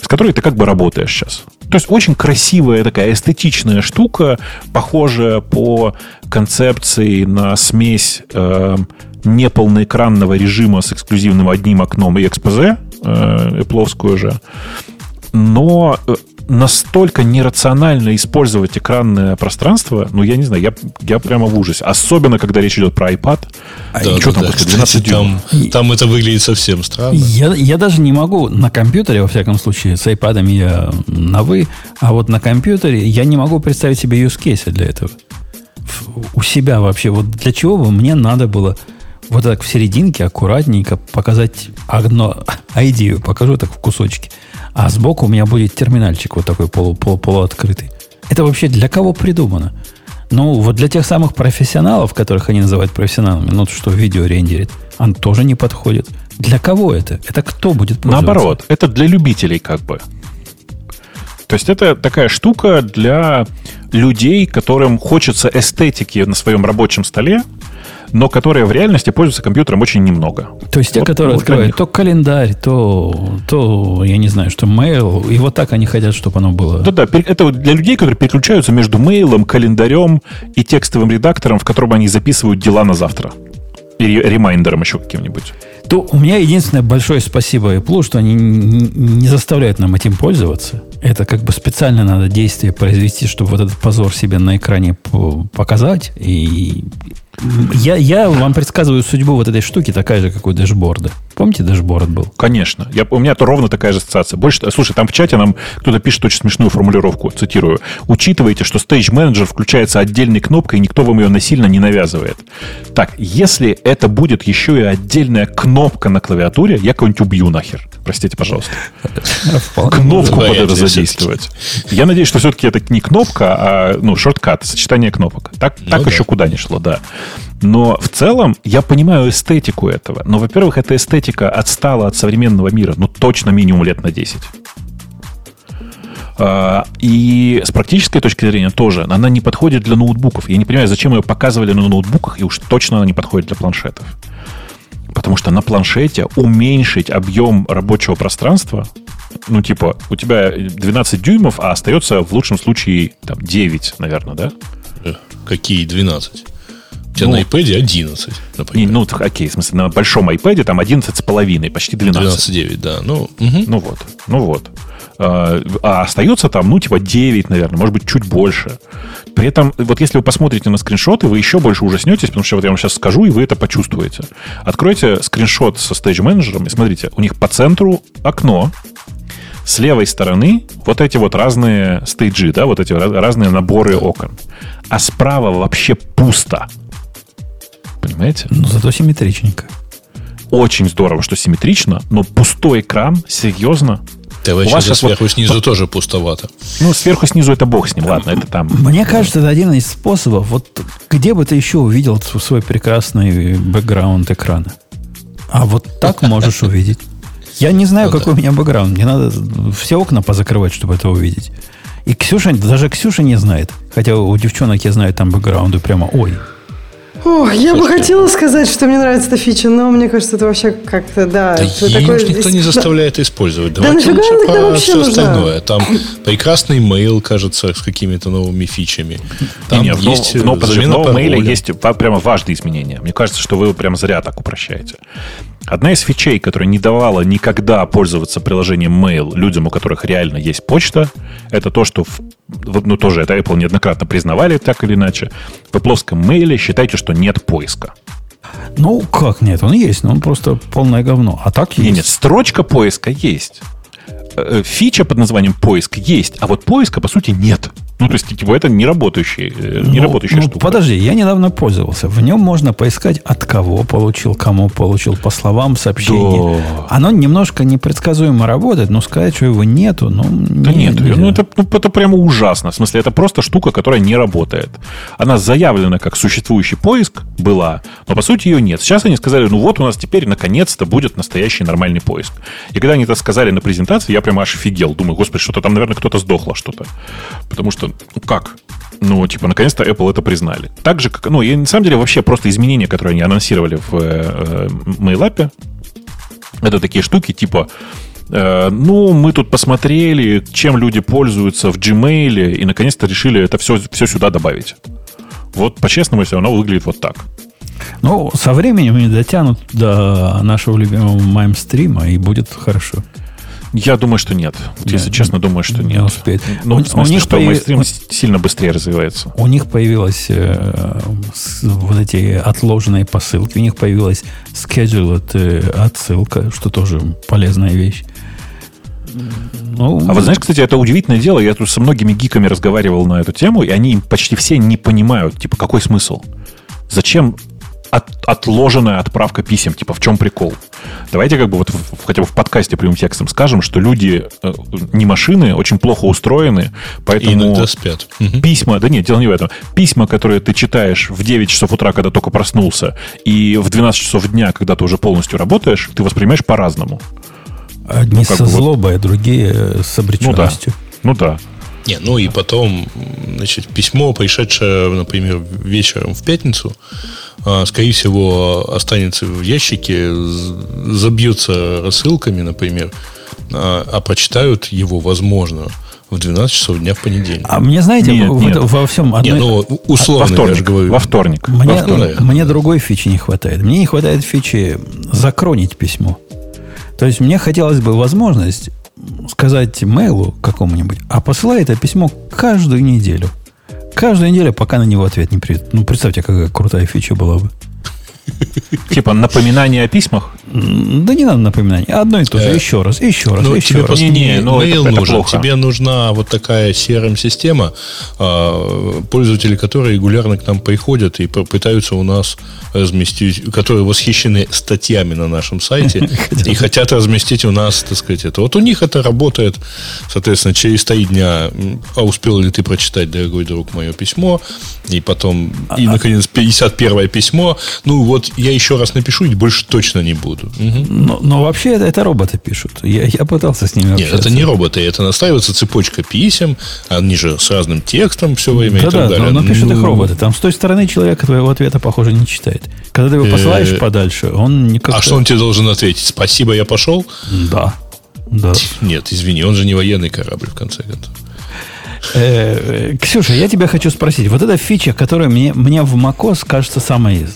с которой ты как бы работаешь сейчас. То есть очень красивая такая эстетичная штука, похожая по концепции на смесь э, неполноэкранного режима с эксклюзивным одним окном и экспозе, Apple же. Но э, настолько нерационально использовать экранное пространство, ну, я не знаю, я, я прямо в ужасе. Особенно, когда речь идет про iPad. Да, и что да, там, да. 12 Кстати, там, там это выглядит совсем странно. Я, я даже не могу на компьютере, во всяком случае, с iPad я на «вы», а вот на компьютере я не могу представить себе use case для этого. У себя вообще. Вот для чего бы мне надо было вот так в серединке аккуратненько показать одно [laughs] идею, покажу так в кусочки – а сбоку у меня будет терминальчик вот такой полу, полу, полуоткрытый. Это вообще для кого придумано? Ну, вот для тех самых профессионалов, которых они называют профессионалами, ну, что видео рендерит, он тоже не подходит. Для кого это? Это кто будет? Наоборот, это для любителей как бы. То есть это такая штука для людей, которым хочется эстетики на своем рабочем столе, но которые в реальности пользуются компьютером очень немного. То есть те, вот, которые вот открывают то календарь, то, то, я не знаю, что mail, и вот так они хотят, чтобы оно было. Да-да, это для людей, которые переключаются между мейлом, календарем и текстовым редактором, в котором они записывают дела на завтра. И ремайндером еще каким-нибудь. То у меня единственное большое спасибо Apple, что они не заставляют нам этим пользоваться. Это как бы специально надо действие произвести, чтобы вот этот позор себе на экране показать. И я, я вам предсказываю судьбу вот этой штуки такая же, как у дэшборда. Помните, дэшборд был? Конечно. Я, у меня то ровно такая же ассоциация. Больше, слушай, там в чате нам кто-то пишет очень смешную формулировку, цитирую. Учитывайте, что Stage Manager включается отдельной кнопкой, и никто вам ее насильно не навязывает. Так, если это будет еще и отдельная кнопка на клавиатуре, я кого-нибудь убью нахер. Простите, пожалуйста. Кнопку это задействовать. Я надеюсь, что все-таки это не кнопка, а ну, шорткат, сочетание кнопок. Так, так ну еще куда не шло, да. Но в целом я понимаю эстетику этого. Но, во-первых, эта эстетика отстала от современного мира, ну, точно минимум лет на 10. А, И с практической точки зрения тоже она не подходит для ноутбуков. Я не понимаю, зачем ее показывали на ноутбуках, и уж точно она не подходит для планшетов. Потому что на планшете уменьшить объем рабочего пространства, ну, типа, у тебя 12 дюймов, а остается в лучшем случае там, 9, наверное, да? Э, Какие 12? У тебя Ну, на iPad 11, Не, например. ну, т- окей, в смысле, на большом iPad там 11 с половиной, почти 12. 12,9, да. Ну, мгм. Ну вот, ну вот. А а остается там, ну, типа 9, наверное, может быть, чуть больше. При этом, вот если вы посмотрите на скриншоты, вы еще больше ужаснетесь, потому что вот я вам сейчас скажу, и вы это почувствуете. Откройте скриншот со Stage менеджером и смотрите, у них по центру окно, с левой стороны вот эти вот разные стейджи, да, вот эти раз- разные наборы окон. А справа вообще пусто. Понимаете? Ну, зато симметричненько. Очень здорово, что симметрично, но пустой экран, серьезно, ТВ У вас сейчас вот- сверху снизу тоже пустовато. Ну, сверху снизу это бог с ним, ладно, это там. Мне кажется, это один из способов. Вот где бы ты еще увидел свой прекрасный бэкграунд экрана? А вот так можешь [laughs] увидеть. Я не знаю, Ну какой у меня бэкграунд. Мне надо все окна позакрывать, чтобы это увидеть. И Ксюша, даже Ксюша не знает. Хотя у девчонок я знаю там бэкграунды прямо, ой. Ох, я бы хотела сказать, что мне нравится эта фича, но мне кажется, это вообще как-то, да. Да это ж никто не заставляет использовать. Да Давайте нафига лучше она тогда вообще все нужна? остальное. Там прекрасный мейл, кажется, с какими-то новыми фичами. Там Не, не, в, есть нов- в, нов- подожди, в новом мейле есть прямо важные изменения. Мне кажется, что вы его прям зря так упрощаете. Одна из фичей, которая не давала никогда пользоваться приложением Mail людям, у которых реально есть почта, это то, что, в- вот, ну, тоже это Apple неоднократно признавали так или иначе. В плоском мейле считайте, что нет поиска. Ну, как нет? Он есть, но он просто полное говно. А так есть. Нет, нет, строчка поиска есть. Э, э, Фича под названием поиск есть, а вот поиска, по сути, нет. Ну, то есть, типа, это не работающая, не Ну, работающая ну, штука. Подожди, я недавно пользовался. В нем можно поискать, от кого получил, кому получил, по словам сообщений. Да. Оно немножко непредсказуемо работает, но сказать, что его нету, ну, Да не- нет, нельзя. ну это, ну, это прямо ужасно. В смысле, это просто штука, которая не работает. Она заявлена как существующий поиск была, но по сути ее нет. Сейчас они сказали, ну вот у нас теперь наконец-то будет настоящий нормальный поиск. И когда они это сказали на презентации, я прямо аж офигел. Думаю, господи, что-то там, наверное, кто-то сдохло что-то. Потому что, ну как? Ну, типа, наконец-то Apple это признали. Так же, как, ну, и на самом деле вообще просто изменения, которые они анонсировали в э, э, MailApp, это такие штуки типа э, ну, мы тут посмотрели, чем люди пользуются в Gmail, и наконец-то решили это все, все сюда добавить. Вот по-честному, если оно выглядит вот так. Ну, со временем они дотянут до нашего любимого маймстрима, и будет хорошо. Я думаю, что нет. Вот, если Не, честно, думаю, что не нет. успеет. Ну, У- в смысле, у них что появ- с- сильно быстрее развивается. У них появилась э, с- вот эти отложенные посылки, у них появилась scheduled э, отсылка, что тоже полезная вещь. Ну, А вот знаешь, кстати, это удивительное дело. Я тут со многими гиками разговаривал на эту тему, и они почти все не понимают, типа, какой смысл? Зачем от- отложенная отправка писем? Типа, в чем прикол? Давайте как бы вот в- хотя бы в подкасте прямым текстом скажем, что люди, э, не машины, очень плохо устроены, И поэтому... иногда спят. Письма, да нет, дело не в этом. Письма, которые ты читаешь в 9 часов утра, когда только проснулся, и в 12 часов дня, когда ты уже полностью работаешь, ты воспринимаешь по-разному. одни ну, со бы вот- злобой, а другие э, с Ну да. обреченностью. Ну да. Не, ну и потом, значит, письмо, пришедшее, например, вечером в пятницу, скорее всего, останется в ящике, забьется рассылками, например, а, а прочитают его, возможно, в 12 часов дня в понедельник. А мне, знаете, Нет, в- нет. это- во всем одной... ну, условно, во я вторник. же говорю. Во вторник. Мне, Во вторник. мне другой фичи не хватает. Мне не хватает фичи закронить письмо. То есть мне хотелось бы возможность сказать мейлу какому-нибудь, а посылай это письмо каждую неделю. Каждую неделю, пока на него ответ не придет. Ну, представьте, какая крутая фича была бы. Типа напоминание о письмах? Да не надо напоминать. Одно и то же. Э, еще раз, еще раз, Ну, еще тебе раз. Не-не, не ну, это- плохо. Тебе нужна вот такая CRM-система, а, пользователи которой регулярно к нам приходят и пытаются у нас разместить, которые восхищены статьями на нашем сайте [laughs] и хотят разместить у нас, так сказать, это. Вот у них это работает, соответственно, через три дня. А успел ли ты прочитать, дорогой друг, мое письмо? И потом, и, наконец, 51 письмо. Ну, вот я еще раз напишу, и больше точно не буду. Мгм. Но, но вообще это, это роботы пишут. Я, я пытался с ними Нет, общаться. это не роботы, это настраивается цепочка писем, они же с разным текстом все время и Да, так да, далее. но, но пишут их Ну, роботы. Там с той стороны человека твоего ответа, похоже, не читает. Когда ты его посылаешь Э, подальше, он никак. А что он тебе должен ответить? Спасибо, я пошел? Да. Да. Нет, извини, он же не военный корабль, в конце концов. Э, Ксюша, я тебя хочу спросить. Вот эта фича, которая мне, мне в macOS кажется самой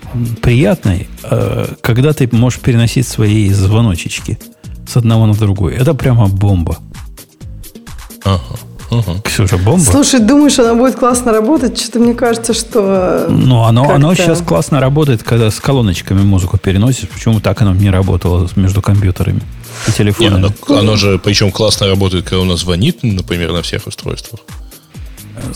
приятной, э, когда ты можешь переносить свои звоночечки с одного на другой. Это прямо бомба. Ага, ага. Ксюша, бомба? Слушай, думаешь, она будет классно работать? Что-то мне кажется, что... Ну, оно, оно сейчас классно работает, когда с колоночками музыку переносишь. Почему так оно не работало между компьютерами и Не, телефонами? оно, оно же, причем классно работает, когда оно звонит, например, на всех устройствах.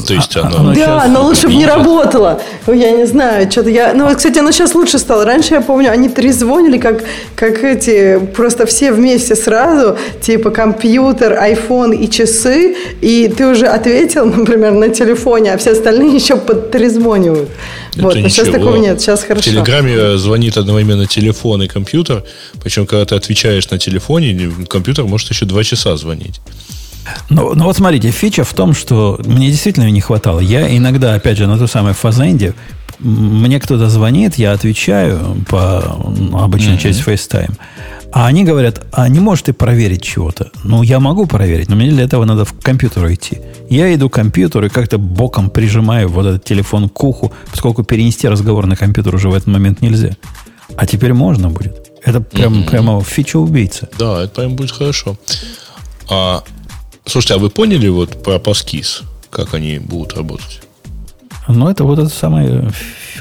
То есть А- оно... оно Да, но лучше бы не работало. Ну, я не знаю, что-то я... Ну, вот, кстати, оно сейчас лучше стало. Раньше, я помню, они трезвонили, как, как эти, просто все вместе сразу, типа компьютер, iPhone и часы, и ты уже ответил, [laughs] например, на телефоне, а все остальные [laughs] еще подтрезвонивают. Это вот, но сейчас ничего. такого нет, сейчас В хорошо. Телеграме звонит одновременно телефон и компьютер. Причем, когда ты отвечаешь на телефоне, компьютер может еще два часа звонить. Ну, ну вот смотрите, фича в том, что мне действительно не хватало. Я иногда, опять же, на той самой фазенде, мне кто-то звонит, я отвечаю по ну, обычно через FaceTime. А они говорят, а не можешь ты проверить чего-то? Ну, я могу проверить, но мне для этого надо в компьютер идти. Я иду к компьютеру и как-то боком прижимаю вот этот телефон к уху, поскольку перенести разговор на компьютер уже в этот момент нельзя. А теперь можно будет. Это прям, прямо фича-убийца. Да, это прям будет хорошо. А, слушайте, а вы поняли вот про паскиз? Как они будут работать? Ну, это вот это самое,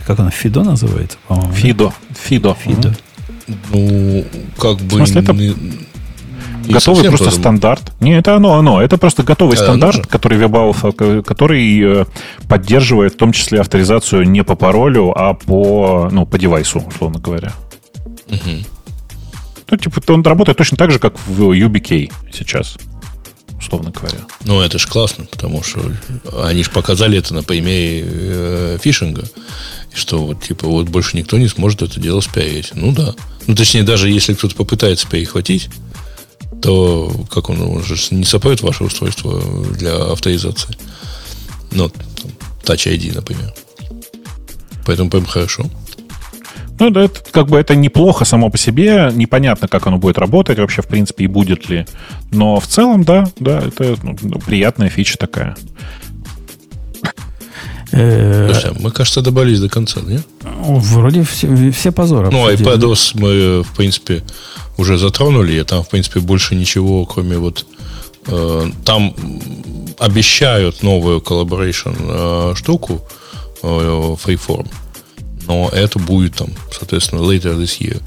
как оно, Фидо называется, по-моему. да? Фидо. Фидо. Фидо. Ну, как бы... смысле, это не- не Готовый просто по-другому. стандарт. Не, это оно, оно. Это просто готовый А, стандарт, который WebAuth, который э, поддерживает в том числе авторизацию не по паролю, а по, ну, по девайсу, условно говоря. Ну, типа, он работает точно так же, как в UBK сейчас, условно говоря. Ну, это же классно, потому что они же показали это на примере э, фишинга. Что вот, типа, вот больше никто не сможет это дело спиарить. Ну да. Ну, точнее, даже если кто-то попытается перехватить, то как он, он же не сопоет ваше устройство для авторизации. Ну, Touch ID, например. Поэтому прям хорошо. Ну, да, это как бы это неплохо само по себе. Непонятно, как оно будет работать вообще, в принципе, и будет ли. Но в целом, да, да, это ну, приятная фича такая. Э, Слушайте, а мы, кажется, добрались до конца, нет? Вроде все, все позоры. Ну, обсудили. iPadOS мы, в принципе, уже затронули. И там, в принципе, больше ничего, кроме вот... э, там обещают новую collaboration э, штуку э, Freeform. Но это будет там, соответственно, later this year.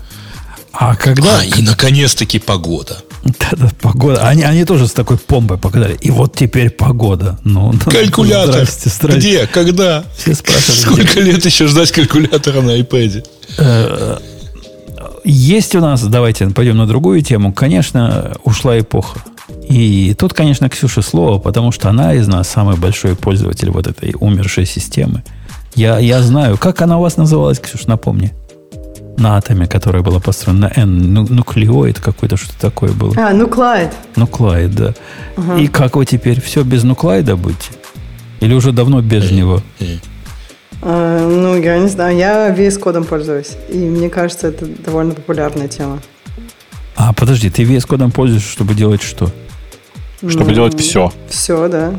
А когда... А, и наконец-таки погода. Да-да, погода. Они, они тоже с такой помпой показали. И вот теперь погода. Ну, ну, Калькулятор. Здрасте, здрасте. Где? Когда? Все спрашивали, Сколько лет еще ждать калькулятора на iPad? Есть у нас, давайте пойдем на другую тему. Конечно, ушла эпоха. И тут, конечно, Ксюше слово, потому что она из нас самый большой пользователь вот этой умершей системы. Я, я знаю, как она у вас называлась, Ксюш, напомни. На атоме, которая была построена на N, ну, нуклеоид какой-то, что такое было. А, ну, Клайд. Нуклаид, да. И как вы теперь все без нуклаида будете? Или уже давно без него? А, ну, я не знаю, я VS кодом пользуюсь. И мне кажется, это довольно популярная тема. А, подожди, ты VS кодом пользуешься, чтобы делать что? Чтобы Ну, делать все. Все, да.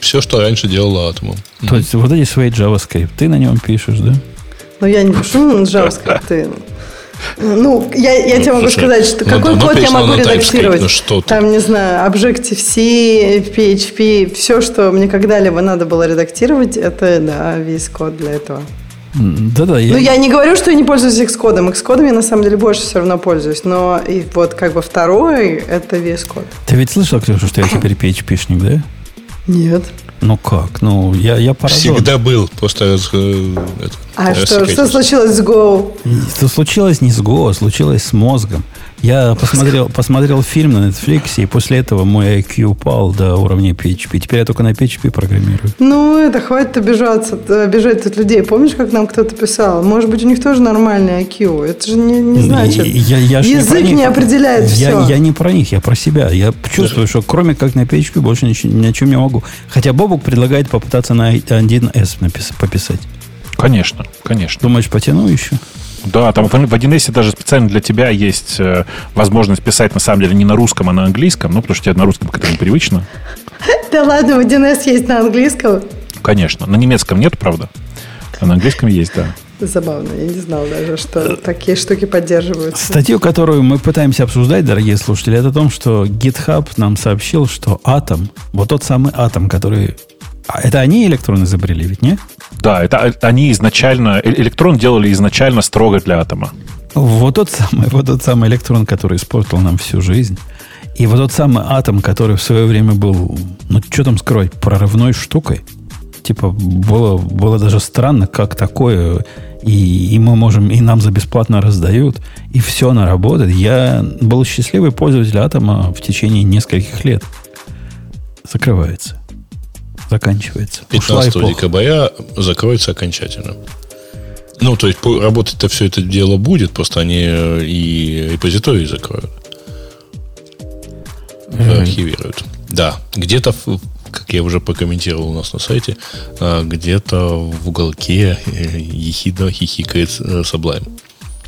Все, что раньше делала атомом. То есть вот эти свои JavaScript, ты на нем пишешь, да? Но я не пишу на JavaScript. Ну, я, я тебе могу слушай, сказать, что ну, какой код я могу редактировать. ну что ты. Там, не знаю, Objective-C, PHP, все, что мне когда-либо надо было редактировать, это, да, весь код для этого. Да-да, Ну, я не говорю, что я не пользуюсь Xcode. Xcode я на самом деле больше все равно пользуюсь. Но и вот как бы второй – это VS Code. Ты ведь слышал, Ксюша, что я теперь PHP-шник, да? Нет. Ну как? Ну, я, я поражен. Всегда был. Просто э, это, А что, что рассекретился. случилось с Go? Это случилось не с Go, а случилось с мозгом. Я посмотрел, посмотрел фильм на Netflix, и после этого мой IQ упал до уровня PHP. Теперь я только на PHP программирую. Ну, это хватит обижаться, обижать тут людей. Помнишь, как нам кто-то писал? Может быть, у них тоже нормальный IQ. Это же не, не значит. Я- я не Язык них. не определяет я, все. Я не про них, я про себя. Я чувствую, что кроме как на PHP больше ничего- ни о чем не могу. Хотя Бобук предлагает попытаться на 1С напис- пописать. Конечно, конечно. Думаешь, потяну еще? Да, там в в 1С даже специально для тебя есть э, возможность писать, на самом деле, не на русском, а на английском. Ну, потому что тебе на русском как-то непривычно. [laughs] Да ладно, в 1С есть на английском. Конечно. На немецком нет, правда? А на английском есть, да. Забавно, я не знал даже, что такие штуки поддерживаются. Статью, которую мы пытаемся обсуждать, дорогие слушатели, это о том, что GitHub нам сообщил, что атом, вот тот самый атом, который... А это они электрон изобрели, ведь не? Да, это э, они изначально, э- электрон делали изначально строго для атома. Вот тот самый, вот тот самый электрон, который испортил нам всю жизнь. И вот тот самый атом, который в свое время был, ну, что там скрывать, прорывной штукой. Типа, было, было даже странно, как такое, и, и мы можем, и нам за бесплатно раздают, и все она работает. Я был счастливый пользователь атома в течение нескольких лет. Закрывается. Заканчивается. Ушла 15 эпоха. декабря закроется окончательно. Ну, то есть работать-то все это дело будет, просто они э, и репозитории закроют. Архивируют. Да, где-то, как я уже прокомментировал у нас на сайте, а, где-то в уголке э, ехидно хихикает э, Sublime.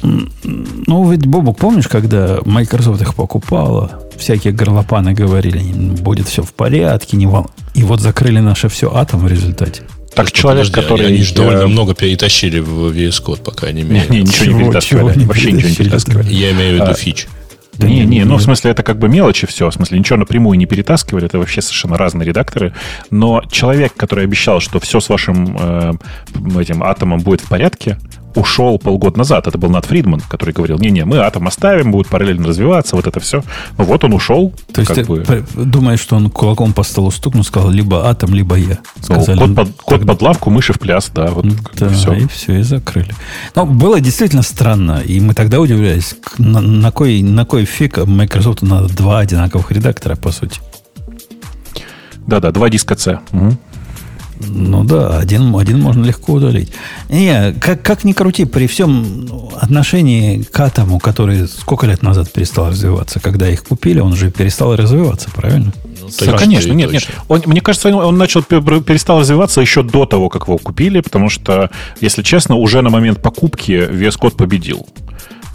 Ну, ведь, Бобук, помнишь, когда Microsoft их покупала, всякие горлопаны говорили, будет все в порядке, не вол... И вот закрыли наше все атом в результате. Так Что, человек, подожди, который... Они же довольно э, много перетащили в VS Code, по крайней мере. Не, не, ничего не перетаскивали. не Вообще ничего не перетаскивали. Я имею в виду А, фич. Да не, не, не, ну, в смысле, это как бы мелочи все. В смысле, ничего напрямую не перетаскивали. Это вообще совершенно разные редакторы. Но человек, который обещал, что все с вашим э, этим атомом будет в порядке, ушел полгода назад. Это был Нат Фридман, который говорил, не-не, мы атом оставим, будет параллельно развиваться, вот это все. Ну вот он ушел. То есть ты бы. думаешь, что он кулаком по столу стукнул, сказал, либо атом, либо я. Ну, Сказали, кот, ну, под, кот под лавку, мыши в пляс, да, вот как Да, все. и все, и закрыли. Но было действительно странно, и мы тогда удивлялись, на, на кой, на кой фиг Microsoft надо два одинаковых редактора, по сути. Да-да, два диска C. Мгм. Ну да, один, один можно легко удалить. Не, как, как ни крути, при всем отношении к атому, который сколько лет назад перестал развиваться, когда их купили, он же перестал развиваться, правильно? Ну, Да, точно, конечно, нет, нет. точно. Он, мне кажется, он, он начал пе- перестал развиваться еще до того, как его купили, потому что, если честно, уже на момент покупки VS Code победил.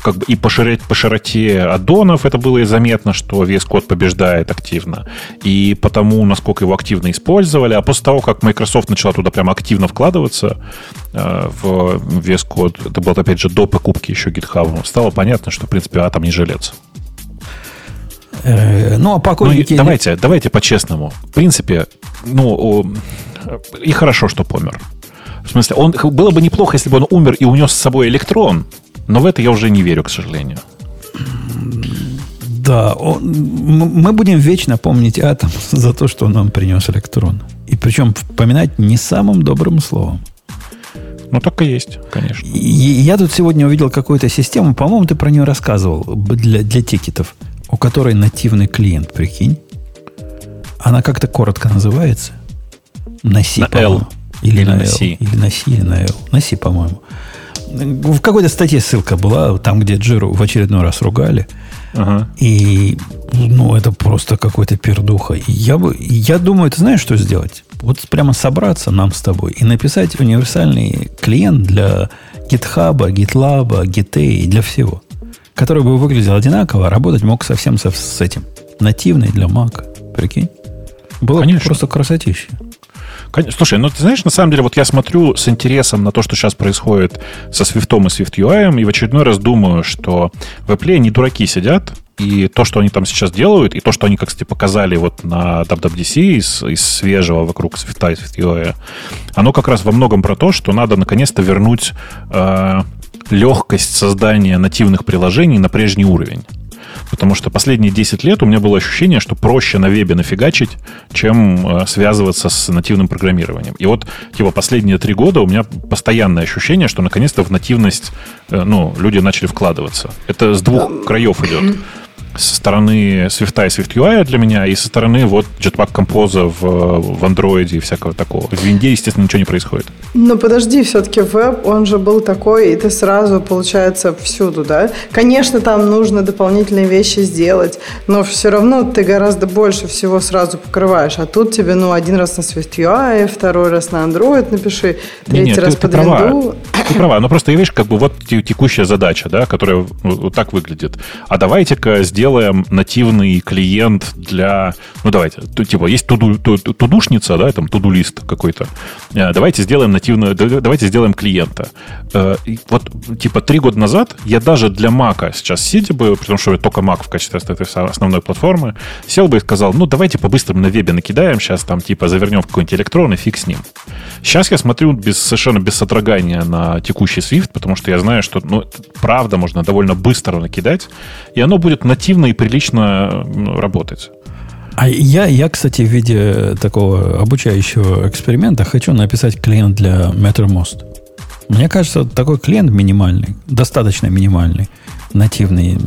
Как бы и по, шире- по широте аддонов это было и заметно, что VS Code побеждает активно. И потому, насколько его активно использовали. А после того, как Microsoft начала туда прямо активно вкладываться э, в VS Code, это было, опять же, до покупки еще GitHub, стало понятно, что, в принципе, атом не жилец. Э, ну, а Ну, покойники... давайте, давайте по-честному. В принципе, ну, и хорошо, что помер. В смысле, он, было бы неплохо, если бы он умер и унес с собой электрон, но в это я уже не верю, к сожалению. Да, он- мы будем вечно помнить атом [laughs] за то, что он нам принес электрон. И причем поминать не самым добрым словом. Ну, так и есть, конечно. И я тут сегодня увидел какую-то систему, по-моему, ты про нее рассказывал, для, для тикетов, у которой нативный клиент, прикинь. Она как-то коротко называется. На C, На. L. Или, Или на на L. C. Или на C, или на L. На C, по-моему. В какой-то статье ссылка была, там, где Джиру в очередной раз ругали. Ага. И, ну, это просто какой-то пердуха. И я, бы, я думаю, ты знаешь, что сделать? Вот прямо собраться нам с тобой и написать универсальный клиент для GitHub, GitLab, Git для всего, который бы выглядел одинаково, а работать мог совсем со, с этим. Нативный для Mac. Прикинь? Было бы Конечно. просто красотища. Слушай, ну ты знаешь, на самом деле, вот я смотрю с интересом на то, что сейчас происходит со Swift и Swift UI, и в очередной раз думаю, что в Apple не дураки сидят, и то, что они там сейчас делают, и то, что они, как кстати, показали вот на WWDC из, из свежего вокруг Swift и SwiftUI, оно как раз во многом про то, что надо наконец-то вернуть э, легкость создания нативных приложений на прежний уровень. Потому что последние 10 лет у меня было ощущение, что проще на вебе нафигачить, чем э, связываться с нативным программированием. И вот типа последние три года у меня постоянное ощущение, что наконец-то в нативность э, ну, люди начали вкладываться. Это с двух краев идет со стороны Swift и SwiftUI для меня, и со стороны вот Jetpack Compose в, в Android и всякого такого. В винде, естественно, ничего не происходит. Ну, подожди, все-таки веб, он же был такой, и ты сразу, получается, всюду, да? Конечно, там нужно дополнительные вещи сделать, но все равно ты гораздо больше всего сразу покрываешь. А тут тебе, ну, один раз на SwiftUI, второй раз на Android напиши, третий Нет, раз ты, под ты права. винду. Ты права, но просто, видишь, как бы вот текущая задача, да, которая вот так выглядит. А давайте-ка сделаем сделаем нативный клиент для... Ну, давайте, типа, есть туду, тудушница, да, там, тудулист какой-то. Э, давайте сделаем нативную... Давайте сделаем клиента. Э, вот, типа, три года назад я даже для Мака сейчас сидя бы, потому что только Mac в качестве этой основной платформы, сел бы и сказал, ну, давайте по-быстрому на вебе накидаем сейчас, там, типа, завернем в какой-нибудь электрон и фиг с ним. Сейчас я смотрю без, совершенно без содрогания на текущий Swift, потому что я знаю, что, ну, правда, можно довольно быстро накидать, и оно будет нативно эффективно и прилично работать. А я, я, кстати, в виде такого обучающего эксперимента хочу написать клиент для MetterMost. Мне кажется, такой клиент минимальный, достаточно минимальный, нативный,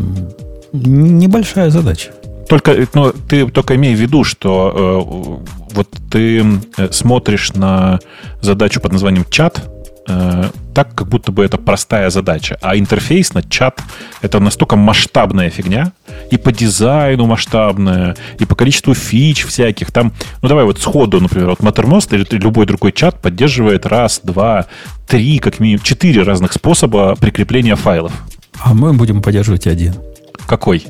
небольшая задача. Только, ну, ты только имей в виду, что э, вот ты э, смотришь на задачу под названием чат, Э, так, как будто бы это простая задача. А интерфейс на чат — это настолько масштабная фигня, и по дизайну масштабная, и по количеству фич всяких. Там, ну давай вот сходу, например, вот Mattermost или любой другой чат поддерживает раз, два, три, как минимум, четыре разных способа прикрепления файлов. А мы будем поддерживать один. Какой?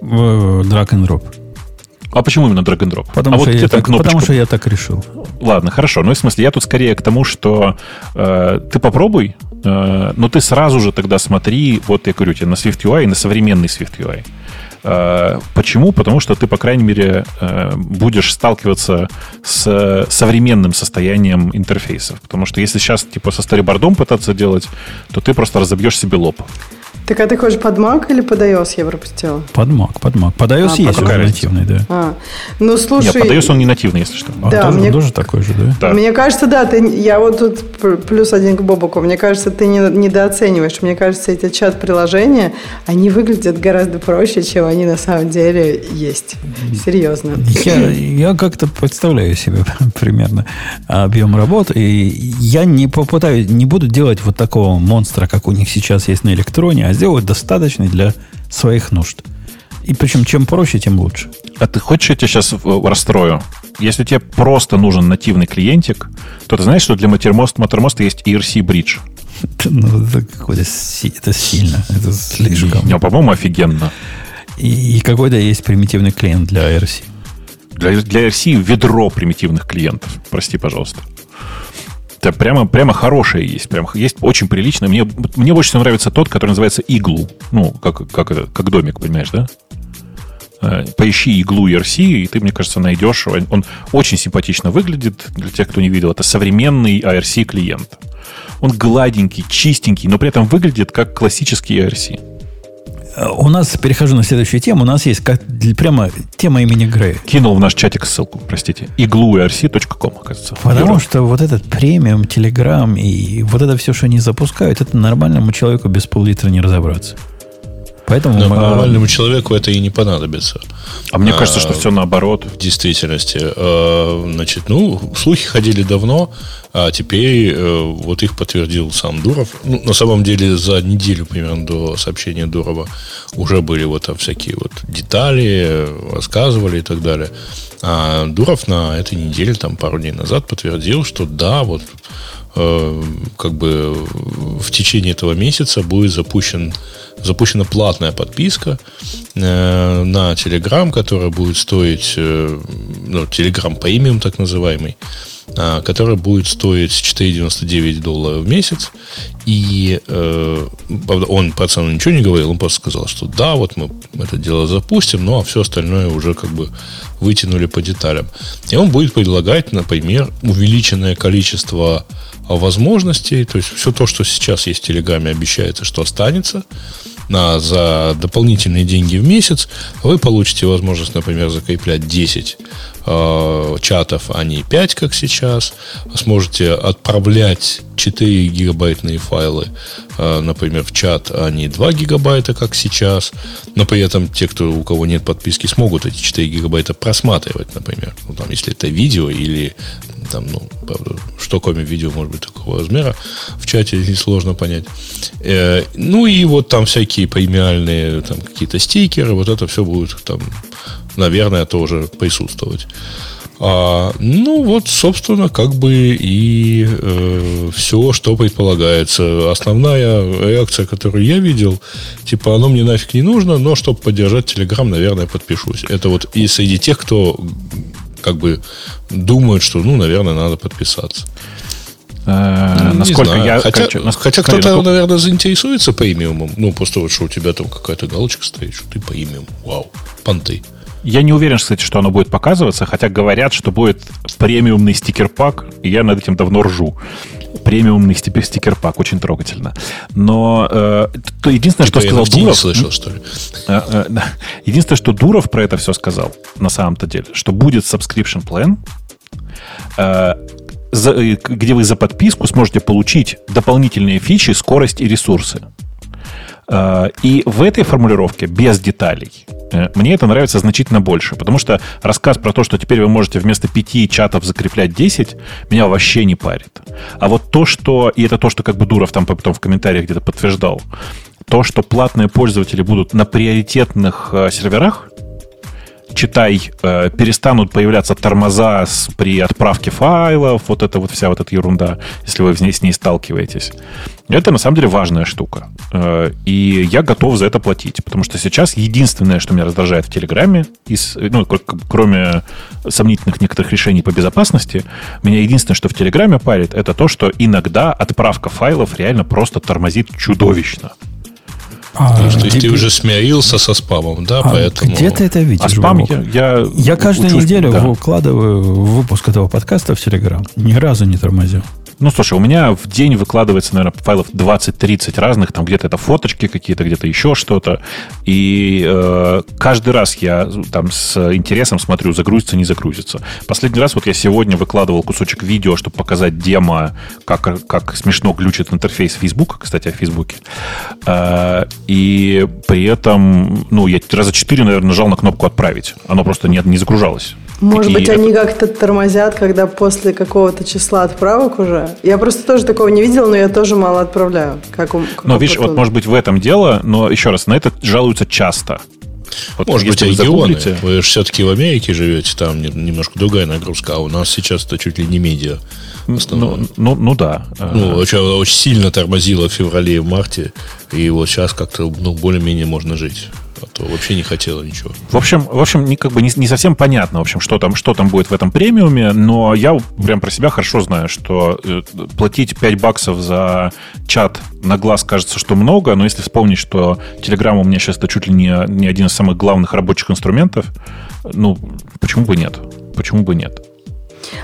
Drag and drop. А почему именно drag and drop? Потому, а что, вот я так, потому что я так решил. Ладно, хорошо. Ну, в смысле, я тут скорее к тому, что э, ты попробуй, э, но ты сразу же тогда смотри, вот я говорю тебе, на SwiftUI и на современный SwiftUI. Э, почему? Потому что ты, по крайней мере, э, будешь сталкиваться с современным состоянием интерфейсов. Потому что если сейчас типа со старибордом пытаться делать, то ты просто разобьешь себе лоб. Так а ты хочешь под Mac или под iOS я пропустила? Под Mac, под Mac. Под iOS а, есть уже нативный, да. А, ну, слушай... Нет, под iOS он не нативный, если что. А, да, тоже, мне... тоже такой же, да? да? Мне кажется, да, ты, я вот тут плюс один к Бобуку. Мне кажется, ты не, недооцениваешь. Мне кажется, эти чат-приложения, они выглядят гораздо проще, чем они на самом деле есть. Серьезно. Я, я как-то представляю себе [laughs] примерно объем работы, и я не попытаюсь, не буду делать вот такого монстра, как у них сейчас есть на электроне, а сделают достаточный для своих нужд. И причем чем проще, тем лучше. А ты хочешь, я тебя сейчас расстрою? Если тебе просто нужен нативный клиентик, то ты знаешь, что для Mattermost, Mattermost есть ERC Bridge. Ну, это какое-то это сильно. Это слишком. Не, по-моему, офигенно. И, и какой-то есть примитивный клиент для ERC. Для, для ERC ведро примитивных клиентов. Прости, пожалуйста. Это прямо, прямо хорошее есть. Прям есть очень прилично. Мне, мне больше всего нравится тот, который называется иглу. Ну, как, как, это, как домик, понимаешь, да? Э, поищи иглу ERC, и ты, мне кажется, найдешь. Он очень симпатично выглядит, для тех, кто не видел. Это современный ARC клиент. Он гладенький, чистенький, но при этом выглядит как классический ARC. У нас, перехожу на следующую тему, у нас есть как, прямо тема имени Грея. Кинул в наш чатик ссылку, простите. igluerc.com, оказывается. Потому Бюро. что вот этот премиум, телеграм и вот это все, что они запускают, это нормальному человеку без пол-литра не разобраться. Поэтому Но мы... нормальному человеку это и не понадобится. А мне кажется, а, что все наоборот. В действительности. А, значит, ну, слухи ходили давно, а теперь а, вот их подтвердил сам Дуров. Ну, на самом деле, за неделю примерно до сообщения Дурова уже были вот там всякие вот детали, рассказывали и так далее. А Дуров на этой неделе, там пару дней назад, подтвердил, что да, вот Э, как бы в течение этого месяца будет запущен, запущена платная подписка э, на Telegram, которая будет стоить, э, ну, Telegram премиум так называемый, которая будет стоить 4,99 доллара в месяц. И э, он по цену ничего не говорил, он просто сказал, что да, вот мы это дело запустим, ну а все остальное уже как бы вытянули по деталям. И он будет предлагать, например, увеличенное количество возможностей, то есть все то, что сейчас есть в Телеграме, обещается, что останется на, за дополнительные деньги в месяц, вы получите возможность, например, закреплять 10 э, чатов, а не 5, как сейчас. Сможете отправлять 4 гигабайтные файлы, э, например, в чат, а не 2 гигабайта, как сейчас. Но при этом те, кто, у кого нет подписки, смогут эти 4 гигабайта просматривать, например. Ну, там, если это видео или там, ну, правда, что кроме видео может быть такого размера, в чате несложно понять. Э, ну и вот там всякие премиальные там какие-то стикеры, вот это все будет там, наверное, тоже присутствовать. А, ну, вот, собственно, как бы и э, все, что предполагается. Основная реакция, которую я видел, типа, оно мне нафиг не нужно, но чтобы поддержать Telegram, наверное, подпишусь. Это вот и среди тех, кто как бы думают, что, ну, наверное, надо подписаться. Э, насколько я... Хотя, хотя кто-то, наверное, заинтересуется премиумом. Ну, просто вот, что у тебя там какая-то галочка стоит, что ты премиум. Вау, понты. Я не уверен, кстати, что оно будет показываться, хотя говорят, что будет премиумный стикер-пак, и я над этим давно ржу. Премиумный стикер-пак, очень трогательно. Но э, то единственное, типа что сказал Дуров... Не слышал, что ли? Э, э, единственное, что Дуров про это все сказал, на самом-то деле, что будет subscription plan, э, за, э, где вы за подписку сможете получить дополнительные фичи, скорость и ресурсы. Э, и в этой формулировке, без деталей, э, мне это нравится значительно больше, потому что рассказ про то, что теперь вы можете вместо пяти чатов закреплять 10, меня вообще не парит. А вот то, что, и это то, что как бы Дуров там потом в комментариях где-то подтверждал, то, что платные пользователи будут на приоритетных э, серверах, читай, э, перестанут появляться тормоза при отправке файлов, вот это вот вся вот эта ерунда, если вы с ней сталкиваетесь. Это на самом деле важная штука. Э, и я готов за это платить, потому что сейчас единственное, что меня раздражает в Телеграме, из, ну, кроме сомнительных некоторых решений по безопасности, меня единственное, что в Телеграме парит, это то, что иногда отправка файлов реально просто тормозит чудовищно. А, то есть ты, ты уже смирился со спамом, да, а поэтому... Где ты это видишь? А спам я, я... Я каждую неделю да. выкладываю выпуск этого подкаста в Телеграм. Ни разу не тормозил. Ну, слушай, у меня в день выкладывается, наверное, файлов 20-30 разных, там где-то это фоточки какие-то, где-то еще что-то. И э, каждый раз я там с интересом смотрю, загрузится, не загрузится. Последний раз вот я сегодня выкладывал кусочек видео, чтобы показать демо, как, как смешно глючит интерфейс Facebook, кстати, о Фейсбуке. Э, и при этом, ну, я раза четыре, наверное, нажал на кнопку «Отправить». Оно просто не, не загружалось. Может быть, они как-то тормозят, когда после какого-то числа отправок уже? Я просто тоже такого не видел, но я тоже мало отправляю. Как, у, как но видишь, вот может быть в этом дело, но еще раз, на это жалуются часто. Вот Может быть, регионы. Загуглите... Вы же все-таки в Америке живете, там немножко другая нагрузка, а у нас сейчас это чуть ли не медиа. Ну, ну, ну да. Ну, очень, очень сильно тормозило в феврале и в марте, и вот сейчас как-то ну, более-менее можно жить а то вообще не хотела ничего. В общем, в общем, не, как бы не, не совсем понятно, в общем, что там, что там будет в этом премиуме, но я прям про себя хорошо знаю, что э, платить 5 баксов за чат на глаз кажется, что много, но если вспомнить, что Telegram у меня сейчас это чуть ли не, не один из самых главных рабочих инструментов, ну, почему бы нет? Почему бы нет?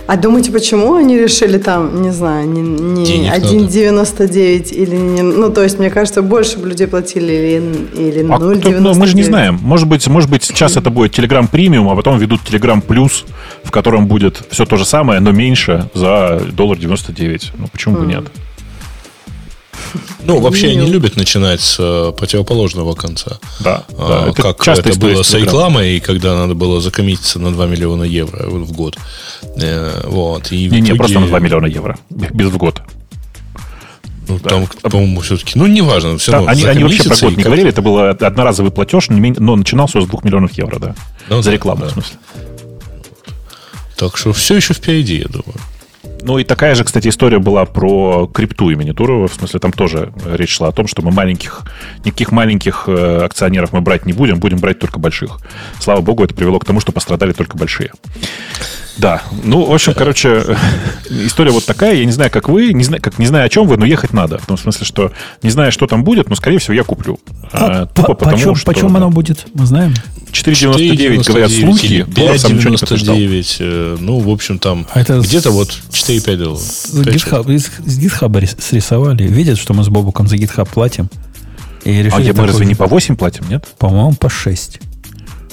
А думаете, почему они решили там, не знаю, не, не 1,99 или не... Ну, то есть, мне кажется, больше бы людей платили или, или 0,99. А ну, мы же не знаем. Может быть, может быть сейчас это будет Telegram премиум, а потом ведут Telegram плюс, в котором будет все то же самое, но меньше за доллар 99. Ну, почему бы нет? Ну, вообще они любят начинать с э, противоположного конца. Да. А, да это как часто это было с рекламой, когда надо было закоммититься на 2 миллиона евро в год. Э, вот. И не, итоге... не, просто на 2 миллиона евро. Без в год. Ну, да. там, по-моему, все-таки, ну, неважно, все да, равно. Они, они вообще про год не говорили, это был одноразовый платеж, но начинался с 2 миллионов евро, да. Ну, За рекламу, да. в смысле. Так что все еще впереди, я думаю. Ну и такая же, кстати, история была про крипту имени Турова. В смысле, там тоже речь шла о том, что мы маленьких, никаких маленьких э, акционеров мы брать не будем, будем брать только больших. Слава богу, это привело к тому, что пострадали только большие. Да. Ну, в общем, короче, [laughs] история вот такая. Я не знаю, как вы, не знаю, как не знаю, о чем вы, но ехать надо. В том смысле, что не знаю, что там будет, но, скорее всего, я куплю. А, А, тупо по- потому, почем, что... почем оно будет? Мы знаем. 4,99 говорят слухи. доллар сам ничего не подтверждал. 5,99. э, Ну, в общем, там А это где-то с- вот 4-5 долларов. С 5-6. GitHub, из, с GitHub рис- срисовали. Видят, что мы с Бобуком за GitHub платим. И решили А я, мы разве не по 8 платим, нет? По-моему, по 6.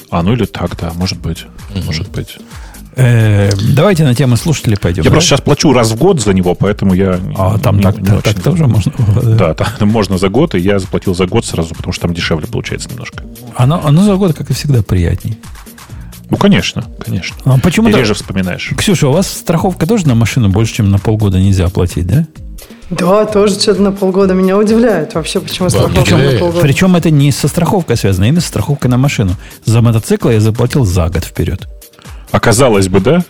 А, ну или так, да, может быть. Может быть. Э, давайте на тему слушателей пойдем. Я да? просто сейчас плачу раз в год за него, поэтому я... А там не- так, не так, очень- так тоже можно. Да, там [laughs] можно за год, и я заплатил за год сразу, потому что там дешевле получается немножко. Оно, оно за год, как и всегда, приятней. Ну, конечно, конечно. А И почему-то... реже вспоминаешь. Ксюша, у вас страховка тоже на машину больше, чем на полгода нельзя платить, да? Да, тоже что-то на полгода меня удивляет вообще, почему страховка на удивляет. полгода. Причем это не со страховкой связано, а именно со страховкой на машину. За мотоцикл я заплатил за год вперед. Оказалось бы, да?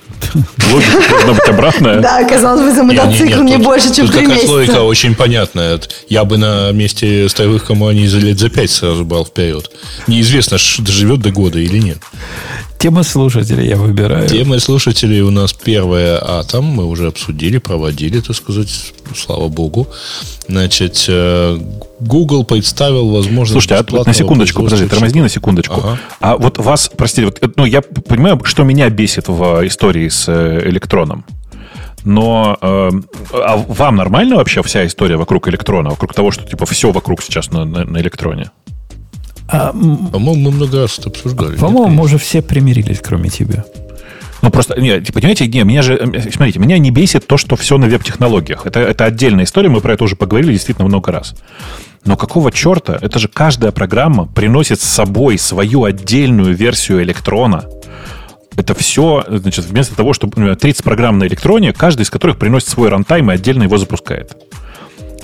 Логика должна быть обратная. Да, казалось бы, за мотоцикл не больше, чем три месяца. логика очень понятная. Я бы на месте строевых компаний за лет за 5 сразу брал вперед. Неизвестно, доживет до года или нет. Тема слушателей я выбираю. Темы слушателей у нас первая Атом. Мы уже обсудили, проводили, так сказать, слава богу. Значит, э, Google представил возможность Слушайте, а на секундочку, подожди, тормозни на секундочку. Ага. А вот вас, простите, вот, э, ну, я понимаю, что меня бесит в истории с э, электроном. Но э, а вам нормально вообще вся история вокруг электрона, вокруг того, что типа все вокруг сейчас на, на- на электроне? А, По-моему, мы много раз это обсуждали. по-моему, Нет, мы уже все примирились, кроме тебя. Ну, просто, нет, понимаете, не, меня же, э, смотрите, меня не бесит то, что все на веб-технологиях. Это, это отдельная история, мы про это уже поговорили действительно много раз. Но какого черта? Это же каждая программа приносит с собой свою отдельную версию электрона. Это все, значит, вместо того, чтобы например, 30 программ на электроне, каждый из которых приносит свой рантайм и отдельно его запускает.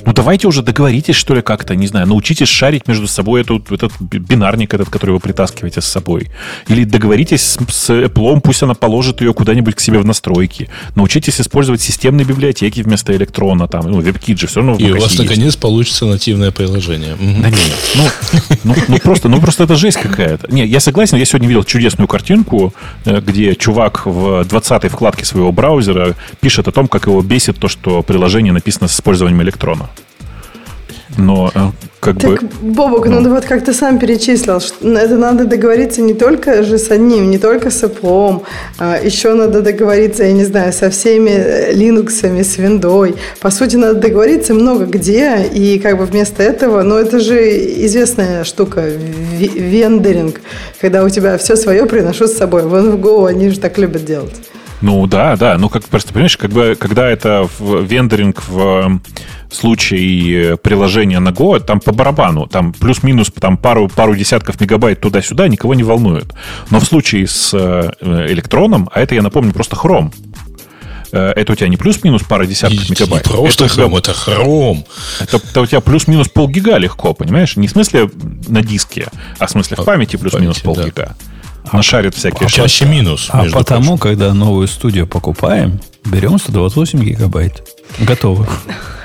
Ну, давайте уже договоритесь, что ли, как-то, не знаю, научитесь шарить между собой этот би- бинарник этот, который вы притаскиваете с собой. Или договоритесь с, с Apple, пусть она положит ее куда-нибудь к себе в настройки. Научитесь использовать системные библиотеки вместо электрона, там, ну, WebKit же все равно в И у вас есть. наконец получится нативное приложение. Да нет, ну, ну, ну просто, ну просто это жесть какая-то. Не, я согласен, я сегодня видел чудесную картинку, э, где чувак в 20-й вкладке своего браузера пишет о том, как его бесит то, что приложение написано с использованием электрона. Но э, как бы... Так, Бобок, ну, ты вот как ты сам перечислил, что это надо договориться не только же с одним, не только с Apple, а еще надо договориться, я не знаю, со всеми э, Linux, с виндой. По сути, надо договориться много где, и как бы вместо этого, ну, это же известная штука, вендоринг, когда у тебя все свое приношу с собой. Вон в Go они же так любят делать. Ну да, да. Ну как просто понимаешь, как бы, когда это в вендоринг в э, случае приложения на Go, там по барабану, там плюс-минус там пару, пару десятков мегабайт туда-сюда никого не волнует. Но в случае с э, электроном, а это, я напомню, просто хром, э, это у тебя не плюс-минус пара десятков и мегабайт. Не просто это, тебя- хром, это хром. это, это у тебя плюс-минус полгига легко, понимаешь? Не в смысле на диске, а в смысле в А, памяти плюс-минус полгига. Нашарит всякие А чаще минус. А между потому, прочим. когда новую студию покупаем, берем 128 гигабайт. Готово.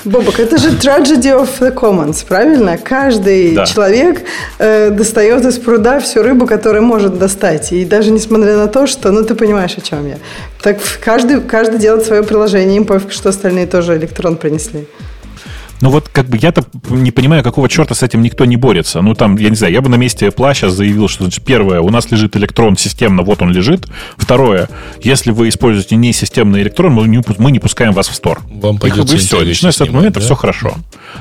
Бобок, это же tragedy of the commons, правильно? Каждый Да. человек э, достает из пруда всю рыбу, которую может достать. И даже несмотря на то, что, ну ты понимаешь, о чем я. Так каждый, каждый делает свое приложение, им пофиг, что остальные тоже электрон принесли. Ну вот как бы я-то не понимаю, какого черта с этим никто не борется. Ну там, я не знаю, я бы на месте Apple сейчас заявил, что значит, первое, у нас лежит электрон системно, вот он лежит. Второе, если вы используете не системный электрон, мы не, мы не пускаем вас в стор. Вам И как бы все, начиная с этого момента да? все хорошо.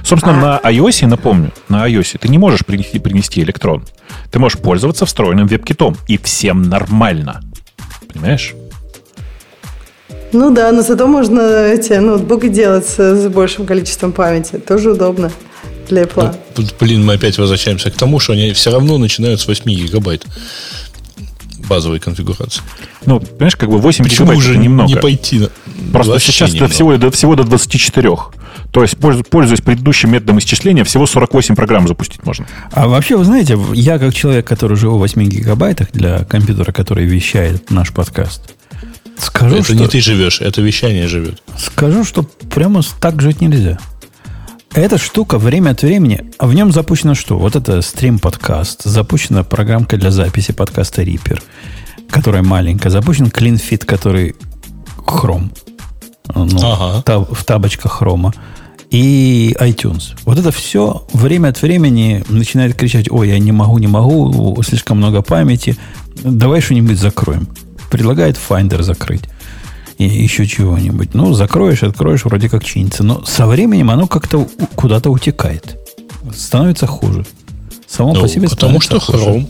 Собственно, на iOS, напомню, на iOS ты не можешь принести, принести электрон. Ты можешь пользоваться встроенным веб-китом, и всем нормально. Понимаешь? Ну да, но зато можно эти ноутбуки делать с, большим количеством памяти. Тоже удобно для Apple. Ну, тут, блин, мы опять возвращаемся к тому, что они все равно начинают с 8 гигабайт базовой конфигурации. Ну, понимаешь, как бы 8 Почему гигабайт же это немного. не пойти? на- Просто сейчас немного. всего, до, всего до 24. То есть, пользу- пользуясь предыдущим методом исчисления, всего 48 программ запустить можно. А вообще, вы знаете, я как человек, который живу в 8 гигабайтах для компьютера, который вещает наш подкаст, скажу, Это что, не ты живешь, это вещание живет. скажу, что прямо так жить нельзя. Эта штука время от времени, а в нем запущено что? Вот это стрим-подкаст, запущена программка для записи подкаста Reaper, которая маленькая, запущен CleanFit, который Chrome. Ну, Ага. та- в табочках хрома. И iTunes. Вот это все время от времени начинает кричать, ой, я не могу, не могу, слишком много памяти, давай что-нибудь закроем. Предлагает Finder закрыть. И еще чего-нибудь. Ну, закроешь, откроешь, вроде как чинится. Но со временем оно как-то куда-то утекает. Становится хуже. Само Ну, по себе потому что хуже. Chrome,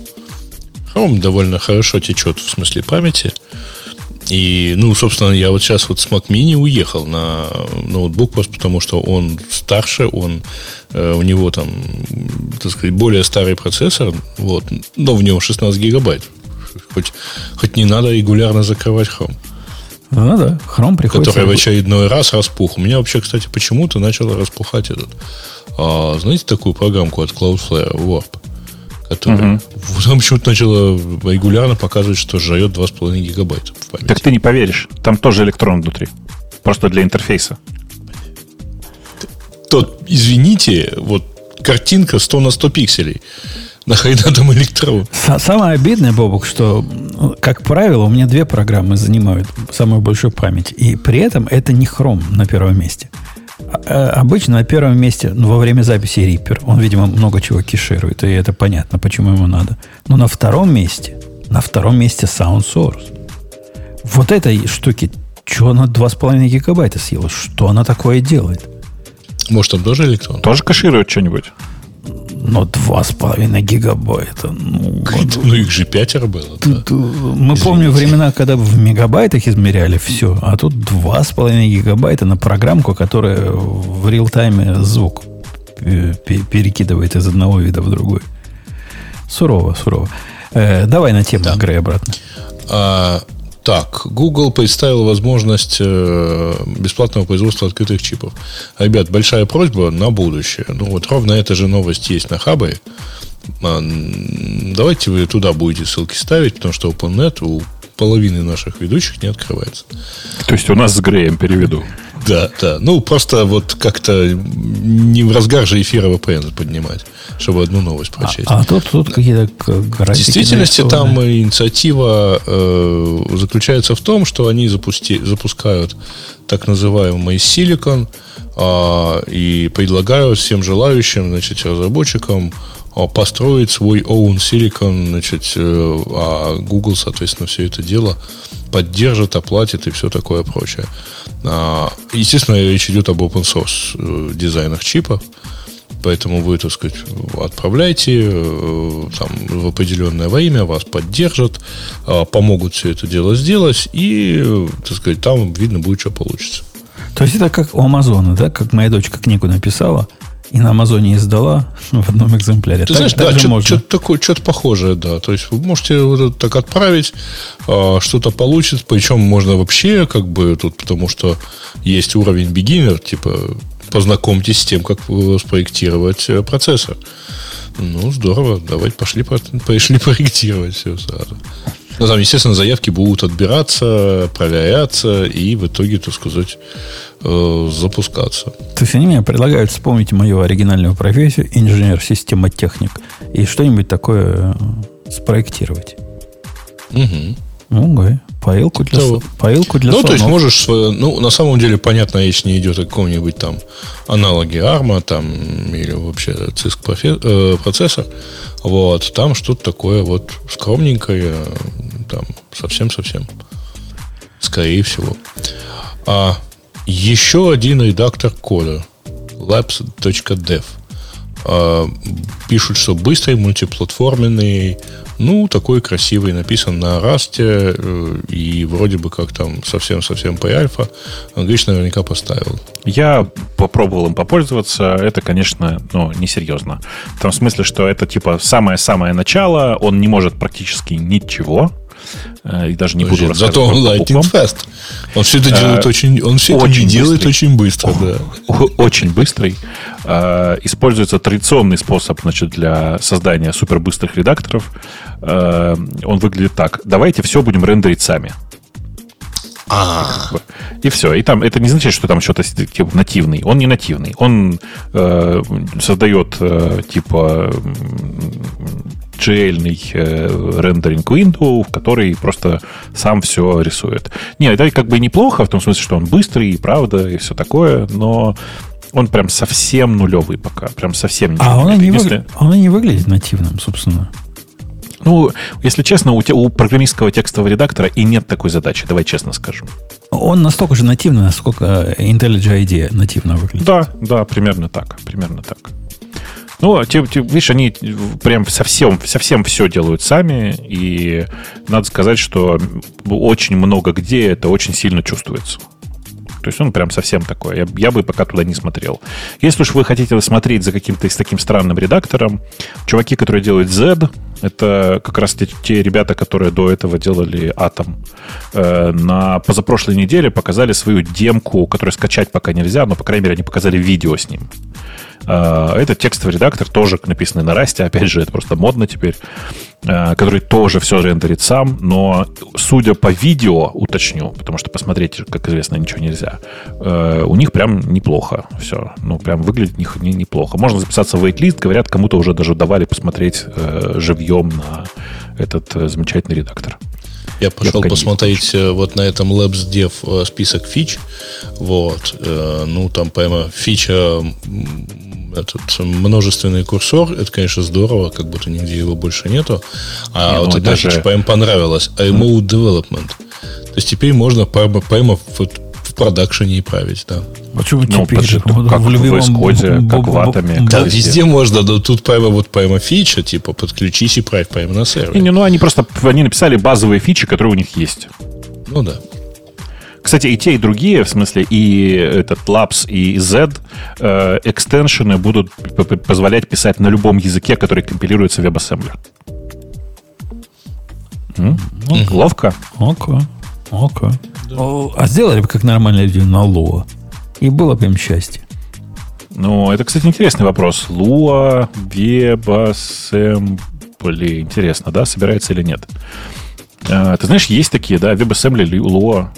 Chrome довольно хорошо течет в смысле памяти. И, ну, собственно, я вот сейчас вот с Mac Mini уехал на ноутбук просто потому, что он старше, он, э, у него там, так сказать, более старый процессор, вот, но в нем 16 гигабайт. Хоть, хоть не надо регулярно закрывать Chrome, Ну да, Chrome приходится... который в очередной раз распух. У меня вообще, кстати, почему-то начал распухать этот. а, знаете такую программку от Cloudflare Warp? Которая вот она почему-то начала регулярно показывать, что жрет 2,5 гигабайта в памяти. Так ты не поверишь, там тоже электрон внутри. Просто для интерфейса. То, извините, вот картинка 100 на 100 пикселей. Нахрена там электрон? Са- Самое обидное, Бобок, что, ну, как правило, у меня две программы занимают самую большую память. И при этом это не Chrome на первом месте. А- а Обычно на первом месте, ну, во время записи Reaper, он, видимо, много чего кеширует, и это понятно, почему ему надо. Но на втором месте, на втором месте Sound Source. Вот этой штуки, что она 2,5 гигабайта съела? Что она такое делает? Может, там тоже электрон? Тоже кэширует что-нибудь? Но 2,5 гигабайта. Ну, вот. Ну, их же пятеро было. да. Тут, э, Мы помним времена, когда в мегабайтах измеряли все, а тут 2,5 гигабайта на программку, которая в реал-тайме звук э, пе- перекидывает из одного вида в другой. Сурово, сурово. Э, давай на тему, Да. Грей, обратно. А, так, Google представил возможность э, бесплатного производства открытых чипов. Ребят, большая просьба на будущее. Ну, вот ровно эта же новость есть на Хабре. А, Давайте вы туда будете ссылки ставить, потому что OpenNet у половины наших ведущих не открывается. То есть у нас с Греем переведу. Да, да. Ну, просто вот как-то не в разгар же эфира VPN поднимать, чтобы одну новость прочесть. А тут, тут какие-то В действительности там инициатива э, заключается в том, что они запусти, запускают так называемый Silicon а, и предлагают всем желающим, значит, разработчикам а, построить свой own Silicon, значит, э, а Google, соответственно, все это дело поддержит, оплатит и все такое прочее. А, естественно, речь идет об open source э, дизайнах чипов. Поэтому вы, так сказать, отправляйте э, там, в определенное время, вас поддержат, э, помогут все это дело сделать, и, так сказать, там видно будет, что получится. То есть это как у Амазона, да? Как моя дочка книгу написала и на Амазоне издала [laughs] в одном экземпляре. Ты Так- знаешь, так да, что-то, можно. такое, что-то похожее, да. То есть вы можете вот это так отправить, а, что-то получится, причем можно вообще, как бы, тут, потому что есть уровень beginner, типа, познакомьтесь с тем, как спроектировать э, процессор. Ну, здорово, давайте пошли, по- пошли [laughs] проектировать все сразу. Ну, там, естественно, заявки будут отбираться, проверяться и в итоге, так сказать, э, запускаться. То есть они мне предлагают вспомнить мою оригинальную профессию, инженер-системотехник, и что-нибудь такое э, спроектировать. Мгм. Ну, га, поилку для, Да. поилку для Ну, то есть слонов. можешь, ну, на самом деле, понятно, речь не идет о каком-нибудь там аналоге ARM, там, или вообще профе- э, процессор. Вот, там что-то такое вот скромненькое, там, совсем-совсем. Скорее всего. А еще один редактор кода. labs.dev. А, пишут, что быстрый, мультиплатформенный, ну, такой красивый, написан на расте, э, и вроде бы как там совсем-совсем по альфа. Гриш наверняка поставил. Я попробовал им попользоваться. Это, конечно, ну, несерьезно. В том смысле, что это типа самое-самое начало. Он не может практически ничего. Э, И даже не буду Подожди, рассказывать Зато он lightning fast. Он все это делает Э, очень, он все это очень делает быстрый. очень быстро, да. О- очень быстрый. Э, Используется традиционный способ значит, для создания супербыстрых редакторов. Э, Он выглядит так. Давайте все будем рендерить сами. А, И все. И там это не означает, что там что-то типа нативный. Он не нативный. Он э, создает э, типа м, SGL э, рендеринг window, в который просто сам все рисует. Не, это как бы неплохо, в том смысле, что он быстрый, и правда, и все такое, но он прям совсем нулевый пока. Прям совсем А он, не Если- выгля- он и не выглядит нативным, собственно. Ну, если честно, у, те- у программистского текстового редактора и нет такой задачи, давай честно скажем. Он настолько же нативный, насколько IntelliJ IDEA нативно выглядит. Да, да, примерно так, примерно так. Ну, видишь, они прям совсем, совсем все делают сами, и надо сказать, что очень много где это очень сильно чувствуется. То есть он прям совсем такой. Я, я бы пока туда не смотрел. Если уж вы хотите смотреть за каким-то с таким странным редактором, чуваки, которые делают Z, это как раз те, те ребята, которые до этого делали Atom, э, на позапрошлой неделе показали свою демку, которую скачать пока нельзя, но, по крайней мере, они показали видео с ним. Э, Это текстовый редактор, тоже написанный на расте. Опять же, это просто модно теперь. Э, Который тоже все рендерит сам. Но, судя по видео, уточню, потому что посмотреть, как известно, ничего нельзя. э, У них прям неплохо все. Ну, прям выглядит них- не- неплохо. Можно записаться в wait-лист. Говорят, кому-то уже даже давали посмотреть э, живьем на этот замечательный редактор. Я пошел не посмотреть вот на этом Labs Dev список фич. Вот. Ну, там прямо фича этот множественный курсор, это, конечно, здорово, как будто нигде его больше нету. А Не, ну, вот эта даже- фича прям понравилась. Remote Development. То есть теперь можно прямо, вот в продакшене и править, да. Почему Ну, теперь? Вот как в любимом б- как в б- Да, везде. везде можно, но тут прямо вот прямо фича, типа подключись и правь прямо на сервере. Не, не, ну они просто они написали базовые фичи, которые у них есть. Ну да. Кстати, и те, и другие, в смысле, и этот Labs, и Z, э, экстеншены будут позволять писать на любом языке, который компилируется в WebAssembly. М? Ловко? Око, око. О, А сделали бы как нормальные люди на Lua. И было бы им счастье. Ну, это, кстати, интересный вопрос. Lua, WebAssembly. Интересно, да, собирается или нет? Э, Ты знаешь, есть такие, да, WebAssembly, Lua.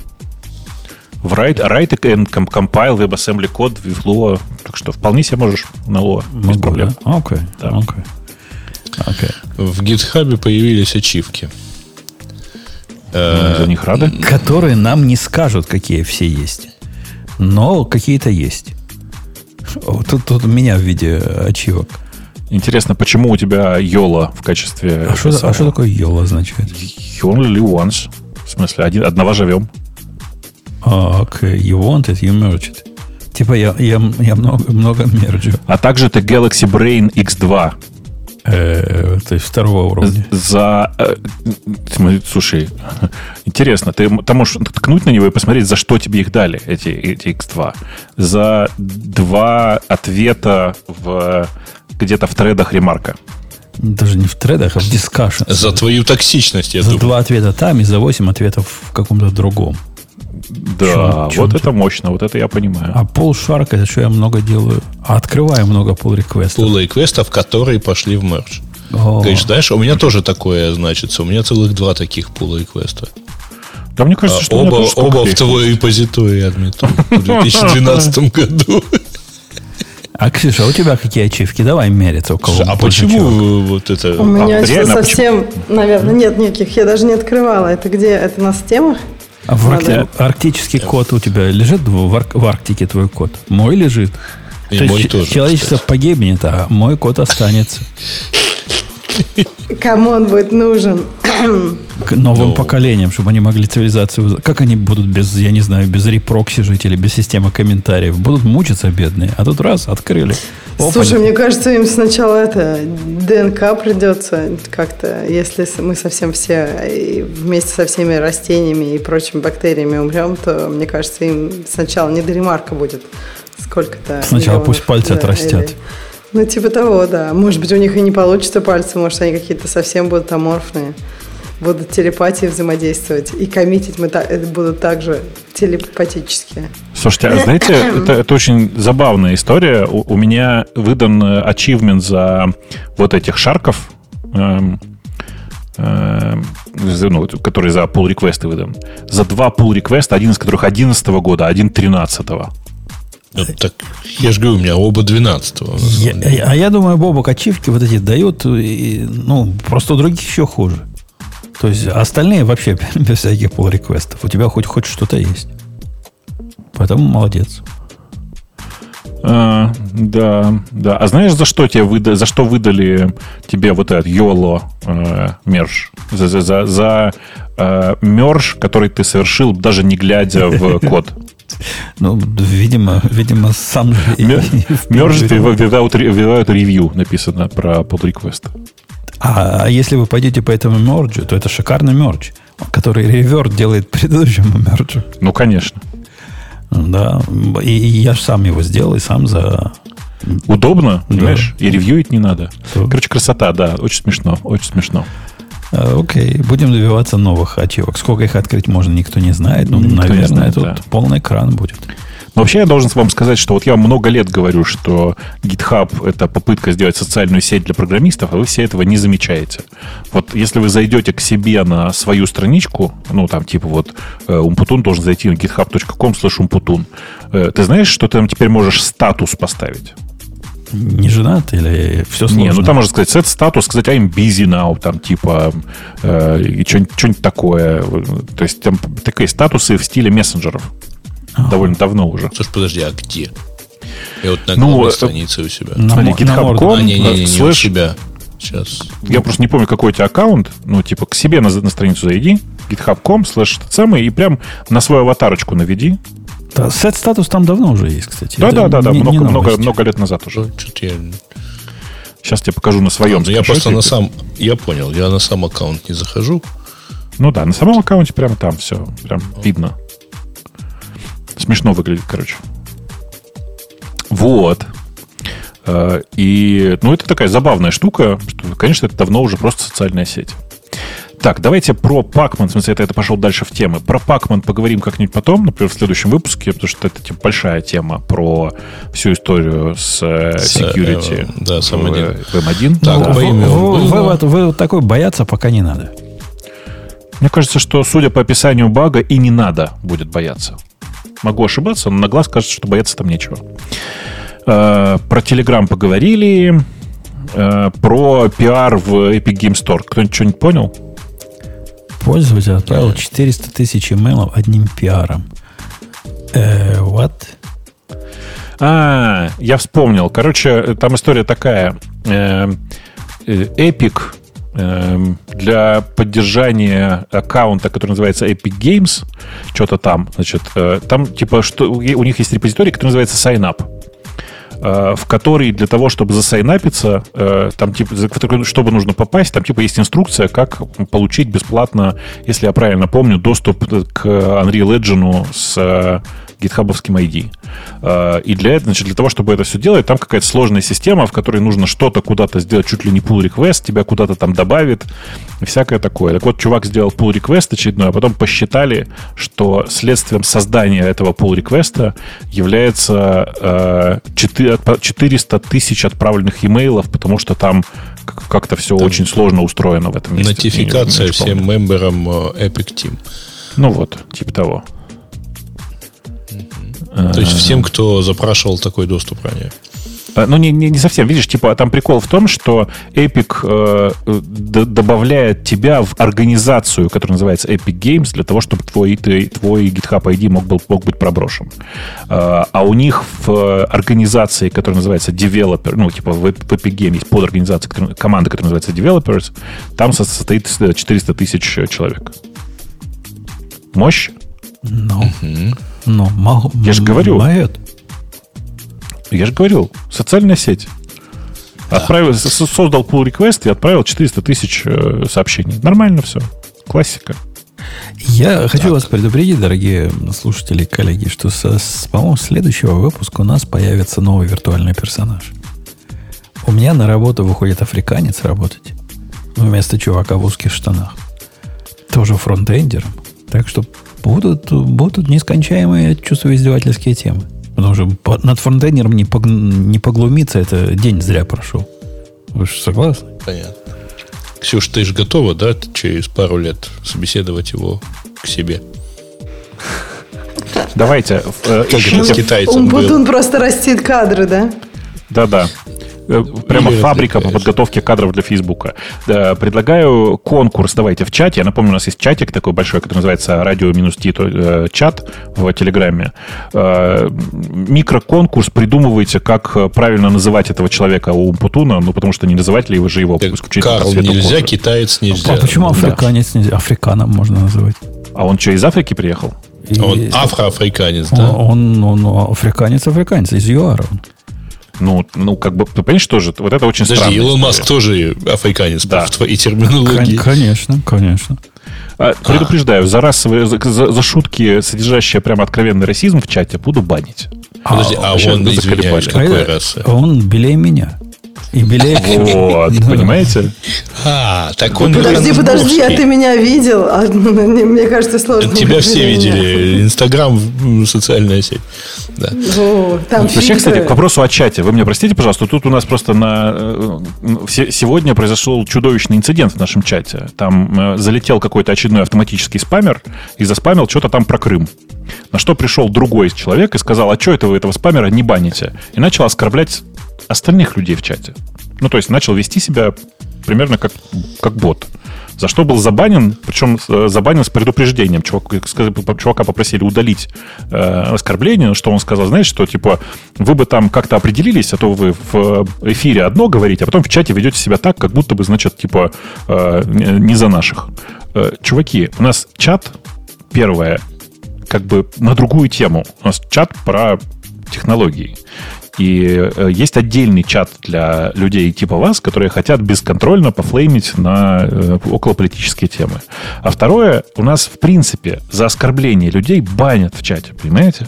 Write, write and com- compile WebAssembly код в Lua. Так что вполне себе можешь на Lua. без Могу, проблем. да? Окей, Да. окей. Окей. В GitHub появились ачивки. Мы за них рады. Которые нам не скажут, какие все есть. Но какие-то есть. Тут, тут у меня в виде ачивок. Интересно, почему у тебя Йола в качестве... А что, а что такое йола означает? Only once. В смысле, один, одного живем. А, окей, you want it, you merge it. Типа я, я, я много, много мерджу. А также ты Galaxy Brain X2 Э, то есть второго уровня. за... э, смотри, Слушай, интересно, ты там можешь ткнуть на него и посмотреть, за что тебе их дали, эти, эти X2. За два ответа в где-то в тредах ремарка. Даже не в тредах, а в дискашн. За твою токсичность, я За думаю. два ответа там и за восемь ответов в каком-то другом. Да, чё вот ты? это мощно, вот это я понимаю. А пол шарк это что я много делаю. А открываю много пол реквестов. Пула реквестов, которые пошли в мердж. Говоришь, знаешь, у меня тоже такое значится. У меня целых два таких пула реквеста. Да мне кажется, А что оба, тоже оба в твой репозиторий адмитом в 2012 [laughs] году. А, Ксюша, а у тебя какие ачивки? Давай мериться, у кого А почему вот это... У меня А, реально, совсем, наверное, нет никаких. Я даже не открывала. Это где? Это на системах? А в Аркти- Надо. арктический код у тебя лежит в, Ар- в Арктике твой код? Мой лежит. И То есть мой ч- тоже, Человечество погибнет, а мой код останется. Кому он будет нужен? К новым Ну. поколениям, чтобы они могли цивилизацию... Как они будут без, я не знаю, без reproxy жить или без системы комментариев? Будут мучиться бедные. А тут раз, открыли. Опа, Слушай, мне кажется, им сначала это ДНК придется как-то, если мы совсем все вместе со всеми растениями и прочими бактериями умрем, то мне кажется, им сначала не до ремарка будет сколько-то. Сначала миллионов, пусть пальцы да, отрастят. или- Ну, типа того, да. Может быть, у них и не получится пальцы, может, они какие-то совсем будут аморфные. Будут телепатии взаимодействовать. И коммитить мы та- это будут также телепатически. Слушайте, а знаете, [coughs] это, это очень забавная история. У, у меня выдан э, ачивмент за вот этих шарков, эм, за- ну, который за pull реквесты выдан. За два pull реквеста, один из которых 11 года, а один 13 Ну, так, я же говорю, у меня оба 12 я, А я думаю, Бобок ачивки вот эти дают, и, ну, просто у других еще хуже. То есть остальные вообще без всяких pull реквестов У тебя хоть, хоть что-то есть. Поэтому молодец. А, да, да. А знаешь, за что тебе выда, за что выдали тебе вот этот YOLO э, мерж? За, за, за, за э, мерж, который ты совершил, даже не глядя в код. Ну, видимо, видимо, сам... Мерж without review написано про pull request. А, если вы пойдете по этому мерджу, то это шикарный мердж, который реверт делает предыдущему мерджу. Ну, конечно. Да, и, и я же сам его сделал, и сам за... Удобно, да. понимаешь? И ревьюить не надо. Да. Короче, красота, да, очень смешно, очень смешно. А, окей, будем добиваться новых ачивок. Сколько их открыть можно, никто не знает. Ну, никто наверное, знает, тут да. полный экран будет. Вообще я должен вам сказать, что вот я много лет говорю, что GitHub — это попытка сделать социальную сеть для программистов, а вы все этого не замечаете. Вот если вы зайдете к себе на свою страничку, ну, там, типа вот Умпутун должен зайти на github.com slash umputun, э, ты знаешь, что ты там теперь можешь статус поставить? Не женат или все сложно? Не, ну там можно сказать set статус, сказать I'm busy now, там типа э, и что-нибудь такое. То есть там такие статусы в стиле мессенджеров. А. Довольно давно уже. Слушай, подожди, а где? Я вот на ну, странице у себя. На, Смотри, GitHub.com, а, не, не, не, слэш... у себя. Сейчас. Я просто не помню, какой у тебя аккаунт. Ну, типа, к себе на, на страницу зайди, github.com, слэш самый, и прям на свою аватарочку наведи. Да, сет статус там давно уже есть, кстати. Да, да, да, да, много, не много, много лет назад уже. Что-то я... Сейчас тебе покажу на своем. Ну, я просто на сам, я понял, я на сам аккаунт не захожу. Ну да, на самом аккаунте прямо там все, прям видно. Смешно выглядит, короче. Вот. Э, и, ну, это такая забавная штука, что, конечно, это давно уже просто социальная сеть. Так, давайте про Pacman, в смысле, это, это пошел дальше в темы. Про Pacman поговорим как-нибудь потом, например, в следующем выпуске, потому что это типа, большая тема про всю историю с, э, с security э, да, с M1. В, в M1. Так, да. вы, вы, вы, вы, вы такой бояться пока не надо. Мне кажется, что, судя по описанию бага, и не надо будет бояться. Могу ошибаться, но на глаз кажется, что бояться там нечего. Э, про Telegram поговорили. Э, про пиар в Epic Game Store. Кто-нибудь что-нибудь понял? Пользователь отправил 400 тысяч имейлов одним пиаром. Э, what? А, я вспомнил. Короче, там история такая. Epic Эм, для поддержания аккаунта, который называется Epic Games, что-то там, значит, э, там типа что у них есть репозиторий, который называется SignUp э, в который для того, чтобы засайнапиться, э, там типа, чтобы нужно попасть, там типа есть инструкция, как получить бесплатно, если я правильно помню, доступ к Unreal Engine с гитхабовским ID. А, и для этого, значит, для того, чтобы это все делать, там какая-то сложная система, в которой нужно что-то куда-то сделать, чуть ли не pull request, тебя куда-то там добавит, и всякое такое. Так вот, чувак сделал pull request очередной, а потом посчитали, что следствием создания этого pull request является 400 тысяч отправленных имейлов, потому что там как-то все там очень сложно устроено в этом месте. Нотификация всем мемберам э, Epic Team. Ну вот, типа того. То есть всем, кто запрашивал такой доступ ранее. А, ну, не, не, не совсем. Видишь, типа, там прикол в том, что Epic э, д- добавляет тебя в организацию, которая называется Epic Games, для того, чтобы твой, ты, твой GitHub ID мог, был, мог быть проброшен. Э, а у них в организации, которая называется Developer, ну, типа в Epic Games есть подорганизация, которая, команда, которая называется Developers, там состоит 400 тысяч человек. Мощь? Ну. No. Uh-huh. Ну, могу, Я же говорю. Могут. Я же говорил, социальная сеть. Да. Отправил, создал pull request и отправил 400 тысяч э, сообщений. Нормально все. Классика. Я так. хочу вас предупредить, дорогие слушатели и коллеги, что, со, с, по-моему, следующего выпуска у нас появится новый виртуальный персонаж. У меня на работу выходит африканец работать. Вместо чувака в узких штанах. Тоже фронтендером. Так что будут, будут нескончаемые чувства издевательские темы. Потому что над фронтендером не, пог, не поглумиться, это день зря прошел. Вы же согласны? Понятно. Ксюш, ты же готова, да, через пару лет собеседовать его к себе? Давайте. э, Как это ищите с китайцем Умпутун был. просто растит кадры, да? Да-да. Э, Прямо Или фабрика по подготовке кадров для Фейсбука. Да, предлагаю конкурс. Давайте в чате. Я напомню, у нас есть чатик такой большой, который называется радио-ти чат в Телеграме. Э, Микроконкурс. Придумывайте, как э, правильно называть этого человека у Умпутуна, ну, потому что не называть ли вы же его Так, исключительно по Карл нельзя, кожи. китаец нельзя. А почему африканец нельзя? Африканом можно называть. А он что, из Африки приехал? И- Он афроафриканец, да? он, он, он африканец, африканец, из ЮАРа. он. Ну, ну, как бы, ты понимаешь, тоже, вот это очень Подожди, странно. Илон Маск тоже африканец Да. в твоей терминологии. Кон- Конечно, конечно. А, Предупреждаю, за расовые, за, за- за шутки, содержащие прямо откровенный расизм в чате, буду банить. Подожди, а, вообще, он, извиняюсь, какой А расы? Он белее меня. И белее [laughs] Вот, понимаете? А, так он Подожди, подожди, а ты меня видел? А, [laughs] мне кажется, сложно. Тебя все видели. Инстаграм, социальная сеть. Да. Там Вообще, кстати, к вопросу о чате. Вы меня простите, пожалуйста, тут у нас просто на... э, се- Сегодня произошел чудовищный инцидент в нашем чате. Там э, залетел какой-то очередной автоматический спамер и заспамил что-то там про Крым. На что пришел другой человек и сказал, а что это вы этого спамера не баните? И начал оскорблять остальных людей в чате. Ну, то есть начал вести себя примерно как, как бот. За что был забанен, причем э, забанен с предупреждением. Чувак- сказ- чувака попросили удалить э, оскорбление, что он сказал, знаешь, что типа вы бы там как-то определились, а то вы в эфире одно говорите, а потом в чате ведете себя так, как будто бы, значит, типа э, не за наших. Э, чуваки, у нас чат, первое, как бы на другую тему. У нас чат про технологии. И э, есть отдельный чат для людей типа вас, которые хотят бесконтрольно пофлеймить на э, околополитические темы. А второе, у нас в принципе за оскорбление людей банят в чате, понимаете?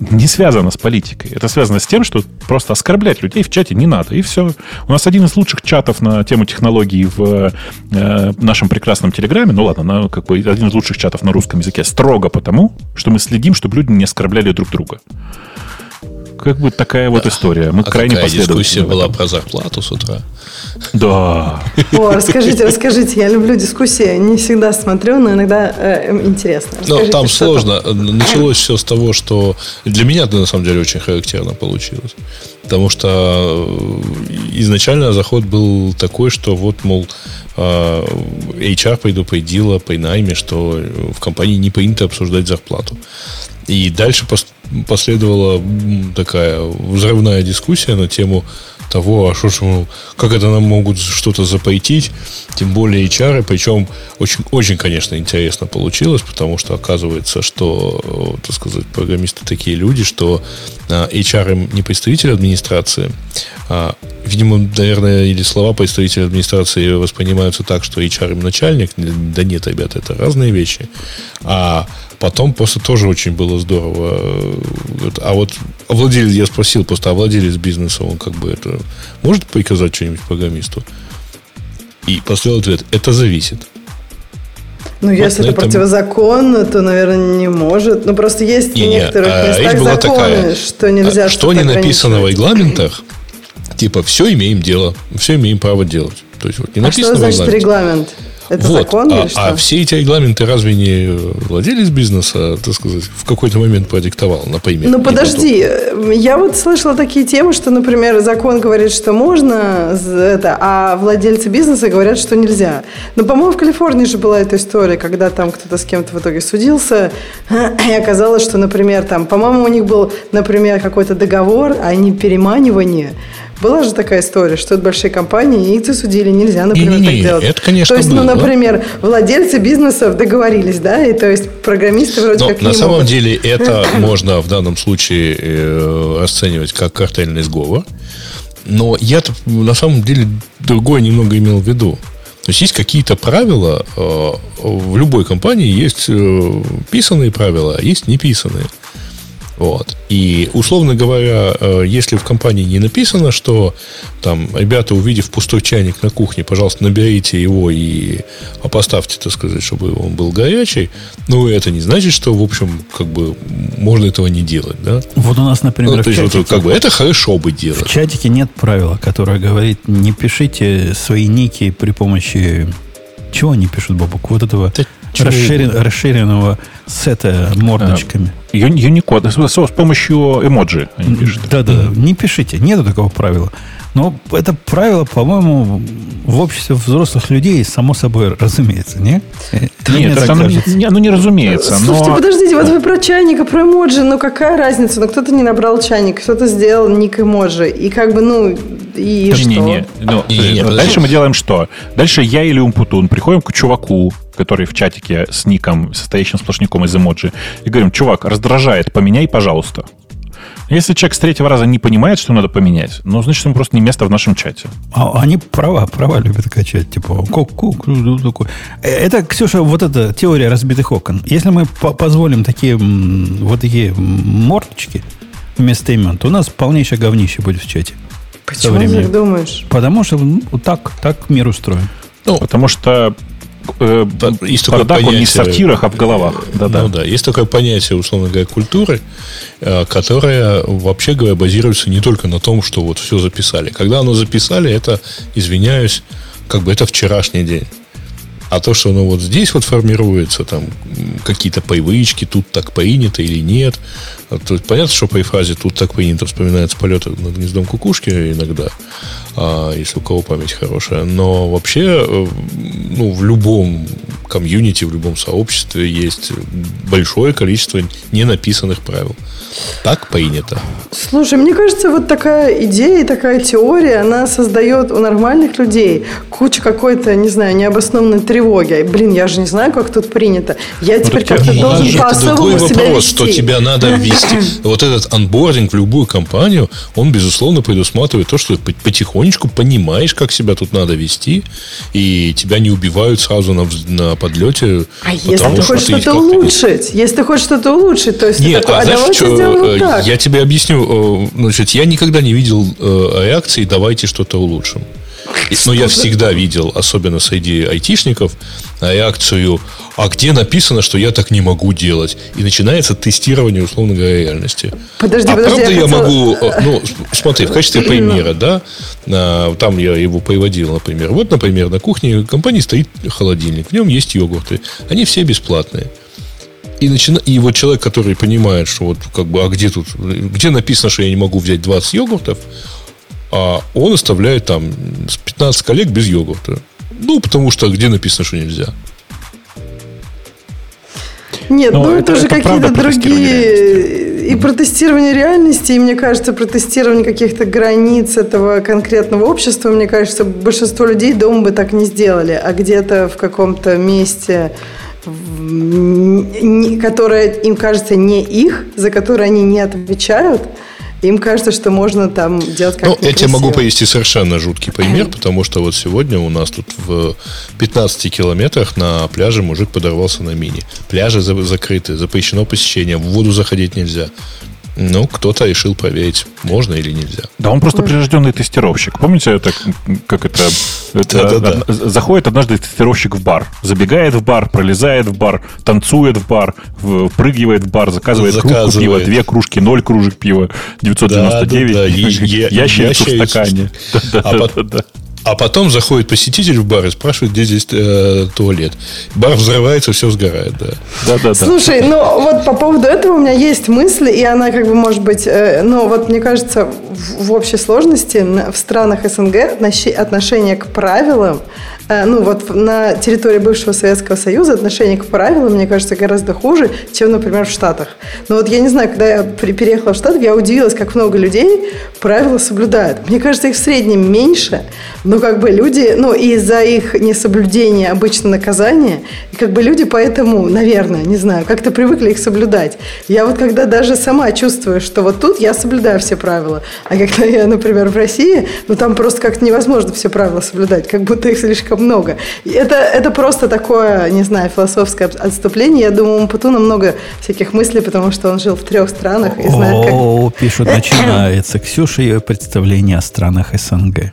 Не связано с политикой. Это связано с тем, что просто оскорблять людей в чате не надо. И все. У нас один из лучших чатов на тему технологий в э, нашем прекрасном Телеграме. Ну ладно, на, как бы один из лучших чатов на русском языке. Строго потому, что мы следим, чтобы люди не оскорбляли друг друга. Как бы такая вот история. Мы А крайне какая последовательны. дискуссия была про зарплату с утра? Да. О, расскажите, расскажите. Я люблю дискуссии. Не всегда смотрю, но иногда э, интересно. Ну, Расскажите, там сложно. Началось все с того, что для меня это на самом деле очень характерно получилось. Потому что э, изначально заход был такой, что вот, мол, э, HR предупредила при найме, что в компании не принято обсуждать зарплату. И дальше пос- последовала такая взрывная дискуссия на тему того, а что ж, как это нам могут что-то запретить, тем более HR, причем очень, очень, конечно, интересно получилось, потому что оказывается, что, э, так сказать, программисты такие люди, что а, HR им не представитель администрации, а, видимо, наверное, или слова представителя администрации воспринимаются так, что HR им начальник, да нет, ребята, это разные вещи, а Потом просто тоже очень было здорово. Вот, А вот владелец, я спросил просто, а владелец бизнеса, он как бы это может приказать что-нибудь программисту? И последовал ответ, это зависит. Ну, если на это этом- противозаконно, то, наверное, не может. Ну, просто есть в Не-не, некоторых а, местах законы, такая, что нельзя а, Что не написано в регламентах, типа, все имеем дело, все имеем право делать. То есть, вот не А написано что в значит регламент? Это вот. закон а, или что? а все эти регламенты разве не владелец бизнеса, так сказать, в какой-то момент продиктовал, например? Ну подожди, я вот слышала такие темы, что, например, закон говорит, что можно, это, а владельцы бизнеса говорят, что нельзя. Но, по-моему, в Калифорнии же была эта история, когда там кто-то с кем-то в итоге судился, и оказалось, что, например, там, по-моему, у них был, например, какой-то договор, а не переманивание. Была же такая история, что это большие компании, и их засудили, нельзя, например, Не-не-не, так делать. это, конечно, То есть, ну, было. например, владельцы бизнесов договорились, да, и то есть программисты вроде Но как на не самом могут. деле это [coughs] можно в данном случае э, расценивать как картельный сговор. Но я-то на самом деле другое немного имел в виду. То есть есть какие-то правила, э, в любой компании есть э, писанные правила, а есть неписанные. Вот. И, условно говоря, э, если в компании не написано, что там, ребята, увидев пустой чайник на кухне, пожалуйста, наберите его и поставьте, так сказать, чтобы он был горячий, ну, это не значит, что, в общем, как бы можно этого не делать, да? Вот у нас, например, Ну, в есть, вот, чатике- как бы, это хорошо бы В делать. чатике нет правила, которое говорит, не пишите свои ники при помощи... Чего они пишут, Бабук? Вот этого чего расширен- расширенного с это мордочками. Unicode, с, с помощью эмоджи они пишут. Да-да, не пишите, нету такого правила. Но это правило, по-моему, в обществе взрослых людей само собой разумеется, не? Нет, это оно, не, оно не разумеется. Слушайте, но... подождите, вот вы про чайника, про эмоджи, ну какая разница? Ну кто-то не набрал чайник, кто-то сделал ник эмоджи. И как бы, ну, и не, что? Не, ну, не, не, не, дальше мы делаем что? Дальше я или Умпутун приходим к чуваку, который в чатике с ником, состоящим сплошняком из эмоджи, и говорим, чувак, раздражает, поменяй, пожалуйста. Если человек с третьего раза не понимает, что надо поменять, ну, значит, ему просто не место в нашем чате. А они права, права любят качать. Типа, ку -ку, такой. Э, это, Ксюша, вот эта теория разбитых окон. Если мы по позволим такие вот такие мордочки вместо имен, то у нас полнейшее говнище будет в чате. Почему ты так думаешь? Потому что ну, так, так мир устроен. Ну, потому что э, есть бардак, понятие, он не в сортирах, а в головах. Да-да. Ну да, есть такое понятие, условно говоря, культуры, э, которое, вообще говоря, базируется не только на том, что вот все записали. Когда оно записали, это, извиняюсь, как бы это вчерашний день. А то, что оно вот здесь вот формируется, там какие-то привычки, тут так принято или нет. То есть понятно, что по фразе тут так принято вспоминается полеты над гнездом кукушки иногда, а, если у кого память хорошая. Но вообще, э, ну, в любом комьюнити, в любом сообществе есть большое количество ненаписанных правил. Так принято. Слушай, мне кажется, вот такая идея такая теория, она создает у нормальных людей кучу какой-то, не знаю, необоснованной тревоги. Блин, я же не знаю, как тут принято. Я ну, теперь как-то должен по-особому себя вопрос, вести. что тебя надо [laughs] ввести. Вот этот анбординг в любую компанию, он, безусловно, предусматривает то, что ты потихонечку понимаешь, как себя тут надо вести, и тебя не убивают сразу на, на подлете. А если ты хочешь что-то улучшить? Если ты хочешь что-то улучшить, то есть Нет, такой, а, а знаешь, что, вот э, я тебе объясню. Э, значит, я никогда не видел э, реакции «давайте что-то улучшим». Но я всегда видел, особенно среди айтишников, реакцию «а где написано, что я так не могу делать?» И начинается тестирование, условно говоря, реальности. Подожди, а подожди, правда я, я могу... Ну, смотри, в качестве примера, да, там я его приводил, например. Вот, например, на кухне компании стоит холодильник, в нем есть йогурты. Они все бесплатные. И, начина... и вот человек, который понимает, что вот как бы, а где тут, где написано, что я не могу взять 20 йогуртов, а он оставляет там 15 коллег без йогурта. Ну, потому что где написано, что нельзя. Нет, Но ну это, это уже какие-то другие... И протестирование реальности, и мне кажется, протестирование каких-то границ этого конкретного общества, мне кажется, большинство людей дома бы так не сделали, а где-то в каком-то месте которое им кажется не их, за которое они не отвечают, им кажется, что можно там делать как-то Ну, я тебе могу привести совершенно жуткий пример, потому что вот сегодня у нас тут в 15 километрах на пляже мужик подорвался на мини. Пляжи закрыты, запрещено посещение, в воду заходить нельзя. Ну, кто-то решил проверить, можно или нельзя. Да, он просто прирожденный тестировщик. Помните, это как это, это да, да, да. заходит однажды тестировщик в бар, забегает в бар, пролезает в бар, танцует в бар, впрыгивает в бар, заказывает, заказывает. кружку пива, две кружки, ноль кружек пива, 999, да, да, да. ящерицу в стакане. А, да, а потом заходит посетитель в бар и спрашивает, где здесь э, туалет. Бар взрывается, все сгорает, да. Да, да, да. Слушай, ну вот по поводу этого у меня есть мысль, и она как бы может быть, э, ну вот мне кажется, в, в общей сложности в странах СНГ отношение к правилам ну вот на территории бывшего Советского Союза отношение к правилам, мне кажется, гораздо хуже, чем, например, в Штатах. Но вот я не знаю, когда я переехала в Штаты, я удивилась, как много людей правила соблюдают. Мне кажется, их в среднем меньше, но как бы люди, ну из-за их несоблюдения обычно наказание, и как бы люди поэтому, наверное, не знаю, как-то привыкли их соблюдать. Я вот когда даже сама чувствую, что вот тут я соблюдаю все правила, а когда я, например, в России, ну там просто как-то невозможно все правила соблюдать, как будто их слишком много. Это, это просто такое, не знаю, философское отступление. Я думаю, у Путуна много всяких мыслей, потому что он жил в трех странах и знает, как... О, пишут, начинается. Ксюша, ее представление о странах СНГ.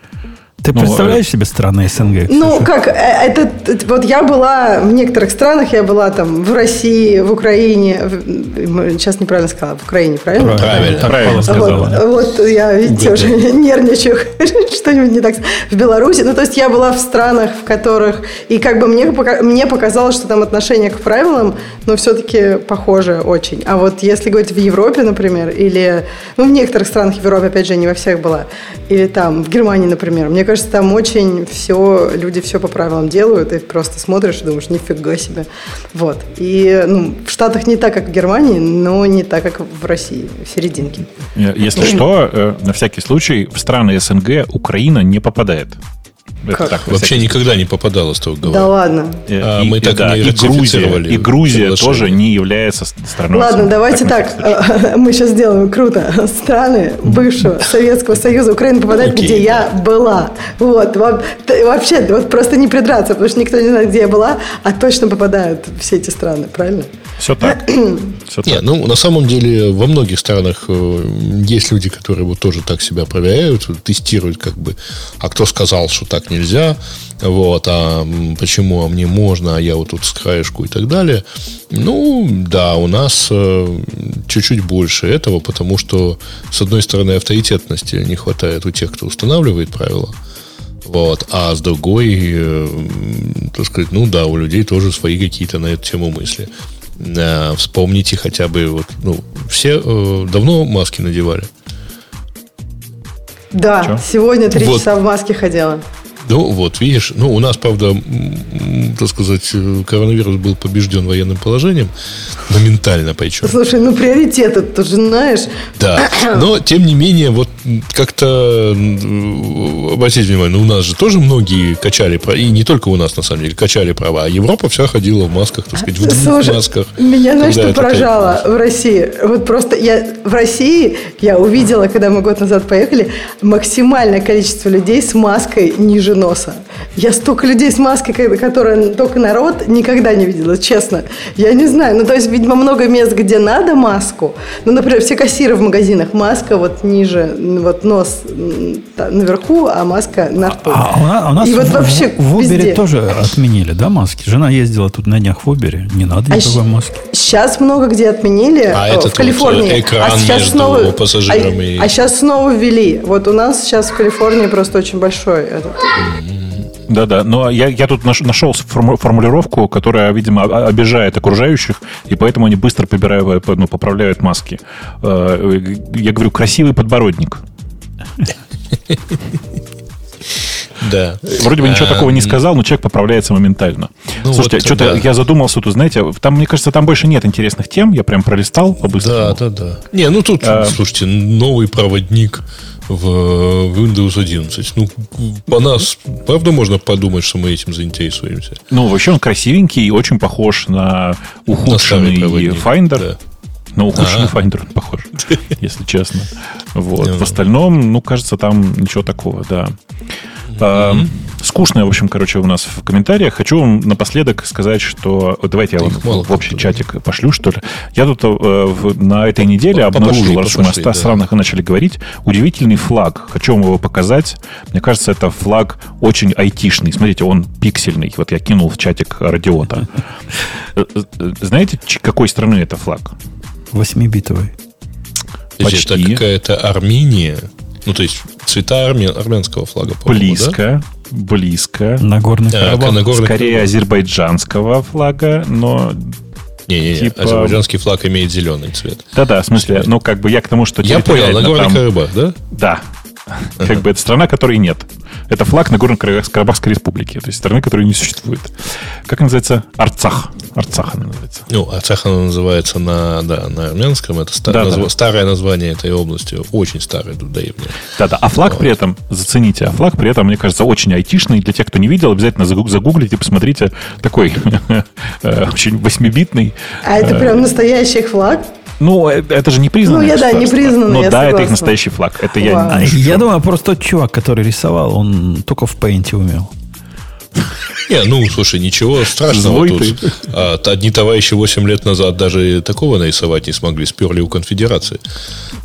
Ты Ну, представляешь себе страны СНГ? Ну, Ксюша? как, э, это, вот я была в некоторых странах, я была там в России, в Украине, в- сейчас неправильно сказала, в Украине, правильно? Правильно. Так Правильно сказала. Вот, вот я, видите, уже [laughs] нервничаю, [laughs] что-нибудь не так. В Беларуси, ну, то есть я была в странах, в которых, и как бы мне, мне показалось, что там отношение к правилам, но все-таки похоже очень. А вот если говорить в Европе, например, или, ну, в некоторых странах Европы, опять же, не во всех была, или там, в Германии, например, мне кажется, там очень все, люди все по правилам делают, и просто смотришь и думаешь, нифига себе. Вот. И, ну, в Штатах не так, как в Германии, но не так, как в России, в серединке. Э, Если что, э, на всякий случай, в страны СНГ Украина не попадает. Это Как? так, Вообще никогда не попадало, строго Да говоря. ладно. Э, А и, мы так и да, не и Грузия, и Грузия тоже не является страной. Ладно, давайте так. случай. [laughs] Мы сейчас сделаем круто. Страны бывшего Советского Союза, Украина попадает, Окей, где я была. Вот. Вообще, вот просто не придраться, потому что никто не знает, где я была, а точно попадают все эти страны, правильно? Все так. [clears throat] Все Не, так. ну, на самом деле, во многих странах э, есть люди, которые вот тоже так себя проверяют, тестируют как бы, а кто сказал, что так нельзя, вот, а почему, а мне можно, а я вот тут с краешку и так далее. Ну, да, у нас э, чуть-чуть больше этого, потому что, с одной стороны, авторитетности не хватает у тех, кто устанавливает правила, вот. А с другой, э, так сказать, ну да, у людей тоже свои какие-то на эту тему мысли. Э, вспомните хотя бы, вот, ну, все э, давно маски надевали. Да, Чё? сегодня три Вот. часа в маске ходила. Ну, вот, видишь, ну, у нас, правда, так сказать, э, коронавирус был побежден военным положением, моментально причем. Слушай, ну приоритеты, ты же знаешь. Да, но тем не менее, вот как-то м, обратите внимание, ну, у нас же тоже многие качали права, и не только у нас, на самом деле, качали права, а Европа вся ходила в масках, так сказать, в двух Слушай, масках. меня, знаешь, что поражало в России? Вот просто я в России, я увидела, когда мы год назад поехали, максимальное количество людей с маской ниже носа. Я столько людей с маской, ко- которые только народ, никогда не видела, честно. Я не знаю. Ну, то есть, видимо, много мест, где надо маску. Ну, например, все кассиры в магазинах, маска вот ниже, вот нос наверху, а маска на рту. А у нас, у нас И вот в, вообще в Uber везде. тоже отменили, да, маски? Жена ездила тут на днях в Uber, не надо А никакой маски. Сейчас много где отменили. А э, этот в вот, Калифорнии. э, экран а сейчас между снова, пассажиром а, и- а сейчас снова ввели. Вот у нас сейчас в Калифорнии просто очень большой этот. Да-да, но я, я тут наш- нашел форму- формулировку, которая, видимо, обижает окружающих, и поэтому они быстро прибирают, ну, поправляют маски. Э, Я говорю, красивый подбородник. Да. Вроде бы ничего А, такого не сказал, но человек поправляется моментально. Ну, Слушайте, вот, что-то да. я задумался тут, знаете, там, мне кажется, там больше нет интересных тем. Я прям пролистал по-быстрому. Да, да, да. Не, ну тут, А. слушайте, новый проводник в Windows 11. Ну, по нас, правда, можно подумать, что мы этим заинтересуемся. Ну, вообще он красивенький и очень похож на ухудшенный проводник, Finder. да. На ухудшенный Ага. Finder он похож, [laughs] если честно. Вот. Ну. В остальном, ну, кажется, там ничего такого, да. А, Скучное, в общем, короче, у нас в комментариях. Хочу вам напоследок сказать, что... вот Давайте я вам в общий чатик пошлю, что ли. Я тут э, в- на этой неделе По- обнаружил, пошли, раз мы пошли, ста- да. странах начали говорить, удивительный флаг. Хочу вам его показать. Мне кажется, это флаг очень айтишный. Смотрите, он пиксельный. Вот я кинул в чатик радиота. [laughs] Э, э, Знаете, какой страны это флаг? Восьмибитовый. Почти. Это какая-то Армения. Ну, то есть, цвета армя- армянского флага, по-моему, да? Близко. Близко. Нагорный А, Карабах. Нагорный Скорее Карабах. азербайджанского флага, но... Не-не-не, типа- азербайджанский флаг имеет зеленый цвет. Да-да, в смысле, ну, как бы я к тому, что Я понял, Нагорный там- Карабах, да? Да. Как бы это страна, которой нет. Это флаг Нагорно-Карабахской республики, то есть страны, которой не существует. Как называется? Арцах. Арцах она называется. Ну, Арцах она называется на, да, на армянском. Это ста- Да-да. назва- старое название этой области. Очень старое, тут древнее. Да-да. А флаг при этом, зацените, а флаг при этом, мне кажется, очень айтишный. Для тех, кто не видел, обязательно загу- загуглите, посмотрите. Такой [laughs] э, очень восьмибитный. А это прям настоящий флаг? Ну, э, это же не признанное Ну, я, да, не признанное, Но я да, это их согласна. настоящий флаг. Это я Вау. А, не шучу. я думаю, просто тот чувак, который рисовал, он только в Paint умел. Не, ну, слушай, ничего страшного Злой тут. ты. А, одни товарищи 8 лет назад даже такого нарисовать не смогли, сперли у конфедерации.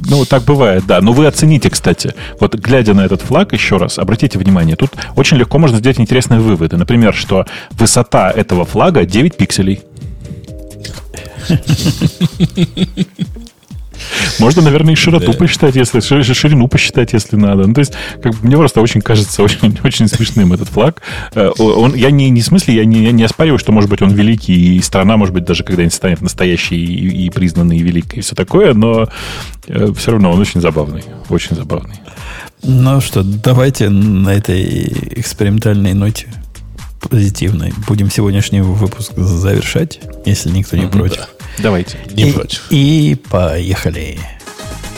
Ну, так бывает, да. Но вы оцените, кстати. Вот глядя на этот флаг еще раз, обратите внимание, тут очень легко можно сделать интересные выводы. Например, что высота этого флага 9 пикселей. Можно, наверное, и широту Да. посчитать, если ши- ширину посчитать, если надо. Ну, то есть, как бы, мне просто очень кажется [laughs] очень, очень смешным этот флаг. Э, Он, я не, не в смысле, я не, я не оспариваю, что, может быть, он великий, и страна, может быть, даже когда-нибудь станет настоящей и, и признанной, и великой, и все такое, но все равно он очень забавный. Очень забавный. Ну что, давайте на этой экспериментальной ноте позитивной будем сегодняшний выпуск завершать, если никто не против. Давайте. Не и, против. И поехали.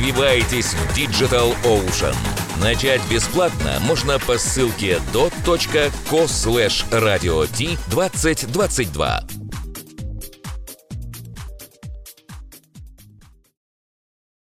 Развивайтесь в Digital Ocean. Начать бесплатно можно по ссылке dot.co slash radio 2022.